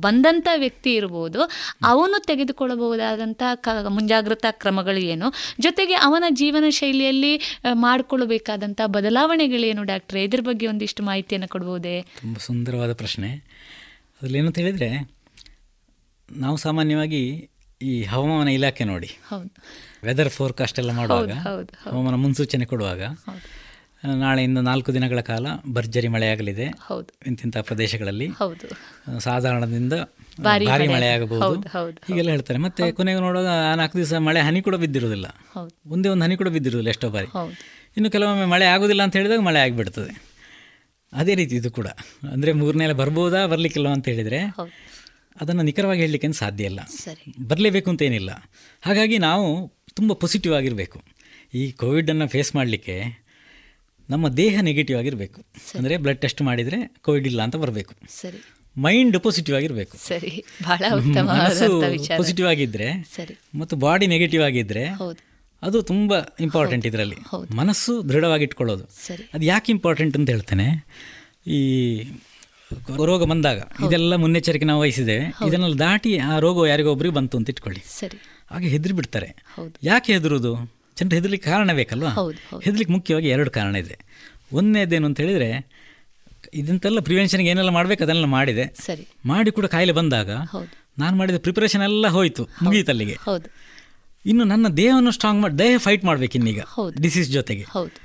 ಬಂದಂಥ ವ್ಯಕ್ತಿ ಇರ್ಬೋದು ಅವನು ತೆಗೆದುಕೊಳ್ಳಬಹುದಾದಂಥ ಕ, ಮುಂಜಾಗ್ರತಾ ಕ್ರಮಗಳು ಏನು? ಜೊತೆಗೆ ಅವನ ಜೀವನ ಶೈಲಿಯಲ್ಲಿ ಮಾಡಿಕೊಳ್ಳಬೇಕಾದಂಥ ಬದಲಾವಣೆಗಳೇನು ಡಾಕ್ಟ್ರೆ? ಇದ್ರ ಬಗ್ಗೆ ಒಂದಿಷ್ಟು ಮಾಹಿತಿಯನ್ನು ಕೊಡ್ಬೋದೇ? ತುಂಬ ಸುಂದರವಾದ ಪ್ರಶ್ನೆ. ಅದರಲ್ಲಿ ಏನಂತ ಹೇಳಿದರೆ, ನಾವು ಸಾಮಾನ್ಯವಾಗಿ ಈ ಹವಾಮಾನ ಇಲಾಖೆ ನೋಡಿ. ವೆದರ್ ಫೋರ್ಕಾಸ್ಟ್ ಎಲ್ಲ ಮಾಡುವಾಗ. ಹವಾಮಾನ ಮುನ್ಸೂಚನೆ ಕೊಡುವಾಗ ನಾಳೆ ನಾಳೆಯಿಂದ ನಾಲ್ಕು ದಿನಗಳ ಕಾಲ ಭರ್ಜರಿ ಮಳೆಯಾಗಲಿದೆ ಇಂತಿಂಥ ಪ್ರದೇಶಗಳಲ್ಲಿ. ಸಾಧಾರಣದಿಂದ ಭಾರಿ ಭಾರಿ ಮಳೆ. ಮಳೆಯಾಗಬಹುದು. ಹೌದು, ಹೌದು, ಹೀಗೆಲ್ಲ ಹೇಳ್ತಾರೆ. ಮತ್ತೆ ಕೊನೆಗೆ ನೋಡುವಾಗ ಆ ನಾಲ್ಕು ದಿವಸ ಮಳೆ ಹನಿ ಕೂಡ ಬಿದ್ದಿರೋದಿಲ್ಲ ಹೌದು. ಒಂದೇ ಒಂದು ಹನಿ ಕೂಡ ಬಿದ್ದಿರುವುದಿಲ್ಲ ಎಷ್ಟೋ ಬಾರಿ. ಇನ್ನು ಕೆಲವೊಮ್ಮೆ ಮಳೆ ಆಗೋದಿಲ್ಲ ಅಂತ ಹೇಳಿದಾಗ ಮಳೆ ಆಗಿಬಿಡ್ತದೆ. ಅದೇ ರೀತಿ ಇದು ಕೂಡ. ಅಂದರೆ ಮೂರನೇ ಬರ್ಬೋದಾ ಬರಲಿಕ್ಕಿಲ್ಲ ಅಂತ ಹೇಳಿದರೆ ಅದನ್ನು ನಿಖರವಾಗಿ ಹೇಳಲಿಕ್ಕೆ ಸಾಧ್ಯ ಇಲ್ಲ. ಬರಲೇಬೇಕು ಅಂತ ಏನಿಲ್ಲ. ಹಾಗಾಗಿ ನಾವು ತುಂಬ ಪಾಸಿಟಿವ್ ಆಗಿರಬೇಕು. ಈ ಕೋವಿಡನ್ನು ಫೇಸ್ ಮಾಡಲಿಕ್ಕೆ ನಮ್ಮ ದೇಹ ನೆಗೆಟಿವ್ ಆಗಿರಬೇಕು. ಅಂದರೆ ಬ್ಲಡ್ ಟೆಸ್ಟ್ ಮಾಡಿದರೆ ಕೋವಿಡ್ ಇಲ್ಲ ಅಂತ ಬರಬೇಕು. ಸರಿ. ಮೈಂಡ್ ಪಾಸಿಟಿವ್ ಆಗಿರಬೇಕು. ಸರಿ. ಬಹಳ ಮನಸ್ಸು ಪಾಸಿಟಿವ್ ಆಗಿದ್ದರೆ ಸರಿ. ಮತ್ತು ಬಾಡಿ ನೆಗೆಟಿವ್ ಆಗಿದ್ದರೆ ಅದು ತುಂಬ ಇಂಪಾರ್ಟೆಂಟ್ ಇದರಲ್ಲಿ. ಮನಸ್ಸು ದೃಢವಾಗಿಟ್ಕೊಳ್ಳೋದು. ಸರಿ. ಅದು ಯಾಕೆ ಇಂಪಾರ್ಟೆಂಟ್ ಅಂತ ಹೇಳ್ತೇನೆ? ಈ ರೋಗ ಬಂದಾಗ ಇದೆಲ್ಲ ಮುನ್ನೆಚ್ಚರಿಕೆ ನಾವು ವಹಿಸಿದ್ದೇವೆ. ಇದನ್ನೆಲ್ಲ ದಾಟಿ ಆ ರೋಗ ಯಾರಿಗೊಬ್ಬರಿಗೆ ಬಂತು ಅಂತ ಇಟ್ಕೊಳ್ಳಿ. ಸರಿ. ಹಾಗೆ ಹೆದರಿ ಬಿಡ್ತಾರೆ. ಯಾಕೆ ಹೆದರುದು ಜನರು ಹೆದರ್ಲಿಕ್ಕೆ ಕಾರಣ ಬೇಕಲ್ವಾ ಹೌದು, ಹೌದು. ಹೆದರ್ಲಿಕ್ಕೆ ಮುಖ್ಯವಾಗಿ ಎರಡು ಕಾರಣ ಇದೆ. ಒಂದನೇದೇನು ಅಂತ ಹೇಳಿದ್ರೆ ಇದಂತೆಲ್ಲ ಪ್ರಿವೆನ್ಷನ್ಗೆ ಏನೆಲ್ಲ ಮಾಡಬೇಕು ಅದನ್ನೆಲ್ಲ ಮಾಡಿದೆ. ಸರಿ. ಮಾಡಿ ಕೂಡ ಕಾಯಿಲೆ ಬಂದಾಗ ನಾನು ಮಾಡಿದ ಪ್ರಿಪರೇಷನ್ ಎಲ್ಲ ಹೋಯಿತು ಮುಗೀತು ಅಲ್ಲಿಗೆ. ಹೌದು. ಇನ್ನು ನನ್ನ ದೇಹವನ್ನು ಸ್ಟ್ರಾಂಗ್ ಮಾಡಿ ದೇಹ ಫೈಟ್ ಮಾಡ್ಬೇಕು ಇನ್ನೀಗ. ಡಿಸೀಸ್ ಜೊತೆಗೆ. ಹೌದು.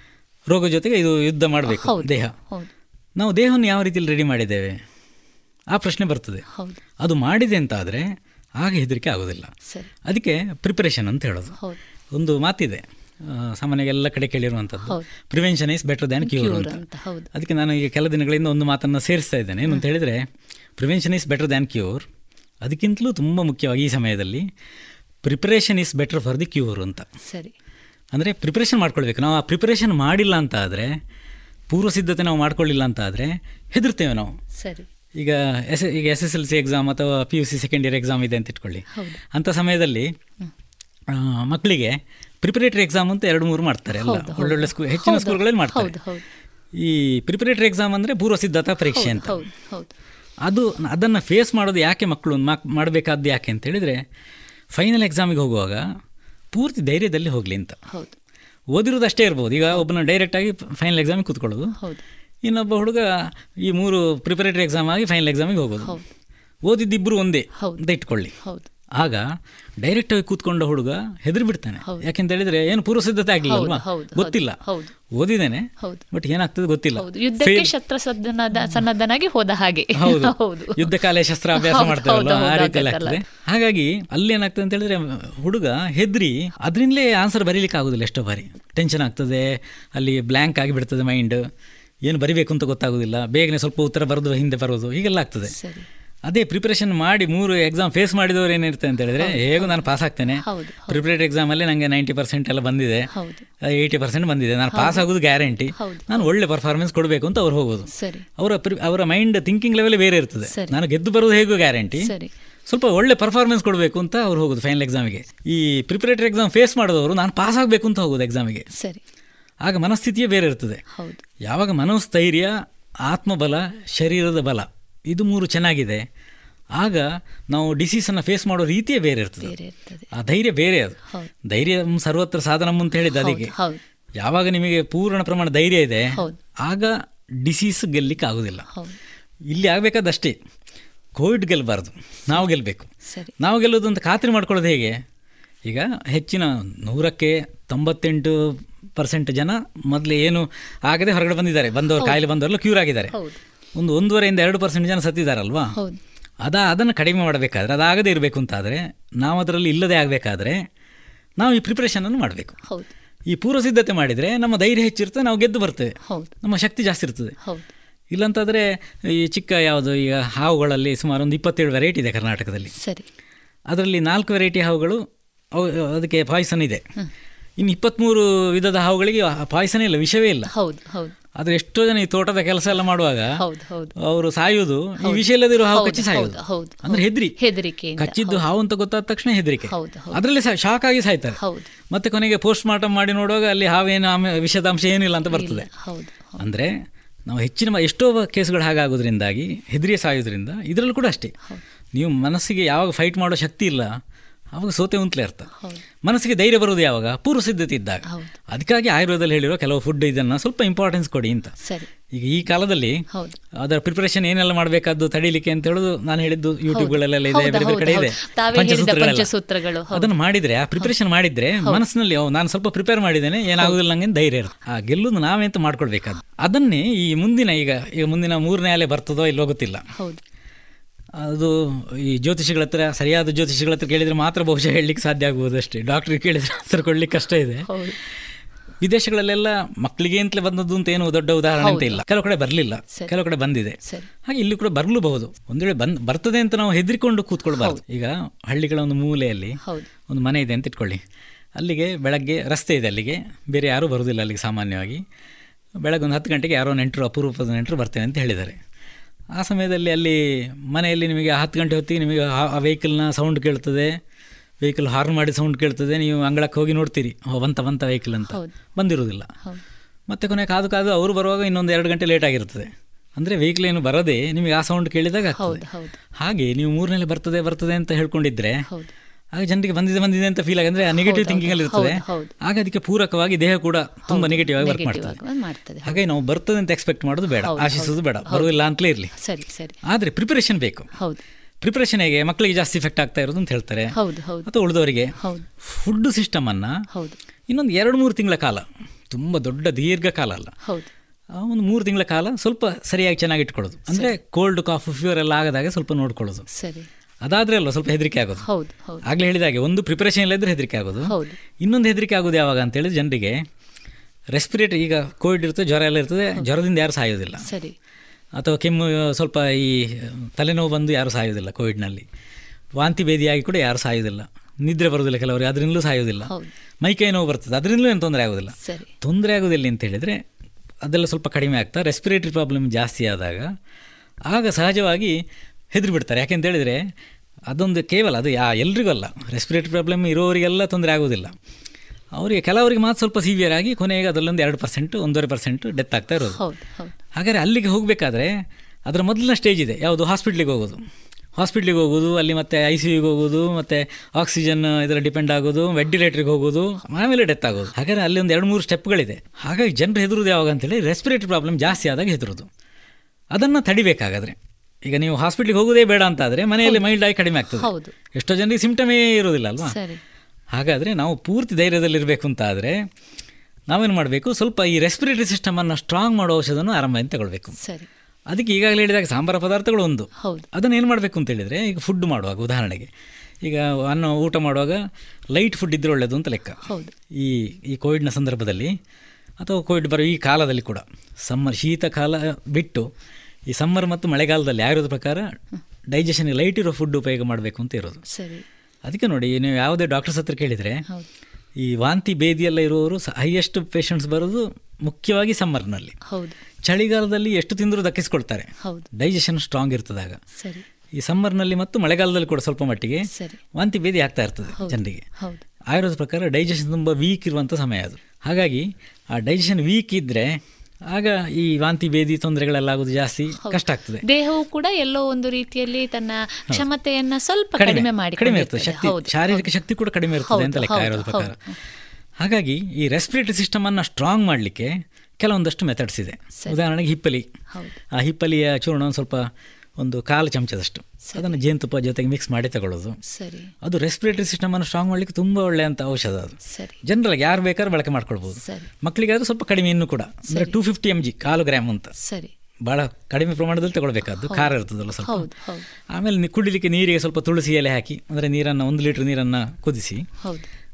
ರೋಗ ಜೊತೆಗೆ ಇದು ಯುದ್ಧ ಮಾಡಬೇಕು ದೇಹ. ಹೌದು. ನಾವು ದೇಹವನ್ನು ಯಾವ ರೀತಿಯಲ್ಲಿ ರೆಡಿ ಮಾಡಿದ್ದೇವೆ? ಆ ಪ್ರಶ್ನೆ ಬರ್ತದೆ. ಅದು ಮಾಡಿದೆ ಅಂತ ಆದರೆ ಆಗ ಹೆದರಿಕೆ ಆಗೋದಿಲ್ಲ. ಅದಕ್ಕೆ ಪ್ರಿಪರೇಷನ್ ಅಂತ ಹೇಳೋದು. ಒಂದು ಮಾತಿದೆ. ಸಾಮಾನ್ಯವಾಗಿ ಎಲ್ಲ ಕಡೆ ಕೇಳಿರುವಂಥದ್ದು. Prevention is better than cure ಅಂತ. ಅದಕ್ಕೆ ನಾನು ಈಗ ಕೆಲ ದಿನಗಳಿಂದ ಒಂದು ಮಾತನ್ನು ಸೇರಿಸ್ತಾ ಇದ್ದೇನೆ. ಏನಂತ ಅಂತ ಹೇಳಿದರೆ prevention is better than cure ಅದಕ್ಕಿಂತಲೂ ತುಂಬ ಮುಖ್ಯವಾಗಿ ಈ ಸಮಯದಲ್ಲಿ preparation is better for the cure ಅಂತ. ಸರಿ. ಅಂದರೆ ಪ್ರಿಪ್ರೇಷನ್ ಮಾಡ್ಕೊಳ್ಬೇಕು. ನಾವು ಆ ಪ್ರಿಪ್ರೇಷನ್ ಮಾಡಿಲ್ಲ ಅಂತ ಆದರೆ ಪೂರ್ವ ಸಿದ್ಧತೆ ನಾವು ಮಾಡ್ಕೊಳ್ಳಿಲ್ಲ ಅಂತ ಆದರೆ ಹೆದರ್ತೇವೆ ನಾವು. ಸರಿ. ಈಗ ಎಸ್ ಈಗ S S L C exam ಅಥವಾ P U C second year exam ಇದೆ ಅಂತ ಇಟ್ಕೊಳ್ಳಿ. ಅಂಥ ಸಮಯದಲ್ಲಿ ಮಕ್ಕಳಿಗೆ ಪ್ರಿಪರೇಟರಿ ಎಕ್ಸಾಮ್ ಅಂತ ಎರಡು ಮೂರು ಮಾಡ್ತಾರೆ ಎಲ್ಲ. ಒಳ್ಳೊಳ್ಳೆ ಸ್ಕೂಲ್ ಹೆಚ್ಚಿನ ಸ್ಕೂಲ್ಗಳಲ್ಲಿ ಮಾಡ್ತಾರೆ. ಈ ಪ್ರಿಪರೇಟರಿ ಎಕ್ಸಾಮ್ ಅಂದರೆ ಪೂರ್ವ ಸಿದ್ಧತಾ ಪರೀಕ್ಷೆ ಅಂತ. ಅದು ಅದನ್ನು ಫೇಸ್ ಮಾಡೋದು ಯಾಕೆ ಮಕ್ಕಳು ಮಾಡಬೇಕಾದ್ದು ಯಾಕೆ ಅಂತ ಹೇಳಿದರೆ ಫೈನಲ್ ಎಕ್ಸಾಮಿಗೆ ಹೋಗುವಾಗ ಪೂರ್ತಿ ಧೈರ್ಯದಲ್ಲಿ ಹೋಗಲಿ ಅಂತ. ಹೌದು. ಓದಿರೋದು ಅಷ್ಟೇ ಇರ್ಬೋದು. ಈಗ ಒಬ್ಬನ ಡೈರೆಕ್ಟಾಗಿ ಫೈನಲ್ ಎಕ್ಸಾಮಿಗೆ ಕೂತ್ಕೊಳ್ಳೋದು. ಹೌದು. ಇನ್ನೊಬ್ಬ ಹುಡುಗ ಈ ಮೂರು ಪ್ರಿಪರೇಟರಿ ಎಕ್ಸಾಮ್ ಆಗಿ ಫೈನಲ್ ಎಕ್ಸಾಮಿಗೆ ಹೋಗೋದು. ಓದಿದ್ದಿಬ್ಬರು ಒಂದೇ ಅಂತ ಇಟ್ಕೊಳ್ಳಿ. ಹೌದು ಡೈರೆಕ್ಟ್ ಆಗಿ ಕೂತ್ಕೊಂಡ ಹುಡುಗ ಹೆದರಿ ಬಿಡ್ತಾನೆ. ಯಾಕೆಂತ ಹೇಳಿದ್ರೆ ಏನು ಪೂರ್ವ ಸಿದ್ಧತೆ ಆಗಲಿಲ್ಲ ಅಲ್ವಾ? ಗೊತ್ತಿಲ್ಲ. ಓದಿದ್ದೇನೆ ಬಟ್ ಏನಾಗ್ತದೆ ಗೊತ್ತಿಲ್ಲ. ಯುದ್ಧಕ್ಕೆ ಶಸ್ತ್ರ ಸನ್ನದ್ಧ ಸನ್ನದ್ಧನಾಗಿ ಹೋದ ಹಾಗೆ. ಹೌದು. ಯುದ್ಧ ಕಾಲೇ ಶಸ್ತ್ರ ಅಭ್ಯಾಸ ಮಾಡ್ತಾರಲ್ಲ ಆ ರೀತಿಯಲ್ಲಿ ಆಗ್ತದೆ. ಹಾಗಾಗಿ ಅಲ್ಲಿ ಏನಾಗ್ತದೆ ಅಂತ ಹೇಳಿದ್ರೆ ಹುಡುಗ ಹೆದ್ರಿ ಅದರಿಂದಲೇ ಆನ್ಸರ್ ಬರೀಲಿಕ್ಕೆ ಆಗೋದಿಲ್ಲ ಎಷ್ಟೋ ಬಾರಿ. ಟೆನ್ಷನ್ ಆಗ್ತದೆ ಅಲ್ಲಿ ಬ್ಲ್ಯಾಂಕ್ ಆಗಿಬಿಡ್ತದೆ ಮೈಂಡ್ ಏನು ಬರಿಬೇಕು ಅಂತ ಗೊತ್ತಾಗೋದಿಲ್ಲ. ಬೇಗನೆ ಸ್ವಲ್ಪ ಉತ್ತರ ಬರೋದು ಹಿಂದೆ ಬರೋದು ಹೀಗೆಲ್ಲ ಆಗ್ತದೆ. ಅದೇ ಪ್ರಿಪರೇಷನ್ ಮಾಡಿ ಮೂರು ಎಕ್ಸಾಮ್ ಫೇಸ್ ಮಾಡಿದವರು ಏನಿರ್ತದೆ ಅಂತ ಹೇಳಿದ್ರೆ ಹೇಗೂ ನಾನು ಪಾಸ್ ಆಗ್ತೇನೆ. ಹೌದು, ಪ್ರಿಪರೇಟರಿ ಎಕ್ಸಾಮಲ್ಲಿ ನನಗೆ ನೈಂಟಿ ಪರ್ಸೆಂಟ್ ಎಲ್ಲ ಬಂದಿದೆ. ಏಯ್ಟಿ ಪರ್ಸೆಂಟ್ ಬಂದಿದೆ. ನಾನು ಪಾಸ್ ಆಗೋದು ಗ್ಯಾರಂಟಿ. ನಾನು ಒಳ್ಳೆ ಪರ್ಫಾರ್ಮೆನ್ಸ್ ಕೊಡಬೇಕು ಅಂತ ಅವ್ರು ಹೋಗೋದು. ಸರಿ. ಅವರ ಅವರ ಮೈಂಡ್ ಥಿಂಕಿಂಗ್ ಲೆವೆಲ್ ಬೇರೆ ಇರ್ತದೆ. ನಾನು ಗೆದ್ದು ಬರೋದು ಹೇಗೂ ಗ್ಯಾರಂಟಿ ಸ್ವಲ್ಪ ಒಳ್ಳೆ ಪರ್ಫಾರ್ಮೆನ್ಸ್ ಕೊಡಬೇಕು ಅಂತ ಅವ್ರು ಹೋಗೋದು ಫೈನಲ್ ಎಕ್ಸಾಮಿಗೆ ಈ ಪ್ರಿಪರೇಟರಿ ಎಕ್ಸಾಮ್ ಫೇಸ್ ಮಾಡಿದವರು ನಾನು ಪಾಸ್ ಆಗಬೇಕು ಅಂತ ಹೋಗೋದು ಎಕ್ಸಾಮಿಗೆ ಸರಿ. ಆಗ ಮನಸ್ಥಿತಿಯೇ ಬೇರೆ ಇರ್ತದೆ. ಯಾವಾಗ ಮನೋಸ್ಥೈರ್ಯ ಆತ್ಮಬಲ ಶರೀರದ ಬಲ ಇದು ಮೂರು ಚೆನ್ನಾಗಿದೆ. ಆಗ ನಾವು ಡಿಸೀಸನ್ನು ಫೇಸ್ ಮಾಡೋ ರೀತಿಯೇ ಬೇರೆ ಇರ್ತದೆ. ಆ ಧೈರ್ಯ ಬೇರೆ ಅದು. ಧೈರ್ಯ ಸರ್ವತ್ರ ಸಾಧನಂ ಅಂತ ಹೇಳಿದ್ದು ಅದಕ್ಕೆ. ಯಾವಾಗ ನಿಮಗೆ ಪೂರ್ಣ ಪ್ರಮಾಣ ಧೈರ್ಯ ಇದೆ ಆಗ ಡಿಸೀಸ್ ಗೆಲ್ಲಿಕ್ಕೆ ಆಗೋದಿಲ್ಲ. ಇಲ್ಲಿ ಆಗಬೇಕಾದಷ್ಟೇ ಕೋವಿಡ್ ಗೆಲ್ಲಬಾರ್ದು ನಾವು ಗೆಲ್ಲಬೇಕು ನಾವು ಗೆಲ್ಲೋದು ಅಂತ ಖಾತ್ರಿ ಮಾಡ್ಕೊಳ್ಳೋದು ಹೇಗೆ? ಈಗ ಹೆಚ್ಚಿನ ನೂರಕ್ಕೆ ತೊಂಬತ್ತೆಂಟು ಪರ್ಸೆಂಟ್ ಜನ ಮೊದಲು ಏನು ಆಗದೆ ಹೊರಗಡೆ ಬಂದಿದ್ದಾರೆ. ಬಂದವರು ಕಾಯಿಲೆ ಬಂದವರೆಲ್ಲ ಕ್ಯೂರ್ ಆಗಿದ್ದಾರೆ. ಒಂದು ಒಂದೂವರೆಯಿಂದ ಎರಡು ಪರ್ಸೆಂಟ್ ಜನ ಸತ್ತಿದಾರಲ್ವಾ? ಅದ ಅದನ್ನು ಕಡಿಮೆ ಮಾಡಬೇಕಾದ್ರೆ ಅದಾಗದೇ ಇರಬೇಕು ಅಂತಾದರೆ ನಾವು ಅದರಲ್ಲಿ ಇಲ್ಲದೆ ಆಗಬೇಕಾದ್ರೆ ನಾವು ಈ ಪ್ರಿಪ್ರೇಷನನ್ನು ಮಾಡಬೇಕು. ಹೌದು. ಈ ಪೂರ್ವ ಸಿದ್ಧತೆ ಮಾಡಿದರೆ ನಮ್ಮ ಧೈರ್ಯ ಹೆಚ್ಚಿರ್ತದೆ ನಾವು ಗೆದ್ದು ಬರ್ತೇವೆ. ಹೌದು. ನಮ್ಮ ಶಕ್ತಿ ಜಾಸ್ತಿ ಇರ್ತದೆ. ಹೌದು. ಇಲ್ಲಂತಾದರೆ ಈ ಚಿಕ್ಕ ಯಾವುದು ಈಗ ಹಾವುಗಳಲ್ಲಿ ಸುಮಾರು ಒಂದು ಇಪ್ಪತ್ತೇಳು ವೆರೈಟಿ ಇದೆ ಕರ್ನಾಟಕದಲ್ಲಿ. ಸರಿ. ಅದರಲ್ಲಿ ನಾಲ್ಕು ವೆರೈಟಿ ಹಾವುಗಳು ಅವು ಅದಕ್ಕೆ ಪಾಯ್ಸನ್ ಇದೆ. ಇನ್ನು ಇಪ್ಪತ್ತ್ಮೂರು ವಿಧದ ಹಾವುಗಳಿಗೆ ಪಾಯ್ಸನೇ ಇಲ್ಲ ವಿಷವೇ ಇಲ್ಲ. ಹೌದು ಹೌದು. ಆದರೆ ಎಷ್ಟೋ ಜನ ಈ ತೋಟದ ಕೆಲಸ ಎಲ್ಲ ಮಾಡುವಾಗ ಅವರು ಸಾಯುವುದು ಈ ವಿಷಯ ಇಲ್ಲದಿರೋ ಹಾವು ಕಚ್ಚಿ ಸಾಯುವುದು. ಅಂದ್ರೆ ಹೆದ್ರಿ. ಹೆದರಿಕೆ ಕಚ್ಚಿದ್ದು ಹಾವು ಅಂತ ಗೊತ್ತಾದ ತಕ್ಷಣ ಹೆದರಿಕೆ. ಹೌದು, ಹೌದು. ಅದರಲ್ಲಿ ಶಾಕ್ ಆಗಿ ಸಾಯ್ತಾರೆ. ಮತ್ತೆ ಕೊನೆಗೆ ಪೋಸ್ಟ್ ಮಾರ್ಟಮ್ ಮಾಡಿ ನೋಡುವಾಗ ಅಲ್ಲಿ ಹಾವೇನು ಆಮೆ ವಿಷದ ಅಂಶ ಏನಿಲ್ಲ ಅಂತ ಬರ್ತದೆ. ಅಂದ್ರೆ ನಾವು ಹೆಚ್ಚಿನ ಎಷ್ಟೋ ಕೇಸ್ಗಳು ಹಾಗಾಗೋದ್ರಿಂದಾಗಿ ಹೆದರಿ ಸಾಯೋದ್ರಿಂದ ಇದರಲ್ಲೂ ಕೂಡ ಅಷ್ಟೇ. ನೀವು ಮನಸ್ಸಿಗೆ ಯಾವಾಗ ಫೈಟ್ ಮಾಡೋ ಶಕ್ತಿ ಇಲ್ಲ ಆವಾಗ ಸೋತೆ ಉಂಟ್ಲೇ ಅರ್ಥ. ಮನಸ್ಸಿಗೆ ಧೈರ್ಯ ಬರೋದು ಯಾವಾಗ? ಪೂರ್ವ ಸಿದ್ಧತೆ ಇದ್ದಾಗ. ಅದಕ್ಕಾಗಿ ಆಯುರ್ವೇದದಲ್ಲಿ ಹೇಳಿರೋ ಕೆಲವು ಫುಡ್ ಇದನ್ನು ಸ್ವಲ್ಪ ಇಂಪಾರ್ಟೆನ್ಸ್ ಕೊಡಿ ಅಂತ. ಈಗ ಈ ಕಾಲದಲ್ಲಿ ಅದರ ಪ್ರಿಪರೇಷನ್ ಏನೆಲ್ಲ ಮಾಡಬೇಕಾದ್ದು ತಡೀಲಿಕ್ಕೆ ಅಂತ ಹೇಳುದು ನಾನು ಹೇಳಿದ್ದು ಯೂಟ್ಯೂಬ್ಗಳಲ್ಲೆಲ್ಲ ಇದೆ ಬೇರೆ ಬೇರೆ ಕಡೆ ಇದೆ. ಸೂತ್ರಗಳು ಪಂಚಸೂತ್ರಗಳೆಲ್ಲ. ಅದನ್ನು ಮಾಡಿದ್ರೆ ಆ ಪ್ರಿಪರೇಷನ್ ಮಾಡಿದ್ರೆ ಮನಸ್ಸಿನಲ್ಲಿ ನಾನು ಸ್ವಲ್ಪ ಪ್ರಿಪೇರ್ ಮಾಡಿದ್ದೇನೆ ಏನಾಗುದಿಲ್ಲ ನಂಗೆ ಧೈರ್ಯ ಇರುತ್ತೆ. ಆ ಗೆಲ್ಲುದು ನಾವೇ ಅಂತ ಮಾಡ್ಕೊಳ್ಬೇಕಾದ್ದು ಅದನ್ನೇ ಈ ಮುಂದಿನ ಈಗ ಈಗ ಮುಂದಿನ ಮೂರನೇ ಅಲೆ ಬರ್ತದೋ ಇಲ್ಲೋ ಗೊತ್ತಿಲ್ಲ. ಅದು ಈ ಜ್ಯೋತಿಷಿಗಳ ಹತ್ರ ಸರಿಯಾದ ಜ್ಯೋತಿಷಿಗಳ ಹತ್ರ ಕೇಳಿದ್ರೆ ಮಾತ್ರ ಬಹುಶಃ ಹೇಳಲಿಕ್ಕೆ ಸಾಧ್ಯ ಆಗ್ಬೋದು ಅಷ್ಟೇ. ಡಾಕ್ಟ್ರಿಗೆ ಕೇಳಿದ್ರೆ ಆನ್ಸರ್ ಕೊಡ್ಲಿಕ್ಕೆ ಕಷ್ಟ ಇದೆ. ವಿದೇಶಗಳಲ್ಲೆಲ್ಲ ಮಕ್ಕಳಿಗೆ ಅಂತಲೇ ಬಂದದ್ದು ಅಂತ ಏನು ದೊಡ್ಡ ಉದಾಹರಣೆ ಅಂತ ಇಲ್ಲ. ಕೆಲವು ಕಡೆ ಬರಲಿಲ್ಲ. ಕೆಲವು ಕಡೆ ಬಂದಿದೆ. ಹಾಗೆ ಇಲ್ಲಿ ಕೂಡ ಬರಲೂಬಹುದು. ಒಂದು ವೇಳೆ ಬಂದ್ ಬರ್ತದೆ ಅಂತ ನಾವು ಹೆದರಿಕೊಂಡು ಕೂತ್ಕೊಳ್ಬಾರ್ದು. ಈಗ ಹಳ್ಳಿಗಳ ಒಂದು ಮೂಲೆಯಲ್ಲಿ ಒಂದು ಮನೆ ಇದೆ ಅಂತ ಇಟ್ಕೊಳ್ಳಿ. ಅಲ್ಲಿಗೆ ಬೆಳಗ್ಗೆ ರಸ್ತೆ ಇದೆ ಅಲ್ಲಿಗೆ. ಬೇರೆ ಯಾರೂ ಬರೋದಿಲ್ಲ ಅಲ್ಲಿಗೆ ಸಾಮಾನ್ಯವಾಗಿ. ಬೆಳಗ್ಗೆ ಒಂದು ಹತ್ತು ಗಂಟೆಗೆ ಯಾರೋ ನೆಂಟರು ಅಪರೂಪದ ನೆಂಟರು ಬರ್ತೇನೆ ಅಂತ ಹೇಳಿದ್ದಾರೆ. ಆ ಸಮಯದಲ್ಲಿ ಅಲ್ಲಿ ಮನೆಯಲ್ಲಿ ನಿಮಗೆ ಹತ್ತು ಗಂಟೆ ಹೊತ್ತಿಗೆ ನಿಮಗೆ ಆ ವೆಹಿಕಲ್ನ ಸೌಂಡ್ ಕೇಳ್ತದೆ. ವೆಹಿಕಲ್ ಹಾರ್ನ್ ಮಾಡಿ ಸೌಂಡ್ ಕೇಳ್ತದೆ. ನೀವು ಅಂಗಳಕ್ಕೆ ಹೋಗಿ ನೋಡ್ತೀರಿ. ಓ ಬಂತ ಬಂತ ವೆಹಿಕಲ್ ಅಂತ. ಬಂದಿರೋದಿಲ್ಲ ಮತ್ತೆ ಕೊನೆ ಕಾದು ಕಾದು ಅವರು ಬರುವಾಗ ಇನ್ನೊಂದು ಎರಡು ಗಂಟೆ ಲೇಟ್ ಆಗಿರ್ತದೆ ಅಂದರೆ ವೆಹಿಕಲ್ ಏನು ಬರದೆ ನಿಮಗೆ ಆ ಸೌಂಡ್ ಕೇಳಿದಾಗ ಹಾಗೆ ನೀವು ಮೂರನೇಲೆ ಬರ್ತದೆ ಬರ್ತದೆ ಅಂತ ಹೇಳ್ಕೊಂಡಿದ್ರೆ ಆಗ ಜನರಿಗೆ ಬಂದಿದೆ ಬಂದಿದೆ ಅಂತ ಫೀಲ್ ಆಗಿ ಅಂದ್ರೆ ನೆಗೆಟಿವ್ ಥಿಂಕಿಂಗ್ ಅಲ್ಲಿ ಇರ್ತದೆ. ಆಗ ಅದಕ್ಕೆ ಪೂರಕವಾಗಿ ದೇಹ ಕೂಡ ತುಂಬಾ ನೆಗೆಟಿವ್ ಆಗಿ ವರ್ಕ್ ಮಾಡ್ತದೆ. ಹಾಗೆ ನಾವು ಬರ್ತದೆ ಅಂತ ಎಕ್ಸ್ಪೆಕ್ಟ್ ಮಾಡೋದು ಬೇಡ ಆಶಿಸೋದು ಬೇಡ. ಬರುವುದಿಲ್ಲ ಅಂತಲೇ ಇರಲಿ. ಸರಿ ಸರಿ. ಆದರೆ ಪ್ರಿಪರೇಷನ್ ಬೇಕು. ಹೌದು. ಪ್ರಿಪರೇಷನ್ ಹೇಗೆ? ಮಕ್ಕಳಿಗೆ ಜಾಸ್ತಿ ಇಫೆಕ್ಟ್ ಆಗ್ತಾ ಇರೋದು ಅಂತ ಹೇಳ್ತಾರೆ. ಹೌದು ಹೌದು. ಅಥವಾ ಉಳಿದವರಿಗೆ? ಹೌದು. ಫುಡ್ ಸಿಸ್ಟಮ್ ಹೌದು. ಇನ್ನೊಂದು ಎರಡು ಮೂರು ತಿಂಗಳ ಕಾಲ ತುಂಬ ದೊಡ್ಡ ದೀರ್ಘ ಕಾಲ ಅಲ್ಲ. ಒಂದು ಮೂರು ತಿಂಗಳ ಕಾಲ ಸ್ವಲ್ಪ ಸರಿಯಾಗಿ ಚೆನ್ನಾಗಿ ಇಟ್ಕೊಳ್ಳೋದು. ಅಂದ್ರೆ ಕೋಲ್ಡ್ ಕಾಫ್ ಫೀವರ್ ಎಲ್ಲ ಆಗದಾಗೆ ಸ್ವಲ್ಪ ನೋಡ್ಕೊಳ್ಳೋದು. ಸರಿ. ಅದಾದ್ರೆ ಅಲ್ವಾ ಸ್ವಲ್ಪ ಹೆದರಿಕೆ ಆಗೋದು? ಹೌದು ಹೇಳಿದ ಹಾಗೆ ಹೇಳಿದಾಗೆ ಒಂದು ಪ್ರಿಪರೇಷನ್ ಇಲ್ಲದ್ರೆ ಹೆದರಿಕೆ ಆಗೋದು. ಹೌದು. ಇನ್ನೊಂದು ಹೆದರಿಕೆ ಆಗೋದು ಯಾವಾಗ ಅಂತ ಹೇಳಿದ್ರೆ ಜನರಿಗೆ ರೆಸ್ಪಿರೇಟರಿ ಈಗ ಕೋವಿಡ್ ಇರುತ್ತೆ ಜ್ವರ ಎಲ್ಲ ಇರ್ತದೆ ಜ್ವರದಿಂದ ಯಾರು ಸಾಯೋದಿಲ್ಲ. ಸರಿ. ಅಥವಾ ಕೆಮ್ಮು ಸ್ವಲ್ಪ ಈ ತಲೆನೋವು ಬಂದು ಯಾರು ಸಾಯೋದಿಲ್ಲ ಕೋವಿಡ್ನಲ್ಲಿ ವಾಂತಿ ಭೇದಿಯಾಗಿ ಕೂಡ ಯಾರು ಸಾಯೋದಿಲ್ಲ. ನಿದ್ರೆ ಬರೋದಿಲ್ಲ ಕೆಲವರು ಅದರಿಂದಲೂ ಸಾಯೋದಿಲ್ಲ. ಮೈಕೈ ನೋವು ಬರ್ತದೆ ಅದರಿಂದಲೂ ಏನು ತೊಂದರೆ ಆಗೋದಿಲ್ಲ. ಸರಿ. ತೊಂದರೆ ಆಗೋದಿಲ್ಲ ಅಂತ ಹೇಳಿದರೆ ಅದೆಲ್ಲ ಸ್ವಲ್ಪ ಕಡಿಮೆ ಆಗ್ತಾ ರೆಸ್ಪಿರೇಟರಿ ಪ್ರಾಬ್ಲಮ್ ಜಾಸ್ತಿ ಆದಾಗ ಆಗ ಸಹಜವಾಗಿ ಹೆದರಿ ಬಿಡ್ತಾರೆ ಯಾಕೆಂತ ಹೇಳಿದರೆ ಅದೊಂದು ಕೇವಲ ಅದು ಯಾ ಎಲ್ರಿಗೂ ಅಲ್ಲ. ರೆಸ್ಪಿರೇಟರಿ ಪ್ರಾಬ್ಲಮ್ ಇರೋರಿಗೆಲ್ಲ ತೊಂದರೆ ಆಗೋದಿಲ್ಲ. ಅವರಿಗೆ ಕೆಲವರಿಗೆ ಮಾತ್ರ ಸ್ವಲ್ಪ ಸಿವಿಯರ್ ಆಗಿ ಕೊನೆಗೆ ಅದರಲ್ಲೊಂದು ಎರಡು ಪರ್ಸೆಂಟ್ ಒಂದೂವರೆ ಪರ್ಸೆಂಟ್ ಡೆತ್ ಆಗ್ತಾ ಇರೋದು. ಹಾಗಾದರೆ ಅಲ್ಲಿಗೆ ಹೋಗಬೇಕಾದ್ರೆ ಅದರ ಮೊದಲನೇ ಸ್ಟೇಜ್ ಇದೆ. ಯಾವುದು? ಹಾಸ್ಪಿಟ್ಲಿಗೆ ಹೋಗೋದು. ಹಾಸ್ಪಿಟ್ಲಿಗೆ ಹೋಗೋದು ಅಲ್ಲಿ ಮತ್ತೆ ಐ ಸಿ ಯುಗೆ ಹೋಗೋದು ಮತ್ತೆ ಆಕ್ಸಿಜನ್ ಇದರ ಡಿಪೆಂಡ್ ಆಗೋದು ವೆಂಟಿಲೇಟರ್ಗೆ ಹೋಗೋದು ಆಮೇಲೆ ಡೆತ್ ಆಗೋದು. ಹಾಗಾದ್ರೆ ಅಲ್ಲಿ ಒಂದು ಎರಡು ಮೂರು ಸ್ಟೆಪ್ಗಳಿದೆ ಹಾಗಾಗಿ ಜನರು ಹೆದರೋದು ಯಾವಾಗ ಅಂತೇಳಿ ರೆಸ್ಪಿರೇಟರಿ ಪ್ರಾಬ್ಲಮ್ ಜಾಸ್ತಿ ಆದಾಗ ಹೆದರೋದು ಅದನ್ನು ತಡಿಬೇಕಾಗಾದ್ರೆ. ಈಗ ನೀವು ಹಾಸ್ಪಿಟ್ಲಿಗೆ ಹೋಗೋದೇ ಬೇಡ ಅಂತಾದರೆ ಮನೆಯಲ್ಲಿ ಮೈಲ್ಡ್ ಆಗಿ ಕಡಿಮೆ ಆಗ್ತದೆ. ಹೌದು. ಎಷ್ಟೋ ಜನರಿಗೆ ಸಿಂಪ್ಟಮೇ ಇರೋದಿಲ್ಲ ಅಲ್ವಾ? ಹಾಗಾದರೆ ನಾವು ಪೂರ್ತಿ ಧೈರ್ಯದಲ್ಲಿರಬೇಕು ಅಂತ ಆದರೆ ನಾವೇನು ಮಾಡಬೇಕು? ಸ್ವಲ್ಪ ಈ ರೆಸ್ಪಿರೇಟರಿ ಸಿಸ್ಟಮನ್ನು ಸ್ಟ್ರಾಂಗ್ ಮಾಡೋ ಔಷಧವನ್ನು ಆರಂಭದಿಂದ ತಗೊಳ್ಬೇಕು. ಸರಿ. ಅದಕ್ಕೆ ಈಗಾಗಲೇ ಹೇಳಿದಾಗ ಸಾಂಬಾರ ಪದಾರ್ಥಗಳು ಒಂದು. ಹೌದು. ಅದನ್ನು ಏನು ಮಾಡಬೇಕು ಅಂತ ಹೇಳಿದರೆ ಈಗ ಫುಡ್ ಮಾಡುವಾಗ ಉದಾಹರಣೆಗೆ. ಈಗ ಅನ್ನ ಊಟ ಮಾಡುವಾಗ ಲೈಟ್ ಫುಡ್ ಇದ್ದರೆ ಒಳ್ಳೆಯದು ಅಂತ ಲೆಕ್ಕ. ಹೌದು. ಈ ಈ ಕೋವಿಡ್ನ ಸಂದರ್ಭದಲ್ಲಿ ಅಥವಾ ಕೋವಿಡ್ ಬರೋ ಈ ಕಾಲದಲ್ಲಿ ಕೂಡ. ಸಮ್ಮರ್ ಶೀತ ಕಾಲ ಬಿಟ್ಟು ಈ ಸಮ್ಮರ್ ಮತ್ತು ಮಳೆಗಾಲದಲ್ಲಿ ಆಯುರ್ವೇದ ಪ್ರಕಾರ ಡೈಜೆಷನ್ಗೆ ಲೈಟ್ ಇರೋ ಫುಡ್ ಉಪಯೋಗ ಮಾಡಬೇಕು ಅಂತ ಇರೋದು. ಸರಿ. ಅದಕ್ಕೆ ನೋಡಿ ನೀವು ಯಾವುದೇ ಡಾಕ್ಟರ್ಸ್ ಹತ್ರ ಕೇಳಿದರೆ ಈ ವಾಂತಿ ಭೇದಿಯೆಲ್ಲ ಎಲ್ಲ ಇರುವವರು ಹೈಯೆಸ್ಟ್ ಪೇಷಂಟ್ಸ್ ಬರೋದು ಮುಖ್ಯವಾಗಿ ಸಮ್ಮರ್ನಲ್ಲಿ. ಹೌದು. ಚಳಿಗಾಲದಲ್ಲಿ ಎಷ್ಟು ತಿಂದರೂ ದಕ್ಕಿಸ್ಕೊಳ್ತಾರೆ. ಹೌದು. ಡೈಜೆಷನ್ ಸ್ಟ್ರಾಂಗ್ ಇರ್ತದಾಗ. ಸರಿ. ಈ ಸಮ್ಮರ್ನಲ್ಲಿ ಮತ್ತು ಮಳೆಗಾಲದಲ್ಲಿ ಕೂಡ ಸ್ವಲ್ಪ ಮಟ್ಟಿಗೆ ವಾಂತಿ ಭೇದಿ ಆಗ್ತಾ ಇರ್ತದೆ ಜನರಿಗೆ. ಹೌದು. ಆಯುರ್ವೇದ ಪ್ರಕಾರ ಡೈಜೆಷನ್ ತುಂಬ ವೀಕ್ ಇರುವಂಥ ಸಮಯ ಅದು. ಹಾಗಾಗಿ ಆ ಡೈಜೆಷನ್ ವೀಕ್ ಇದ್ದರೆ ಆಗ ಈ ವಾಂತಿ ಭೇದಿ ತೊಂದರೆಗಳೆಲ್ಲ ಆಗೋದು ಜಾಸ್ತಿ ಕಷ್ಟ ಆಗ್ತದೆ. ದೇಹವು ಕೂಡ ಎಲ್ಲೋ ಒಂದು ರೀತಿಯಲ್ಲಿ ತನ್ನ ಕ್ಷಮತೆಯನ್ನ ಸ್ವಲ್ಪ ಕಡಿಮೆ ಮಾಡಿ ಕಡಿಮೆ ಇರ್ತದೆ. ಶಕ್ತಿ ಶಾರೀರಿಕ ಶಕ್ತಿ ಕೂಡ ಕಡಿಮೆ ಇರ್ತದೆ ಅಂತ ಲೆಕ್ಕ ಇರೋದು ಪ್ರಕಾರ. ಹಾಗಾಗಿ ಈ ರೆಸ್ಪಿರೇಟರಿ ಸಿಸ್ಟಮ್ ಅನ್ನ ಸ್ಟ್ರಾಂಗ್ ಮಾಡಲಿಕ್ಕೆ ಕೆಲವೊಂದಷ್ಟು ಮೆಥಡ್ಸ್ ಇದೆ. ಉದಾಹರಣೆಗೆ ಹಿಪ್ಪಲಿ. ಆ ಹಿಪ್ಪಲಿಯ ಚೂರ್ಣ ಒಂದು ಸ್ವಲ್ಪ ಒಂದು ಕಾಲು ಚಮಚದಷ್ಟು. ಅದನ್ನು ಜೇನುತುಪ್ಪ ಜೊತೆಗೆ ಮಿಕ್ಸ್ ಮಾಡಿ ತಗೊಳ್ಳೋದು. ಸರಿ. ಅದು ರೆಸ್ಪಿರೇಟರಿ ಸಿಸ್ಟಮನ್ನು ಸ್ಟ್ರಾಂಗ್ ಮಾಡಲಿಕ್ಕೆ ತುಂಬ ಒಳ್ಳೆಯಂಥ ಔಷಧ ಅದು. ಸರಿ. ಜನರಲ್ ಯಾರು ಬೇಕಾದ್ರೂ ಬಳಕೆ ಮಾಡ್ಕೊಳ್ಬೋದು. ಮಕ್ಕಳಿಗೆ ಮಕ್ಕಳಿಗಾದ್ರೂ ಸ್ವಲ್ಪ ಕಡಿಮೆ ಇನ್ನು ಕೂಡ. ಅಂದರೆ ಟೂ ಫಿಫ್ಟಿ ಎಂ ಜಿ ಕಾಲು ಗ್ರಾಮ್ ಅಂತ. ಸರಿ. ಭಾಳ ಕಡಿಮೆ ಪ್ರಮಾಣದಲ್ಲಿ ತಗೊಳ್ಬೇಕಾದ್ದು. ಖಾರ ಇರ್ತದಲ್ಲ ಸ್ವಲ್ಪ. ಆಮೇಲೆ ನಿ- ಕುಡಿಲಿಕ್ಕೆ ನೀರಿಗೆ ಸ್ವಲ್ಪ ತುಳಸಿ ಎಲೆ ಹಾಕಿ ಅಂದರೆ ನೀರನ್ನು ಒಂದು ಲೀಟ್ರ್ ನೀರನ್ನು ಕುದಿಸಿ.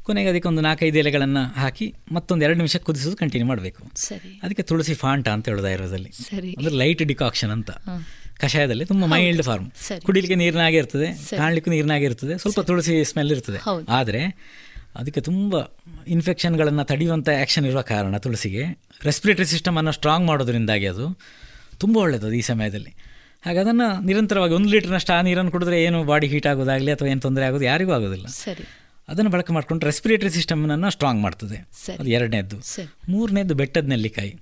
ಕೊನೆಗೆ ಅದಕ್ಕೆ ಒಂದು ನಾಲ್ಕೈದು ಎಲೆಗಳನ್ನು ಹಾಕಿ ಮತ್ತೊಂದು ಎರಡು ನಿಮಿಷ ಕುದಿಸೋದು ಕಂಟಿನ್ಯೂ ಮಾಡಬೇಕು. ಸರಿ. ಅದಕ್ಕೆ ತುಳಸಿ ಫಾಂಟ ಅಂತ ಹೇಳೋದು ಆಯುರ್ವೇದದಲ್ಲಿ ಅಂದರೆ ಲೈಟ್ ಡಿಕಾಕ್ಷನ್ ಅಂತ. ಕಷಾಯದಲ್ಲಿ ತುಂಬ ಮೈಲ್ಡ್ ಫಾರ್ಮ್. ಕುಡಿಲಿಕ್ಕೆ ನೀರಿನಾಗೆ ಇರ್ತದೆ. ಕಾಣಲಿಕ್ಕೂ ನೀರಿನಾಗೆ ಇರ್ತದೆ ಸ್ವಲ್ಪ ತುಳಸಿ ಸ್ಮೆಲ್ ಇರ್ತದೆ. ಆದರೆ ಅದಕ್ಕೆ ತುಂಬ ಇನ್ಫೆಕ್ಷನ್ಗಳನ್ನು ತಡೆಯುವಂಥ ಆ್ಯಕ್ಷನ್ ಇರುವ ಕಾರಣ ತುಳಸಿಗೆ ರೆಸ್ಪಿರೇಟರಿ ಸಿಸ್ಟಮನ್ನು ಸ್ಟ್ರಾಂಗ್ ಮಾಡೋದ್ರಿಂದಾಗಿ ಅದು ತುಂಬ ಒಳ್ಳೆಯದು ಈ ಸಮಯದಲ್ಲಿ. ಹಾಗೆ ಅದನ್ನು ನಿರಂತರವಾಗಿ ಒಂದು ಲೀಟ್ರ್ನಷ್ಟು ಆ ನೀರನ್ನು ಕುಡಿದ್ರೆ ಏನು ಬಾಡಿ ಹೀಟ್ ಆಗೋದಾಗಲಿ ಅಥವಾ ಏನು ತೊಂದರೆ ಆಗೋದು ಯಾರಿಗೂ ಆಗೋದಿಲ್ಲ. ಸರಿ. ಅದನ್ನು ಬಳಕೆ ಮಾಡಿಕೊಂಡು ರೆಸ್ಪಿರೇಟರಿ ಸಿಸ್ಟಮನ್ನು ಸ್ಟ್ರಾಂಗ್ ಮಾಡ್ತದೆ. ಅದು ಎರಡನೇದ್ದು. ಮೂರನೇದ್ದು ಬೆಟ್ಟದ ನೆಲ್ಲಿಕಾಯಿ.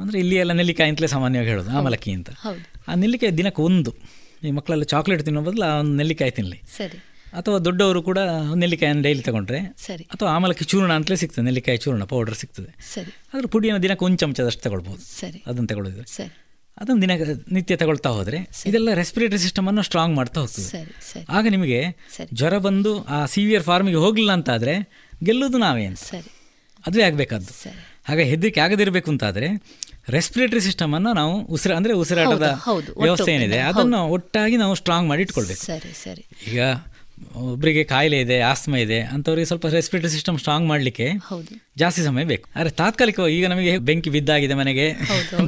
ಅಂದರೆ ಇಲ್ಲಿ ಎಲ್ಲ ನೆಲ್ಲಿಕಾಯಿ ಅಂತಲೇ ಸಾಮಾನ್ಯವಾಗಿ ಹೇಳೋದು ಆಮಲಕ್ಕಿ ಅಂತ. ಹೌದು. ಆ ನೆಲ್ಲಿಕಾಯಿ ದಿನಕ್ಕೆ ಒಂದು. ಈ ಮಕ್ಕಳೆಲ್ಲ ಚಾಕ್ಲೇಟ್ ತಿನ್ನೋ ಬದಲು ಆ ಒಂದು ನೆಲ್ಲಿಕಾಯಿ ತಿನ್ನಲಿ ಸರಿ. ಅಥವಾ ದೊಡ್ಡವರು ಕೂಡ ನೆಲ್ಲಿಕಾಯನ್ನು ಡೈಲಿ ತಗೊಂಡ್ರೆ ಸರಿ. ಅಥವಾ ಆಮಲಕ್ಕಿ ಚೂರ್ಣ ಅಂತಲೇ ಸಿಗ್ತದೆ ನೆಲ್ಲಿಕಾಯಿ ಚೂರ್ಣ ಪೌಡರ್ ಸಿಗ್ತದೆ. ಸರಿ. ಅದ್ರ ಪುಡಿಯನ್ನು ದಿನಕ್ಕೆ ಒಂದು ಚಮಚದಷ್ಟು ತಗೊಳ್ಬೋದು. ಸರಿ. ಅದನ್ನು ತಗೊಳ್ಳೋದು ಸರಿ. ಅದನ್ನು ದಿನ ನಿತ್ಯ ತಗೊಳ್ತಾ ಹೋದರೆ ಇದೆಲ್ಲ ರೆಸ್ಪಿರೇಟರಿ ಸಿಸ್ಟಮನ್ನು ಸ್ಟ್ರಾಂಗ್ ಮಾಡ್ತಾ ಹೋಗ್ತದೆ. ಸರಿ ಸರಿ. ಆಗ ನಿಮಗೆ. ಜ್ವರ ಬಂದು ಆ ಸಿವಿಯರ್ ಫಾರ್ಮಿಗೆ ಹೋಗಲಿಲ್ಲ ಅಂತಾದರೆ ಗೆಲ್ಲೋದು ನಾವೇನು? ಸರಿ. ಅದುವೇ ಆಗಬೇಕಾದ್ದು. ಸರಿ. ಹಾಗೆ ಹೆದರಿಕೆ ಆಗದಿರಬೇಕು ಅಂತಾದರೆ ರೆಸ್ಪಿರೇಟರಿ ಸಿಸ್ಟಮನ್ನು ನಾವು ಉಸಿರ ಅಂದರೆ ಉಸಿರಾಟದ ವ್ಯವಸ್ಥೆ ಏನಿದೆ. ಅದನ್ನು ಒಟ್ಟಾಗಿ ನಾವು ಸ್ಟ್ರಾಂಗ್ ಮಾಡಿ ಇಟ್ಕೊಳ್ಬೇಕು. ಸರಿ ಸರಿ. ಈಗ ಒಬ್ಬರಿಗೆ ಕಾಯಿಲೆ ಇದೆ ಆಸ್ಮ ಇದೆ ಅಂಥವ್ರಿಗೆ ಸ್ವಲ್ಪ ರೆಸ್ಪಿರೇಟರಿ ಸಿಸ್ಟಮ್ ಸ್ಟ್ರಾಂಗ್ ಮಾಡಲಿಕ್ಕೆ ಹೌದು. ಜಾಸ್ತಿ ಸಮಯ ಬೇಕು. ಆದರೆ ತಾತ್ಕಾಲಿಕವಾಗಿ ಈಗ ನಮಗೆ ಬೆಂಕಿ ಬಿದ್ದಾಗಿದೆ ಮನೆಗೆ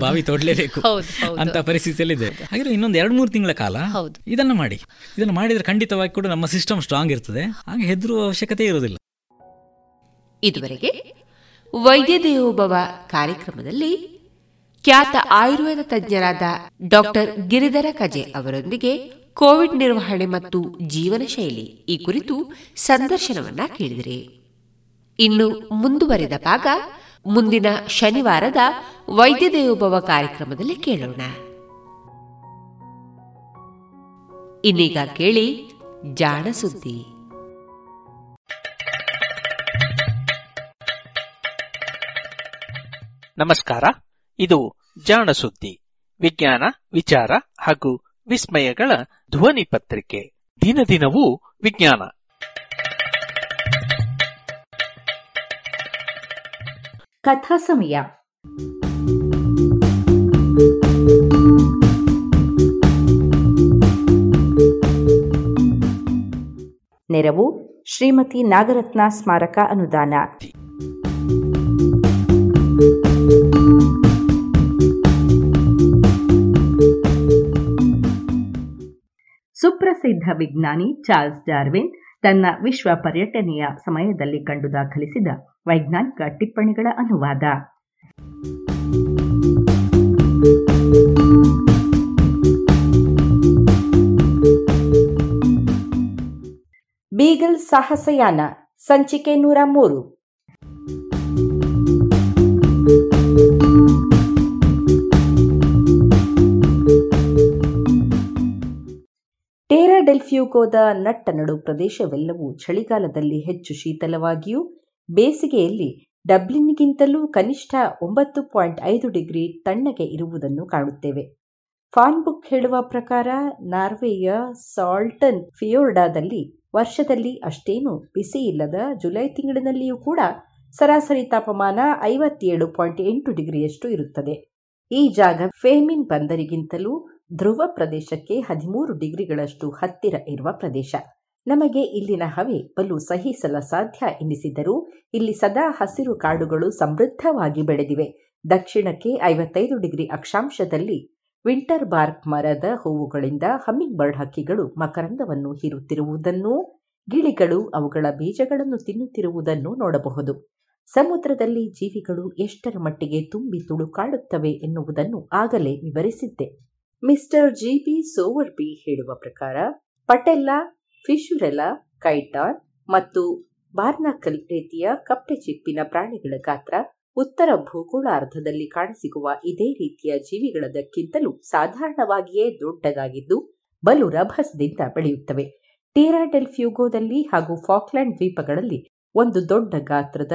ಬಾವಿ ತೋಡ್ಲೇಬೇಕು ಅಂತ ಪರಿಸ್ಥಿತಿಯಲ್ಲಿ ಅಂತ ಪರಿಸ್ಥಿತಿಯಲ್ಲಿದೆ. ಹಾಗೆ ಇನ್ನೊಂದು ಎರಡು ಮೂರು ತಿಂಗಳ ಕಾಲ ಹೌದು. ಇದನ್ನು ಮಾಡಿ. ಇದನ್ನು ಮಾಡಿದರೆ ಖಂಡಿತವಾಗಿ ಕೂಡ ನಮ್ಮ ಸಿಸ್ಟಮ್ ಸ್ಟ್ರಾಂಗ್ ಇರ್ತದೆ. ಹಾಗೆ ಹೆದರುವ ಅವಶ್ಯಕತೆ ಇರೋದಿಲ್ಲ ಇದುವರೆಗೆ ವೈದ್ಯ ದೇವೋಭವ ಕಾರ್ಯಕ್ರಮದಲ್ಲಿ ಖ್ಯಾತ ಆಯುರ್ವೇದ ತಜ್ಞರಾದ ಡಾಕ್ಟರ್ ಗಿರಿಧರ ಕಜೆ ಅವರೊಂದಿಗೆ ಕೋವಿಡ್ ನಿರ್ವಹಣೆ ಮತ್ತು ಜೀವನ ಶೈಲಿ ಈ ಕುರಿತು ಸಂದರ್ಶನವನ್ನ ಕೇಳಿದಿರಿ. ಇನ್ನು ಮುಂದುವರೆದ ಭಾಗ ಮುಂದಿನ ಶನಿವಾರದ ವೈದ್ಯ ದೇವೋಭವ ಕಾರ್ಯಕ್ರಮದಲ್ಲಿ ಕೇಳೋಣ. ಇನ್ನೀಗ ಕೇಳಿ ಜಾಣ ಸುದ್ದಿ. ನಮಸ್ಕಾರ. ಇದು ಜಾಣ ಸುದ್ದಿ, ವಿಜ್ಞಾನ, ವಿಚಾರ ಹಾಗೂ ವಿಸ್ಮಯಗಳ ಧ್ವನಿ ಪತ್ರಿಕೆ. ದಿನ ದಿನವೂ ವಿಜ್ಞಾನ. ಕಥಾ ಸಮಯ. ನೆರವು ಶ್ರೀಮತಿ ನಾಗರತ್ನ ಸ್ಮಾರಕ ಅನುದಾನ. ಸುಪ್ರಸಿದ್ಧ ವಿಜ್ಞಾನಿ ಚಾರ್ಲ್ಸ್ ಡಾರ್ವಿನ್ ತನ್ನ ವಿಶ್ವ ಪರ್ಯಟನೆಯ ಸಮಯದಲ್ಲಿ ಕಂಡು ದಾಖಲಿಸಿದ ವೈಜ್ಞಾನಿಕ ಟಿಪ್ಪಣಿಗಳ ಅನುವಾದ. ಬೀಗಲ್ ಸಾಹಸಯಾನ, ಸಂಚಿಕೆ ನೂರ ಮೂರು. ನಟ್ಟ ನಡು ಪ್ರದೇಶವೆಲ್ಲವೂ ಚಳಿಗಾಲದಲ್ಲಿ ಹೆಚ್ಚು ಶೀತಲವಾಗಿಯೂ, ಬೇಸಿಗೆಯಲ್ಲಿ ಡಬ್ಲಿನ್ಗಿಂತಲೂ ಕನಿಷ್ಠ ಒಂಬತ್ತು ಪಾಯಿಂಟ್ ಐದು ಡಿಗ್ರಿ ತಣ್ಣಗೆ ಇರುವುದನ್ನು ಕಾಣುತ್ತೇವೆ. ಫಾನ್ ಬುಕ್ ಹೇಳುವ ಪ್ರಕಾರ, ನಾರ್ವೆಯ ಸಾಲ್ಟನ್ ಫಿಯೋರ್ಡಾದಲ್ಲಿ ವರ್ಷದಲ್ಲಿ ಅಷ್ಟೇನು ಬಿಸಿ ಇಲ್ಲದ ಜುಲೈ ತಿಂಗಳಿನಲ್ಲಿಯೂ ಕೂಡ ಸರಾಸರಿ ತಾಪಮಾನ ಐವತ್ತೇಳು ಪಾಯಿಂಟ್ ಎಂಟು ಡಿಗ್ರಿಯಷ್ಟು ಇರುತ್ತದೆ. ಈ ಜಾಗ ಫೇಮಿನ್ ಬಂದರಿಗಿಂತಲೂ ಧ್ರುವ ಪ್ರದೇಶಕ್ಕೆ ಹದಿಮೂರು ಡಿಗ್ರಿಗಳಷ್ಟು ಹತ್ತಿರ ಇರುವ ಪ್ರದೇಶ. ನಮಗೆ ಇಲ್ಲಿನ ಹವೆ ಬಲು ಸಹಿಸಲ ಸಾಧ್ಯ ಎನಿಸಿದರೂ ಇಲ್ಲಿ ಸದಾ ಹಸಿರು ಕಾಡುಗಳು ಸಮೃದ್ಧವಾಗಿ ಬೆಳೆದಿವೆ. ದಕ್ಷಿಣಕ್ಕೆ ಐವತ್ತೈದು ಡಿಗ್ರಿ ಅಕ್ಷಾಂಶದಲ್ಲಿ ವಿಂಟರ್ ಬಾರ್ಕ್ ಮರದ ಹೂವುಗಳಿಂದ ಹಮ್ಮಿಂಗ್ ಬರ್ಡ್ ಹಕ್ಕಿಗಳು ಮಕರಂದವನ್ನು ಹೀರುತ್ತಿರುವುದನ್ನೂ, ಗಿಳಿಗಳು ಅವುಗಳ ಬೀಜಗಳನ್ನು ತಿನ್ನುತ್ತಿರುವುದನ್ನು ನೋಡಬಹುದು. ಸಮುದ್ರದಲ್ಲಿ ಜೀವಿಗಳು ಎಷ್ಟರ ಮಟ್ಟಿಗೆ ತುಂಬಿ ತುಳುಕಾಡುತ್ತವೆ ಎನ್ನುವುದನ್ನು ಆಗಲೇ ವಿವರಿಸಿದ್ದೆ. ಮಿಸ್ಟರ್ ಜಿ ಪಿ ಸೋವರ್ಬಿ ಹೇಳುವ ಪ್ರಕಾರ ಪಟೆಲ್ಲಾ ಫಿಶುರೆಲಾ ಕೈಟಾನ್ ಮತ್ತು ಬಾರ್ನಾಕಲ್ ರೀತಿಯ ಕಪ್ಪೆ ಚಿಪ್ಪಿನ ಪ್ರಾಣಿಗಳ ಗಾತ್ರ ಉತ್ತರ ಭೂಗೋಳಾರ್ಧದಲ್ಲಿ ಕಾಣಸಿಗುವ ಇದೇ ರೀತಿಯ ಜೀವಿಗಳದಕ್ಕಿಂತಲೂ ಸಾಧಾರಣವಾಗಿಯೇ ದೊಡ್ಡದಾಗಿದ್ದು, ಬಲು ರಭಸದಿಂದ ಬೆಳೆಯುತ್ತವೆ. ಟೀರಾಡೆಲ್ ಫ್ಯೂಗೋದಲ್ಲಿ ಹಾಗೂ ಫಾಕ್ಲ್ಯಾಂಡ್ ದ್ವೀಪಗಳಲ್ಲಿ ಒಂದು ದೊಡ್ಡ ಗಾತ್ರದ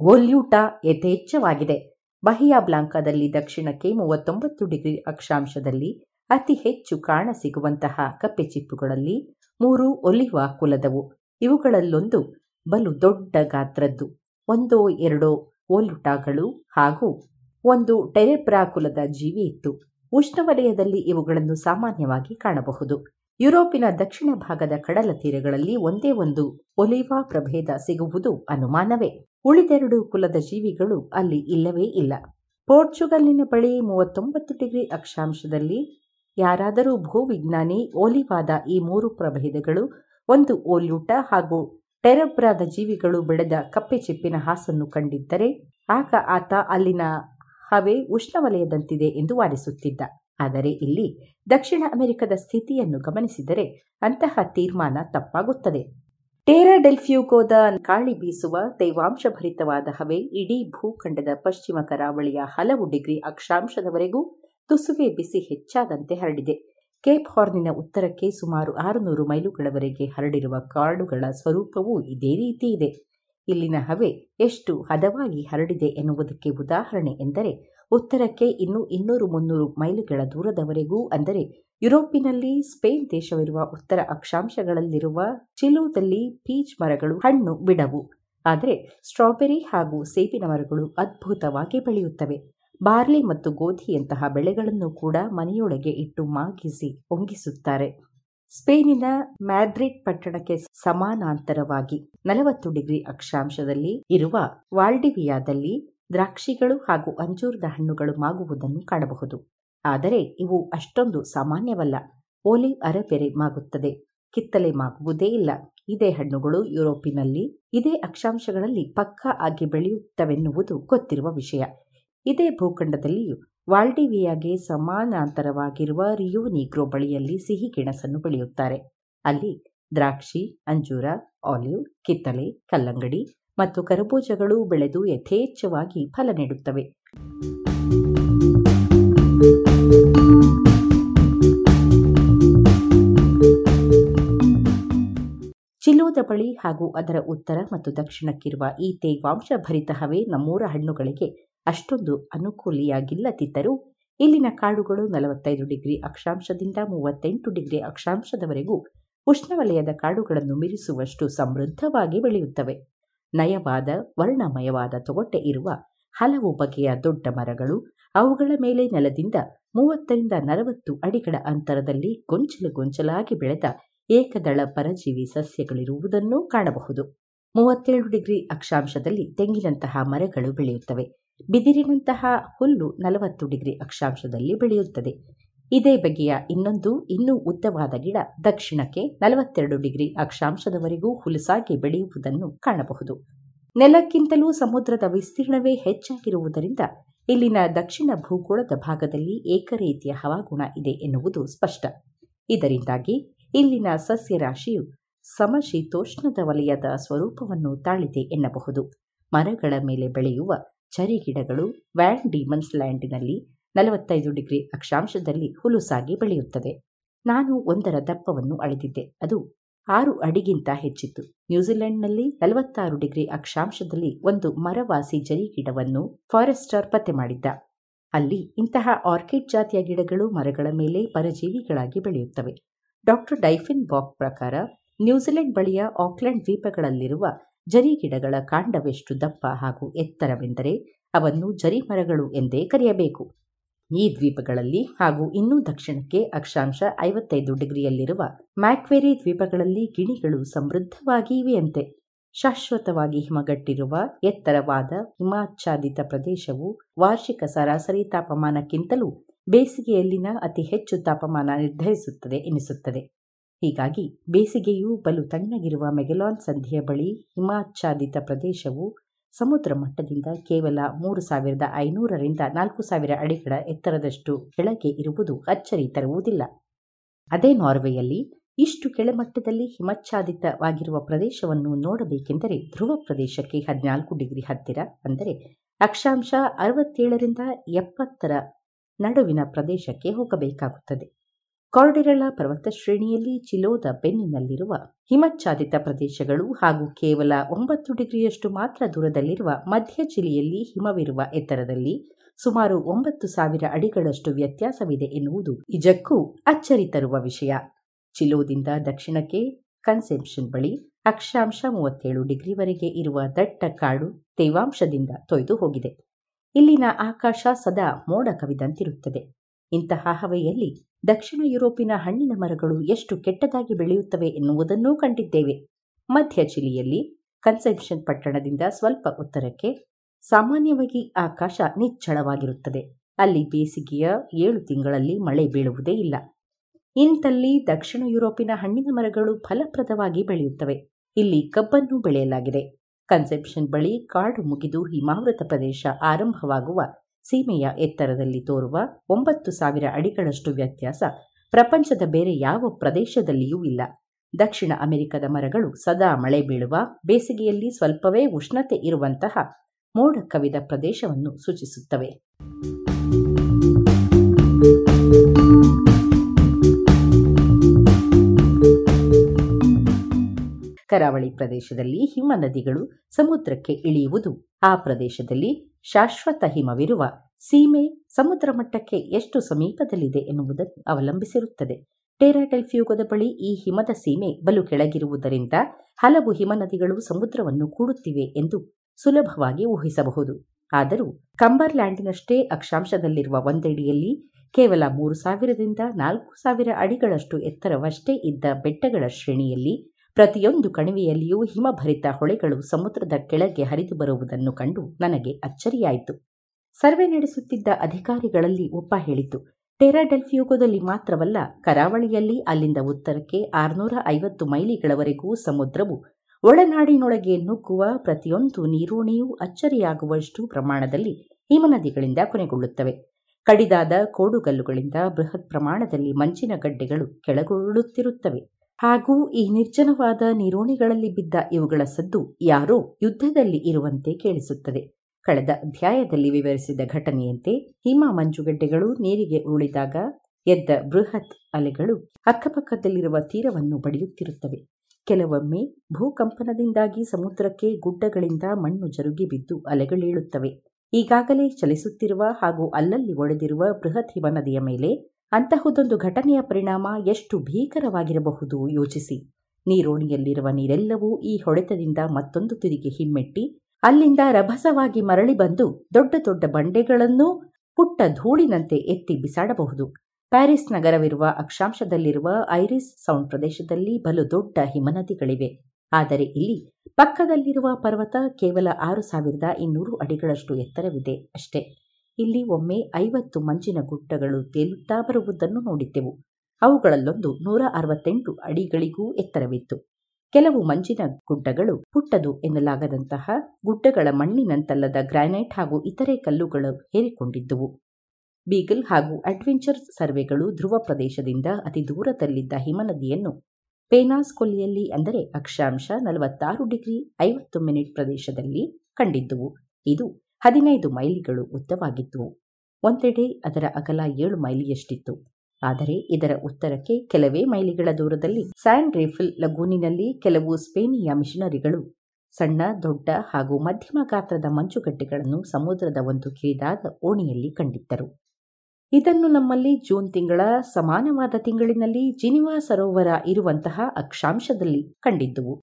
ಓಲ್ಯೂಟ ಯಥೇಚ್ಛವಾಗಿದೆ. ಬಹಿಯಾ ಬ್ಲಾಂಕಾದಲ್ಲಿ ದಕ್ಷಿಣಕ್ಕೆ ಮೂವತ್ತೊಂಬತ್ತು ಡಿಗ್ರಿ ಅಕ್ಷಾಂಶದಲ್ಲಿ ಅತಿ ಹೆಚ್ಚು ಕಾಣಸಿಗುವಂತಹ ಕಪ್ಪೆ ಚಿಪ್ಪುಗಳಲ್ಲಿ ಮೂರು ಒಲಿವಾ ಕುಲದವು. ಇವುಗಳಲ್ಲೊಂದು ಬಲು ದೊಡ್ಡ ಗಾತ್ರದ್ದು. ಒಂದೋ ಎರಡೋ ಓಲುಟಾಗಳು ಹಾಗೂ ಒಂದು ಟೆರೆಬ್ರಾ ಕುಲದ ಜೀವಿ ಇತ್ತು. ಉಷ್ಣವಲಯದಲ್ಲಿ ಇವುಗಳನ್ನು ಸಾಮಾನ್ಯವಾಗಿ ಕಾಣಬಹುದು. ಯುರೋಪಿನ ದಕ್ಷಿಣ ಭಾಗದ ಕಡಲ ತೀರಗಳಲ್ಲಿ ಒಂದೇ ಒಂದು ಒಲಿವಾ ಪ್ರಭೇದ ಸಿಗುವುದು ಅನುಮಾನವೇ. ಉಳಿದೆರಡು ಕುಲದ ಜೀವಿಗಳು ಅಲ್ಲಿ ಇಲ್ಲವೇ ಇಲ್ಲ. ಪೋರ್ಚುಗಲ್ಲಿನ ಬಳಿ ಮೂವತ್ತೊಂಬತ್ತು ಡಿಗ್ರಿ ಅಕ್ಷಾಂಶದಲ್ಲಿ ಯಾರಾದರೂ ಭೂವಿಜ್ಞಾನಿ, ಓಲಿವಾದ ಈ ಮೂರು ಪ್ರಭೇದಗಳು, ಒಂದು ಓಲ್ಯೂಟ ಹಾಗೂ ಟೆರಬ್ರಾದ ಜೀವಿಗಳು ಬೆಳೆದ ಕಪ್ಪೆ ಚಿಪ್ಪಿನ ಹಾಸನ್ನು ಕಂಡಿದ್ದರೆ, ಆಗ ಆತ ಅಲ್ಲಿನ ಹವೆ ಉಷ್ಣವಲಯದಂತಿದೆ ಎಂದು ವಾದಿಸುತ್ತಿದ್ದ. ಆದರೆ ಇಲ್ಲಿ ದಕ್ಷಿಣ ಅಮೆರಿಕದ ಸ್ಥಿತಿಯನ್ನು ಗಮನಿಸಿದರೆ ಅಂತಹ ತೀರ್ಮಾನ ತಪ್ಪಾಗುತ್ತದೆ. ಟೇರಾಡೆಲ್ಫ್ಯೂಗೋದ ಗಾಳಿ ಬೀಸುವ ತೇವಾಂಶಭರಿತವಾದ ಹವೆ ಇಡೀ ಭೂಖಂಡದ ಪಶ್ಚಿಮ ಕರಾವಳಿಯ ಹಲವು ಡಿಗ್ರಿ ಅಕ್ಷಾಂಶದವರೆಗೂ ತುಸುವೆ ಬಿಸಿ ಹೆಚ್ಚಾದಂತೆ ಹರಡಿದೆ. ಕೇಪ್ ಹಾರ್ನಿನ ಉತ್ತರಕ್ಕೆ ಸುಮಾರು ಆರುನೂರು ಮೈಲುಗಳವರೆಗೆ ಹರಡಿರುವ ಕಾಡುಗಳ ಸ್ವರೂಪವೂ ಇದೇ ರೀತಿ ಇದೆ. ಇಲ್ಲಿನ ಹವೆ ಎಷ್ಟು ಹದವಾಗಿ ಹರಡಿದೆ ಎನ್ನುವುದಕ್ಕೆ ಉದಾಹರಣೆ ಎಂದರೆ, ಉತ್ತರಕ್ಕೆ ಇನ್ನೂ ಇನ್ನೂರು ಮುನ್ನೂರು ಮೈಲುಗಳ ದೂರದವರೆಗೂ ಅಂದರೆ ಯುರೋಪಿನಲ್ಲಿ ಸ್ಪೇನ್ ದೇಶವಿರುವ ಉತ್ತರ ಅಕ್ಷಾಂಶಗಳಲ್ಲಿರುವ ಚಿಲುದಲ್ಲಿ ಪೀಚ್ ಮರಗಳು ಹಣ್ಣು ಬಿಡವು. ಆದರೆ ಸ್ಟ್ರಾಬೆರಿ ಹಾಗೂ ಸೇಬಿನ ಮರಗಳು ಅದ್ಭುತವಾಗಿ ಬೆಳೆಯುತ್ತವೆ. ಬಾರ್ಲಿ ಮತ್ತು ಗೋಧಿಯಂತಹ ಬೆಳೆಗಳನ್ನು ಕೂಡ ಮನೆಯೊಳಗೆ ಇಟ್ಟು ಮಾಗಿಸಿ ಒಂಗಿಸುತ್ತಾರೆ ಸ್ಪೇನಿನ ಮ್ಯಾಡ್ರಿಡ್ ಪಟ್ಟಣಕ್ಕೆ ಸಮಾನಾಂತರವಾಗಿ ನಲವತ್ತು ಡಿಗ್ರಿ ಅಕ್ಷಾಂಶದಲ್ಲಿ ಇರುವ ವಾಲ್ಡಿವಿಯಾದಲ್ಲಿ ದ್ರಾಕ್ಷಿಗಳು ಹಾಗೂ ಅಂಜೂರದ ಹಣ್ಣುಗಳು ಮಾಗುವುದನ್ನು ಕಾಣಬಹುದು. ಆದರೆ ಇವು ಅಷ್ಟೊಂದು ಸಾಮಾನ್ಯವಲ್ಲ. ಓಲಿವ್ ಅರಬೆರೆ ಮಾಗುತ್ತದೆ. ಕಿತ್ತಲೆ ಮಾಗುವುದೇ ಇಲ್ಲ. ಇದೇ ಹಣ್ಣುಗಳು ಯುರೋಪಿನಲ್ಲಿ ಇದೇ ಅಕ್ಷಾಂಶಗಳಲ್ಲಿ ಪಕ್ಕಾ ಆಗಿ ಬೆಳೆಯುತ್ತವೆನ್ನುವುದು ಗೊತ್ತಿರುವ ವಿಷಯ. ಇದೇ ಭೂಖಂಡದಲ್ಲಿಯೂ ವಾಲ್ಡಿವಿಯಾಗೆ ಸಮಾನಾಂತರವಾಗಿರುವ ರಿಯೋ ನೀಗ್ರೋ ಬಳಿಯಲ್ಲಿ ಸಿಹಿ ಗೆಣಸನ್ನು ಬೆಳೆಯುತ್ತಾರೆ. ಅಲ್ಲಿ ದ್ರಾಕ್ಷಿ, ಅಂಜೂರ ಆಲಿವ್ ಕಿತ್ತಳೆ ಕಲ್ಲಂಗಡಿ ಮತ್ತು ಕರಬೂಜಗಳು ಬೆಳೆದು ಯಥೇಚ್ಛವಾಗಿ ಫಲ ನೀಡುತ್ತವೆ. ಚಿಲೋದ ಬಳಿ ಹಾಗೂ ಅದರ ಉತ್ತರ ಮತ್ತು ದಕ್ಷಿಣಕ್ಕಿರುವ ಈ ತೇವಾಂಶ ಭರಿತ ಹವೆ ನಮ್ಮೂರ ಹಣ್ಣುಗಳಿಗೆ ಅಷ್ಟೊಂದು ಅನುಕೂಲಿಯಾಗಿಲ್ಲದಿದ್ದರೂ ಇಲ್ಲಿನ ಕಾಡುಗಳು ನಲವತ್ತೈದು ಡಿಗ್ರಿ ಅಕ್ಷಾಂಶದಿಂದ ಮೂವತ್ತೆಂಟು ಡಿಗ್ರಿ ಅಕ್ಷಾಂಶದವರೆಗೂ ಉಷ್ಣವಲಯದ ಕಾಡುಗಳನ್ನು ಮೀರಿಸುವಷ್ಟು ಸಮೃದ್ಧವಾಗಿ ಬೆಳೆಯುತ್ತವೆ. ನಯವಾದ, ವರ್ಣಮಯವಾದ ತೊಗಟೆ ಇರುವ ಹಲವು ಬಗೆಯ ದೊಡ್ಡ ಮರಗಳು ಅವುಗಳ ಮೇಲೆ ನೆಲದಿಂದ ಮೂವತ್ತರಿಂದ ನಲವತ್ತು ಅಡಿಗಳ ಅಂತರದಲ್ಲಿ ಗೊಂಚಲು ಗೊಂಚಲಾಗಿ ಬೆಳೆದ ಏಕದಳ ಪರಜೀವಿ ಸಸ್ಯಗಳಿರುವುದನ್ನು ಕಾಣಬಹುದು. ಮೂವತ್ತೇಳು ಡಿಗ್ರಿ ಅಕ್ಷಾಂಶದಲ್ಲಿ ತೆಂಗಿನಂತಹ ಮರಗಳು ಬೆಳೆಯುತ್ತವೆ. ಬಿದಿರಿನಂತಹ ಹುಲ್ಲು ನಲವತ್ತು ಡಿಗ್ರಿ ಅಕ್ಷಾಂಶದಲ್ಲಿ ಬೆಳೆಯುತ್ತದೆ. ಇದೇ ಬಗೆಯ ಇನ್ನೊಂದು, ಇನ್ನೂ ಉದ್ದವಾದ ಗಿಡ ದಕ್ಷಿಣಕ್ಕೆ ನಲವತ್ತೆರಡು ಡಿಗ್ರಿ ಅಕ್ಷಾಂಶದವರೆಗೂ ಹುಲಸಾಗಿ ಬೆಳೆಯುವುದನ್ನು ಕಾಣಬಹುದು. ನೆಲಕ್ಕಿಂತಲೂ ಸಮುದ್ರದ ವಿಸ್ತೀರ್ಣವೇ ಹೆಚ್ಚಾಗಿರುವುದರಿಂದ ಇಲ್ಲಿನ ದಕ್ಷಿಣ ಭೂಗೋಳದ ಭಾಗದಲ್ಲಿ ಏಕರೀತಿಯ ಹವಾಗುಣ ಇದೆ ಎನ್ನುವುದು ಸ್ಪಷ್ಟ. ಇದರಿಂದಾಗಿ ಇಲ್ಲಿನ ಸಸ್ಯರಾಶಿಯು ಸಮಶೀತೋಷ್ಣದ ವಲಯದ ಸ್ವರೂಪವನ್ನು ತಾಳಿದೆ ಎನ್ನಬಹುದು. ಮರಗಳ ಮೇಲೆ ಬೆಳೆಯುವ ಚರಿಗಿಡಗಳು ವ್ಯಾನ್ ಡೀಮನ್ಸ್ ಲ್ಯಾಂಡಿನಲ್ಲಿ ನಲವತ್ತೈದು ಡಿಗ್ರಿ ಅಕ್ಷಾಂಶದಲ್ಲಿ ಹುಲುಸಾಗಿ ಬೆಳೆಯುತ್ತದೆ. ನಾನು ಒಂದರ ದಪ್ಪವನ್ನು ಅಳೆದಿದ್ದೆ. ಅದು ಆರು ಅಡಿಗಿಂತ ಹೆಚ್ಚಿತ್ತು. ನ್ಯೂಜಿಲೆಂಡ್ನಲ್ಲಿ ನಲವತ್ತಾರು ಡಿಗ್ರಿ ಅಕ್ಷಾಂಶದಲ್ಲಿ ಒಂದು ಮರವಾಸಿ ಜರಿ ಗಿಡವನ್ನು ಫಾರೆಸ್ಟರ್ ಪತ್ತೆ ಮಾಡಿದ್ದ. ಅಲ್ಲಿ ಇಂತಹ ಆರ್ಕಿಡ್ ಜಾತಿಯ ಗಿಡಗಳು ಮರಗಳ ಮೇಲೆ ಪರಜೀವಿಗಳಾಗಿ ಬೆಳೆಯುತ್ತವೆ. ಡಾಕ್ಟರ್ ಡೈಫಿನ್ ಬಾಕ್ ಪ್ರಕಾರ, ನ್ಯೂಜಿಲೆಂಡ್ ಬಳಿಯ ಆಕ್ಲೆಂಡ್ ದ್ವೀಪಗಳಲ್ಲಿರುವ ಜರಿ ಗಿಡಗಳ ಕಾಂಡವೆಷ್ಟು ದಪ್ಪ ಹಾಗೂ ಎತ್ತರವೆಂದರೆ ಅವನ್ನು ಜರಿ ಮರಗಳು ಎಂದೇ ಕರೆಯಬೇಕು. ಈ ದ್ವೀಪಗಳಲ್ಲಿ ಹಾಗೂ ಇನ್ನೂ ದಕ್ಷಿಣಕ್ಕೆ ಅಕ್ಷಾಂಶ ಐವತ್ತೈದು ಡಿಗ್ರಿಯಲ್ಲಿರುವ ಮ್ಯಾಕ್ವೆರಿ ದ್ವೀಪಗಳಲ್ಲಿ ಗಿಣಿಗಳು ಸಮೃದ್ಧವಾಗಿ ಇವೆಯಂತೆ. ಶಾಶ್ವತವಾಗಿ ಹಿಮಗಟ್ಟಿರುವ ಎತ್ತರವಾದ ಹಿಮಾಚ್ಛಾದಿತ ಪ್ರದೇಶವು ವಾರ್ಷಿಕ ಸರಾಸರಿ ತಾಪಮಾನಕ್ಕಿಂತಲೂ ಬೇಸಿಗೆಯಲ್ಲಿನ ಅತಿ ಹೆಚ್ಚು ತಾಪಮಾನ ನಿರ್ಧರಿಸುತ್ತದೆ ಎನಿಸುತ್ತದೆ. ಹೀಗಾಗಿ ಬೇಸಿಗೆಯೂ ಬಲು ತಣ್ಣಗಿರುವ ಮೆಗೆಲಾನ್ ಸಂಧಿಯ ಬಳಿ ಹಿಮಾಚ್ಛಾದಿತ ಪ್ರದೇಶವು ಸಮುದ್ರ ಮಟ್ಟದಿಂದ ಕೇವಲ ಮೂರು ಸಾವಿರದ ಐನೂರರಿಂದ ನಾಲ್ಕು ಸಾವಿರ ಅಡಿಗಳ ಎತ್ತರದಷ್ಟು ಕೆಳಗೆ ಇರುವುದು ಅಚ್ಚರಿ ತರುವುದಿಲ್ಲ. ಅದೇ ನಾರ್ವೆಯಲ್ಲಿ ಇಷ್ಟು ಕೆಳಮಟ್ಟದಲ್ಲಿ ಹಿಮಚ್ಛಾದಿತವಾಗಿರುವ ಪ್ರದೇಶವನ್ನು ನೋಡಬೇಕೆಂದರೆ ಧ್ರುವ ಪ್ರದೇಶಕ್ಕೆ ಹದಿನಾಲ್ಕು ಡಿಗ್ರಿ ಹತ್ತಿರ ಅಂದರೆ ಅಕ್ಷಾಂಶ ಅರವತ್ತೇಳರಿಂದ ಎಪ್ಪತ್ತರ ನಡುವಿನ ಪ್ರದೇಶಕ್ಕೆ ಹೋಗಬೇಕಾಗುತ್ತದೆ. ಕಾರ್ಡಿರಳ ಪರ್ವತ ಶ್ರೇಣಿಯಲ್ಲಿ ಚಿಲೋದ ಬೆನ್ನಿನಲ್ಲಿರುವ ಹಿಮಚ್ಛಾದಿತ ಪ್ರದೇಶಗಳು ಹಾಗೂ ಕೇವಲ ಒಂಬತ್ತು ಡಿಗ್ರಿಯಷ್ಟು ಮಾತ್ರ ದೂರದಲ್ಲಿರುವ ಮಧ್ಯ ಚಿಲಿಯಲ್ಲಿ ಹಿಮವಿರುವ ಎತ್ತರದಲ್ಲಿ ಸುಮಾರು ಒಂಬತ್ತು ಸಾವಿರ ಅಡಿಗಳಷ್ಟು ವ್ಯತ್ಯಾಸವಿದೆ ಎನ್ನುವುದು ನಿಜಕ್ಕೂ ಅಚ್ಚರಿ ತರುವ ವಿಷಯ. ಚಿಲೋದಿಂದ ದಕ್ಷಿಣಕ್ಕೆ ಕನ್ಸೆಪ್ಷನ್ ಬಳಿ ಅಕ್ಷಾಂಶ ಮೂವತ್ತೇಳು ಡಿಗ್ರಿವರೆಗೆ ಇರುವ ದಟ್ಟ ಕಾಡು ತೇವಾಂಶದಿಂದ ತೊಯ್ದು ಹೋಗಿದೆ. ಇಲ್ಲಿನ ಆಕಾಶ ಸದಾ ಮೋಡ ಕವಿದಂತಿರುತ್ತದೆ. ಇಂತಹ ಹವೆಯಲ್ಲಿ ದಕ್ಷಿಣ ಯುರೋಪಿನ ಹಣ್ಣಿನ ಮರಗಳು ಎಷ್ಟು ಕೆಟ್ಟದಾಗಿ ಬೆಳೆಯುತ್ತವೆ ಎನ್ನುವುದನ್ನೂ ಕಂಡಿದ್ದೇವೆ. ಮಧ್ಯ ಚಿಲಿಯಲ್ಲಿ ಕನ್ಸೆಪ್ಷನ್ ಪಟ್ಟಣದಿಂದ ಸ್ವಲ್ಪ ಉತ್ತರಕ್ಕೆ ಸಾಮಾನ್ಯವಾಗಿ ಆಕಾಶ ನಿಚ್ಚಳವಾಗಿರುತ್ತದೆ. ಅಲ್ಲಿ ಬೇಸಿಗೆಯ ಏಳು ತಿಂಗಳಲ್ಲಿ ಮಳೆ ಬೀಳುವುದೇ ಇಲ್ಲ. ಇಂತಲ್ಲಿ ದಕ್ಷಿಣ ಯುರೋಪಿನ ಹಣ್ಣಿನ ಮರಗಳು ಫಲಪ್ರದವಾಗಿ ಬೆಳೆಯುತ್ತವೆ. ಇಲ್ಲಿ ಕಬ್ಬನ್ನು ಬೆಳೆಯಲಾಗಿದೆ. ಕನ್ಸೆಪ್ಷನ್ ಬಳಿ ಕಾಡು ಮುಗಿದು ಹಿಮಾವೃತ ಪ್ರದೇಶ ಆರಂಭವಾಗುವ ಸೀಮೆಯ ಎತ್ತರದಲ್ಲಿ ತೋರುವ ಒಂಬತ್ತು ಸಾವಿರ ಅಡಿಗಳಷ್ಟು ವ್ಯತ್ಯಾಸ ಪ್ರಪಂಚದ ಬೇರೆ ಯಾವ ಪ್ರದೇಶದಲ್ಲಿಯೂ ಇಲ್ಲ. ದಕ್ಷಿಣ ಅಮೆರಿಕದ ಮರಗಳು ಸದಾ ಮಳೆ ಬೀಳುವ, ಬೇಸಿಗೆಯಲ್ಲಿ ಸ್ವಲ್ಪವೇ ಉಷ್ಣತೆ ಇರುವಂತಹ ಮೋಡ ಕವಿದ ಪ್ರದೇಶವನ್ನು ಸೂಚಿಸುತ್ತವೆ. ಕರಾವಳಿ ಪ್ರದೇಶದಲ್ಲಿ ಹಿಮ ನದಿಗಳು ಸಮುದ್ರಕ್ಕೆ ಇಳಿಯುವುದು. ಆ ಪ್ರದೇಶದಲ್ಲಿ ಶಾಶ್ವತ ಹಿಮವಿರುವ ಸೀಮೆ ಸಮುದ್ರ ಮಟ್ಟಕ್ಕೆ ಎಷ್ಟು ಸಮೀಪದಲ್ಲಿದೆ ಎನ್ನುವುದನ್ನು ಅವಲಂಬಿಸಿರುತ್ತದೆ. ಟೇರಾಟೆಲ್ಫ್ಯೂಗದ ಬಳಿ ಈ ಹಿಮದ ಸೀಮೆ ಬಲು ಕೆಳಗಿರುವುದರಿಂದ ಹಲವು ಹಿಮನದಿಗಳು ಸಮುದ್ರವನ್ನು ಕೂಡುತ್ತಿವೆ ಎಂದು ಸುಲಭವಾಗಿ ಊಹಿಸಬಹುದು. ಆದರೂ ಕಂಬರ್ಲ್ಯಾಂಡಿನಷ್ಟೇ ಅಕ್ಷಾಂಶದಲ್ಲಿರುವ ಒಂದೆಡಿಯಲ್ಲಿ ಕೇವಲ ಮೂರು ಸಾವಿರದಿಂದ ನಾಲ್ಕು ಸಾವಿರ ಅಡಿಗಳಷ್ಟು ಎತ್ತರವಷ್ಟೇ ಇದ್ದ ಬೆಟ್ಟಗಳ ಶ್ರೇಣಿಯಲ್ಲಿ ಪ್ರತಿಯೊಂದು ಕಣಿವೆಯಲ್ಲಿಯೂ ಹಿಮಭರಿತ ಹೊಳೆಗಳು ಸಮುದ್ರದ ಕೆಳಗೆ ಹರಿದು ಬರುವುದನ್ನು ಕಂಡು ನನಗೆ ಅಚ್ಚರಿಯಾಯಿತು. ಸರ್ವೆ ನಡೆಸುತ್ತಿದ್ದ ಅಧಿಕಾರಿಗಳಲ್ಲಿ ಒಬ್ಬ ಹೇಳಿತು ಟೆರಾಡೆಲ್ಫಿಯೋಗದಲ್ಲಿ ಮಾತ್ರವಲ್ಲ, ಕರಾವಳಿಯಲ್ಲಿ ಅಲ್ಲಿಂದ ಉತ್ತರಕ್ಕೆ ಆರುನೂರ ಐವತ್ತು ಮೈಲಿಗಳವರೆಗೂ ಸಮುದ್ರವು ಒಳನಾಡಿನೊಳಗೆ ನುಗ್ಗುವ ಪ್ರತಿಯೊಂದು ನೀರೋಣಿಯೂ ಅಚ್ಚರಿಯಾಗುವಷ್ಟು ಪ್ರಮಾಣದಲ್ಲಿ ಹಿಮನದಿಗಳಿಂದ ಕೊನೆಗೊಳ್ಳುತ್ತವೆ. ಕಡಿದಾದ ಕೋಡುಗಲ್ಲುಗಳಿಂದ ಬೃಹತ್ ಪ್ರಮಾಣದಲ್ಲಿ ಮಂಚಿನ ಗಡ್ಡೆಗಳು ಕೆಳಗುರುಳುತ್ತಿರುತ್ತವೆ ಹಾಗೂ ಈ ನಿರ್ಜನವಾದ ನಿರೋಣಿಗಳಲ್ಲಿ ಬಿದ್ದ ಇವುಗಳ ಸದ್ದು ಯಾರೋ ಯುದ್ಧದಲ್ಲಿ ಇರುವಂತೆ ಕೇಳಿಸುತ್ತದೆ. ಕಳೆದ ಅಧ್ಯಾಯದಲ್ಲಿ ವಿವರಿಸಿದ ಘಟನೆಯಂತೆ ಹಿಮ ಮಂಜುಗಡ್ಡೆಗಳು ನೀರಿಗೆ ಉರುಳಿದಾಗ ಎದ್ದ ಬೃಹತ್ ಅಲೆಗಳು ಅಕ್ಕಪಕ್ಕದಲ್ಲಿರುವ ತೀರವನ್ನು ಬಡಿಯುತ್ತಿರುತ್ತವೆ. ಕೆಲವೊಮ್ಮೆ ಭೂಕಂಪನದಿಂದಾಗಿ ಸಮುದ್ರಕ್ಕೆ ಗುಡ್ಡಗಳಿಂದ ಮಣ್ಣು ಜರುಗಿ ಬಿದ್ದು ಅಲೆಗಳೇಳುತ್ತವೆ. ಈಗಾಗಲೇ ಚಲಿಸುತ್ತಿರುವ ಹಾಗೂ ಅಲ್ಲಲ್ಲಿ ಒಡೆದಿರುವ ಬೃಹತ್ ಹಿಮನದಿಯ ಮೇಲೆ ಅಂತಹುದೊಂದು ಘಟನೆಯ ಪರಿಣಾಮ ಎಷ್ಟು ಭೀಕರವಾಗಿರಬಹುದು ಯೋಚಿಸಿ. ನೀರೋಣಿಯಲ್ಲಿರುವ ನೀರೆಲ್ಲವೂ ಈ ಹೊಡೆತದಿಂದ ಮತ್ತೊಂದು ತುದಿಗೆ ಹಿಮ್ಮೆಟ್ಟಿ, ಅಲ್ಲಿಂದ ರಭಸವಾಗಿ ಮರಳಿ ಬಂದು ದೊಡ್ಡ ದೊಡ್ಡ ಬಂಡೆಗಳನ್ನೂ ಪುಟ್ಟ ಧೂಳಿನಂತೆ ಎತ್ತಿ ಬಿಸಾಡಬಹುದು. ಪ್ಯಾರಿಸ್ ನಗರವಿರುವ ಅಕ್ಷಾಂಶದಲ್ಲಿರುವ ಐರಿಸ್ ಸೌಂಡ್ ಪ್ರದೇಶದಲ್ಲಿ ಬಲು ದೊಡ್ಡ ಹಿಮನದಿಗಳಿವೆ. ಆದರೆ ಇಲ್ಲಿ ಪಕ್ಕದಲ್ಲಿರುವ ಪರ್ವತ ಕೇವಲ ಆರು ಸಾವಿರದ ಇನ್ನೂರು ಅಡಿಗಳಷ್ಟು ಎತ್ತರವಿದೆ ಅಷ್ಟೇ. ಇಲ್ಲಿ ಒಮ್ಮೆ ಐವತ್ತು ಮಂಜಿನ ಗುಡ್ಡಗಳು ತೇಲುತ್ತಾ ಬರುವುದನ್ನು ನೋಡಿದ್ದೆವು. ಅವುಗಳಲ್ಲೊಂದು ನೂರ ಅರವತ್ತೆಂಟು ಅಡಿಗಳಿಗೂ ಎತ್ತರವಿತ್ತು. ಕೆಲವು ಮಂಜಿನ ಗುಡ್ಡಗಳು ಪುಟ್ಟದು ಎನ್ನಲಾಗದಂತಹ ಗುಡ್ಡಗಳ ಮಣ್ಣಿನಂತಲ್ಲದ ಗ್ರಾನೈಟ್ ಹಾಗೂ ಇತರೆ ಕಲ್ಲುಗಳು ಹೇರಿಕೊಂಡಿದ್ದುವು. ಬೀಗಲ್ ಹಾಗೂ ಅಡ್ವೆಂಚರ್ ಸರ್ವೆಗಳು ಧ್ರುವ ಪ್ರದೇಶದಿಂದ ಅತಿ ದೂರದಲ್ಲಿದ್ದ ಹಿಮನದಿಯನ್ನು ಪೇನಾಸ್ ಕೊಲ್ಲಿಯಲ್ಲಿ ಅಂದರೆ ಅಕ್ಷಾಂಶ ನಲವತ್ತಾರು ಡಿಗ್ರಿ ಐವತ್ತು ಮಿನಿಟ್ ಪ್ರದೇಶದಲ್ಲಿ ಕಂಡಿದ್ದುವು. ಇದು ಹದಿನೈದು ಮೈಲಿಗಳು ಉದ್ದವಾಗಿತ್ತು. ಒಂದೆಡೆ ಅದರ ಅಗಲ ಏಳು ಮೈಲಿಯಷ್ಟಿತ್ತು. ಆದರೆ ಇದರ ಉತ್ತರಕ್ಕೆ ಕೆಲವೇ ಮೈಲಿಗಳ ದೂರದಲ್ಲಿ ಸ್ಯಾನ್ ರೇಫಿಲ್ ಲಗೂನಿನಲ್ಲಿ ಕೆಲವು ಸ್ಪೇನಿಯ ಮಿಷನರಿಗಳು ಸಣ್ಣ, ದೊಡ್ಡ ಹಾಗೂ ಮಧ್ಯಮ ಗಾತ್ರದ ಮಂಜುಗಡ್ಡೆಗಳನ್ನು ಸಮುದ್ರದ ಒಂದು ಕಿರಿದಾದ ಓಣಿಯಲ್ಲಿ ಕಂಡಿದ್ದರು. ಇದನ್ನು ನಮ್ಮಲ್ಲಿ ಜೂನ್ ತಿಂಗಳ ಸಮಾನವಾದ ತಿಂಗಳಿನಲ್ಲಿ ಜಿನಿವಾ ಸರೋವರ ಇರುವಂತಹ ಅಕ್ಷಾಂಶದಲ್ಲಿ ಕಂಡಿದ್ದುವು.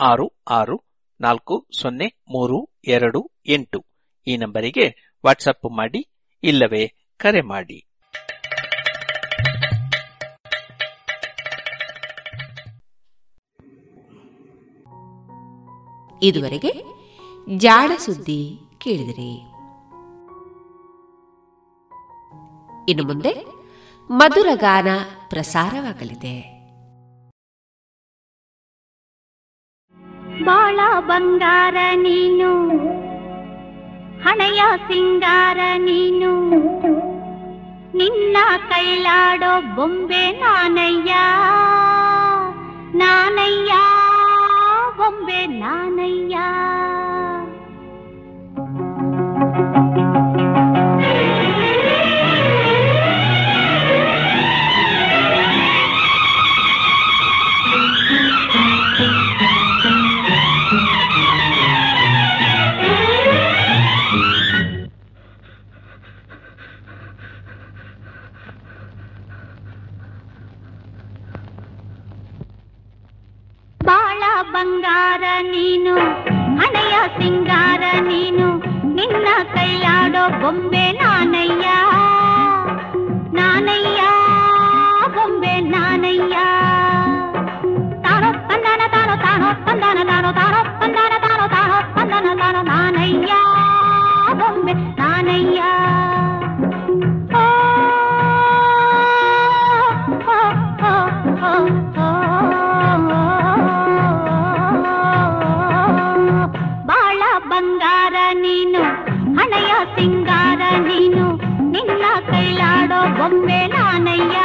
ಆರು ಆರು, ನಾಲ್ಕು, ಸೊನ್ನೆ, ಮೂರು, ಎರಡು, ಎಂಟು. ಈ ನಂಬರಿಗೆ ವಾಟ್ಸಪ್ ಮಾಡಿ, ಇಲ್ಲವೇ ಕರೆ ಮಾಡಿ. ಇದುವರೆಗೆ ಜಾಡ ಸುದ್ದಿ ಕೇಳಿದಿರಿ. ಇನ್ನು ಮುಂದೆ ಮಧುರ ಗಾನ ಪ್ರಸಾರವಾಗಲಿದೆ. ಬಾಳ ಬಂಗಾರ ನೀನು. ಹಣೆಯ ಸಿಂಗಾರ ನೀನು. ನಿನ್ನ ಕೈಲಾಡೋ ಬೊಂಬೆ ನಾನಯ್ಯ. ನಾನಯ್ಯ ಬೊಂಬೆ ನಾನಯ್ಯ. ಬಂಗಾರ ನೀನು ಹಣೆಯ ಸಿಂಗಾರ ನೀನು ನಿನ್ನ ಕೈಲಾಡೋ ಬೊಂಬೆ ನಾನಯ್ಯ ನಾನಯ್ಯ ಬೊಂಬೆ ನಾನಯ್ಯ ತಾನೋ ತಂದಾನ ತಾನೋ ತಾನೋ ತಂದಾನ ತಾನೋ ತಾನೋ ತಂದಾನ ತಾನೋ ತಾನೋ ತಂದಾನ ತಾನೋ ನಾನಯ್ಯ ಬೊಂಬೆ ನಾನಯ್ಯ ನೀನು ಹಣೆಯ ಸಿಂಗಾರ ನೀನು ನಿನ್ನ ಕೈಲಾಡೋ ಬೊಂಬೆ ನಾನಯ್ಯ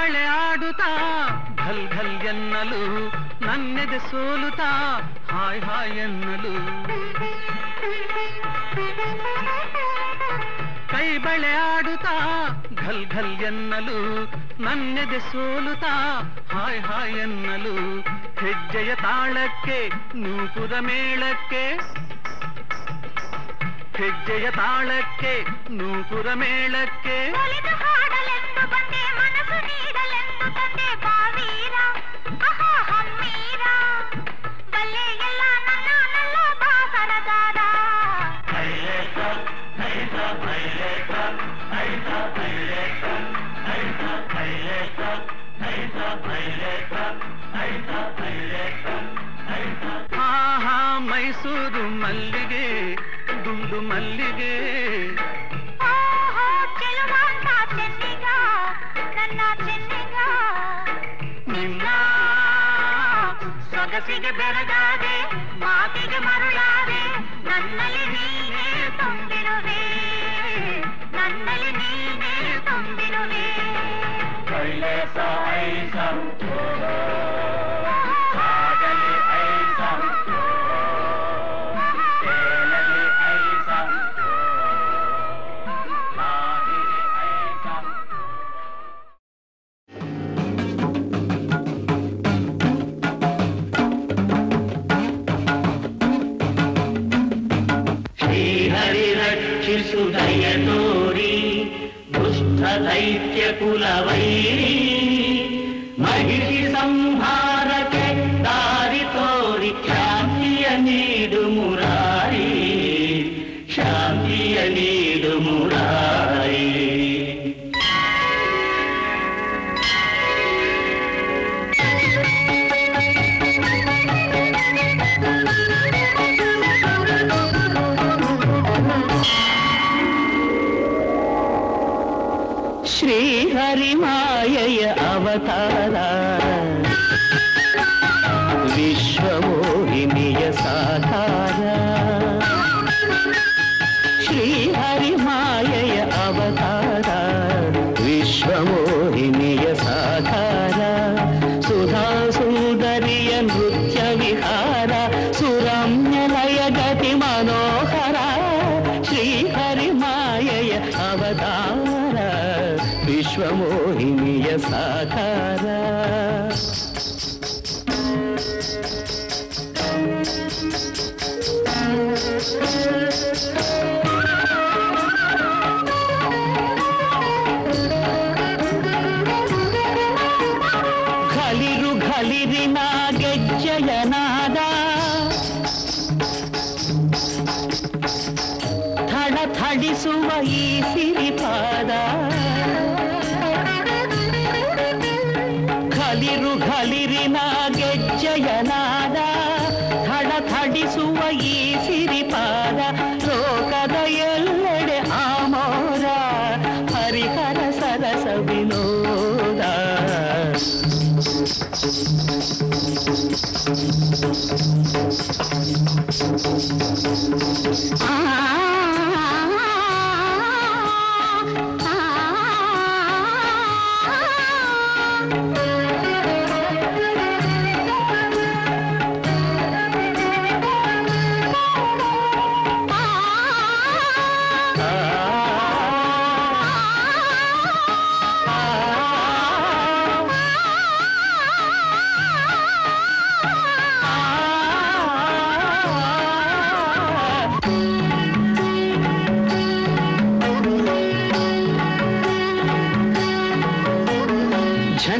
ಬಳೆ ಆಡುತ್ತಾ ಘಲ್ ಘಲ್ ಎನ್ನಲು ನನ್ನೆದೆ ಸೋಲುತ್ತಾ ಹಾಯ್ ಹಾಯ್ ಎನ್ನಲು ಕೈ ಬಳೆ ಆಡುತ್ತಾ ಘಲ್ ಘಲ್ ಎನ್ನಲು ನನ್ನೆದೆ ಸೋಲುತ್ತಾ ಹಾಯ್ ಹಾಯ್ ಎನ್ನಲು ಹೆಜ್ಜೆಯ ತಾಳಕ್ಕೆ ನೂಪುರ ಮೇಳಕ್ಕೆ ಹೆಜ್ಜೆಯ ತಾಳಕ್ಕೆ ನೂಪುರ ಮೇಳಕ್ಕೆ ಮೈಸೂರು ಮಲ್ಲಿಗೆ ದುಂಡು ಮಲ್ಲಿಗೆ ಓಹೋ ಚೆಲುವಾಂತ ಚೆನ್ನಿಗ ನನ್ನ ಚೆನ್ನಿಗ ನಿನ್ನ ಸೊಗಸಿಗೆ ಬೆರಗಾದೆ ಮಾತಿಗೆ ಮರುಳಾದೆ ನನ್ನಲ್ಲಿ ನೀನೇ ತುಂಬಿರುವೆ ನನ್ನಲ್ಲಿ ನೀನೇ ತುಂಬಿರುವೆ ಕೈಲೇಸ ಐಸ వైరి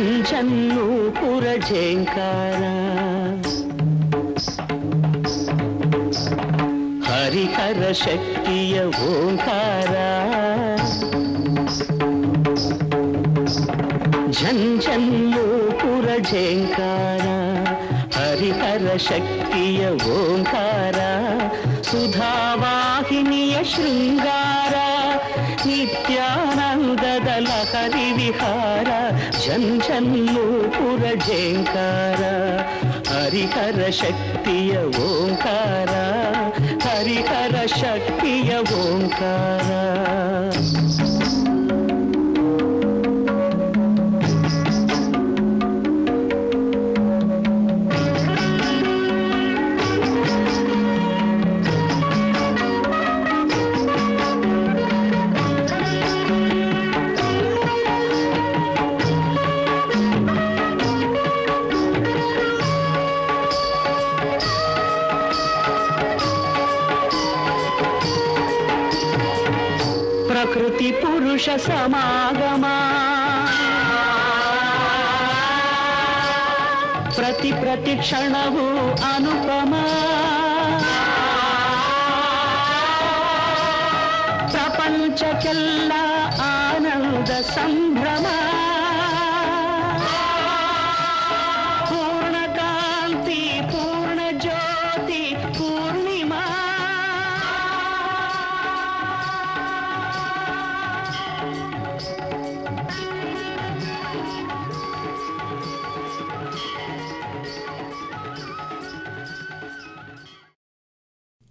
ಝಂಝನ್ನೂಪುರ ಝೇಂಕಾರ ಹರಿಹರ ಶಕ್ತಿಯ ಓಂಕಾರ ಝಂಝನ್ನೂಪುರ ಝೇಂಕಾರ ಹರಿಹರ ಶಕ್ತಿಯ ಓಂಕಾರ ಸುಧಾವಾಹಿನಿಯ ಶೃಂಗಾರ ನಿತ್ಯಾನಂದದ ಲಹರಿ ವಿಹಾರ ಝಂಝನ್ನೂಪುರ ಝೇಂಕಾರ ಹರಿಹರ ಶಕ್ತಿಯ ಓಂಕಾರ ಹರಿಹರ ಶಕ್ತಿಯ ಓಂಕಾರ ಪುರುಷ ಸಮಾಗಮ ಪ್ರತಿ ಪ್ರತಿ ಕ್ಷಣವೂ ಅನುಪಮ ಪ್ರಪಂಚಕ್ಕೆಲ್ಲ ಆನಂದ ಸಂಭ್ರಮ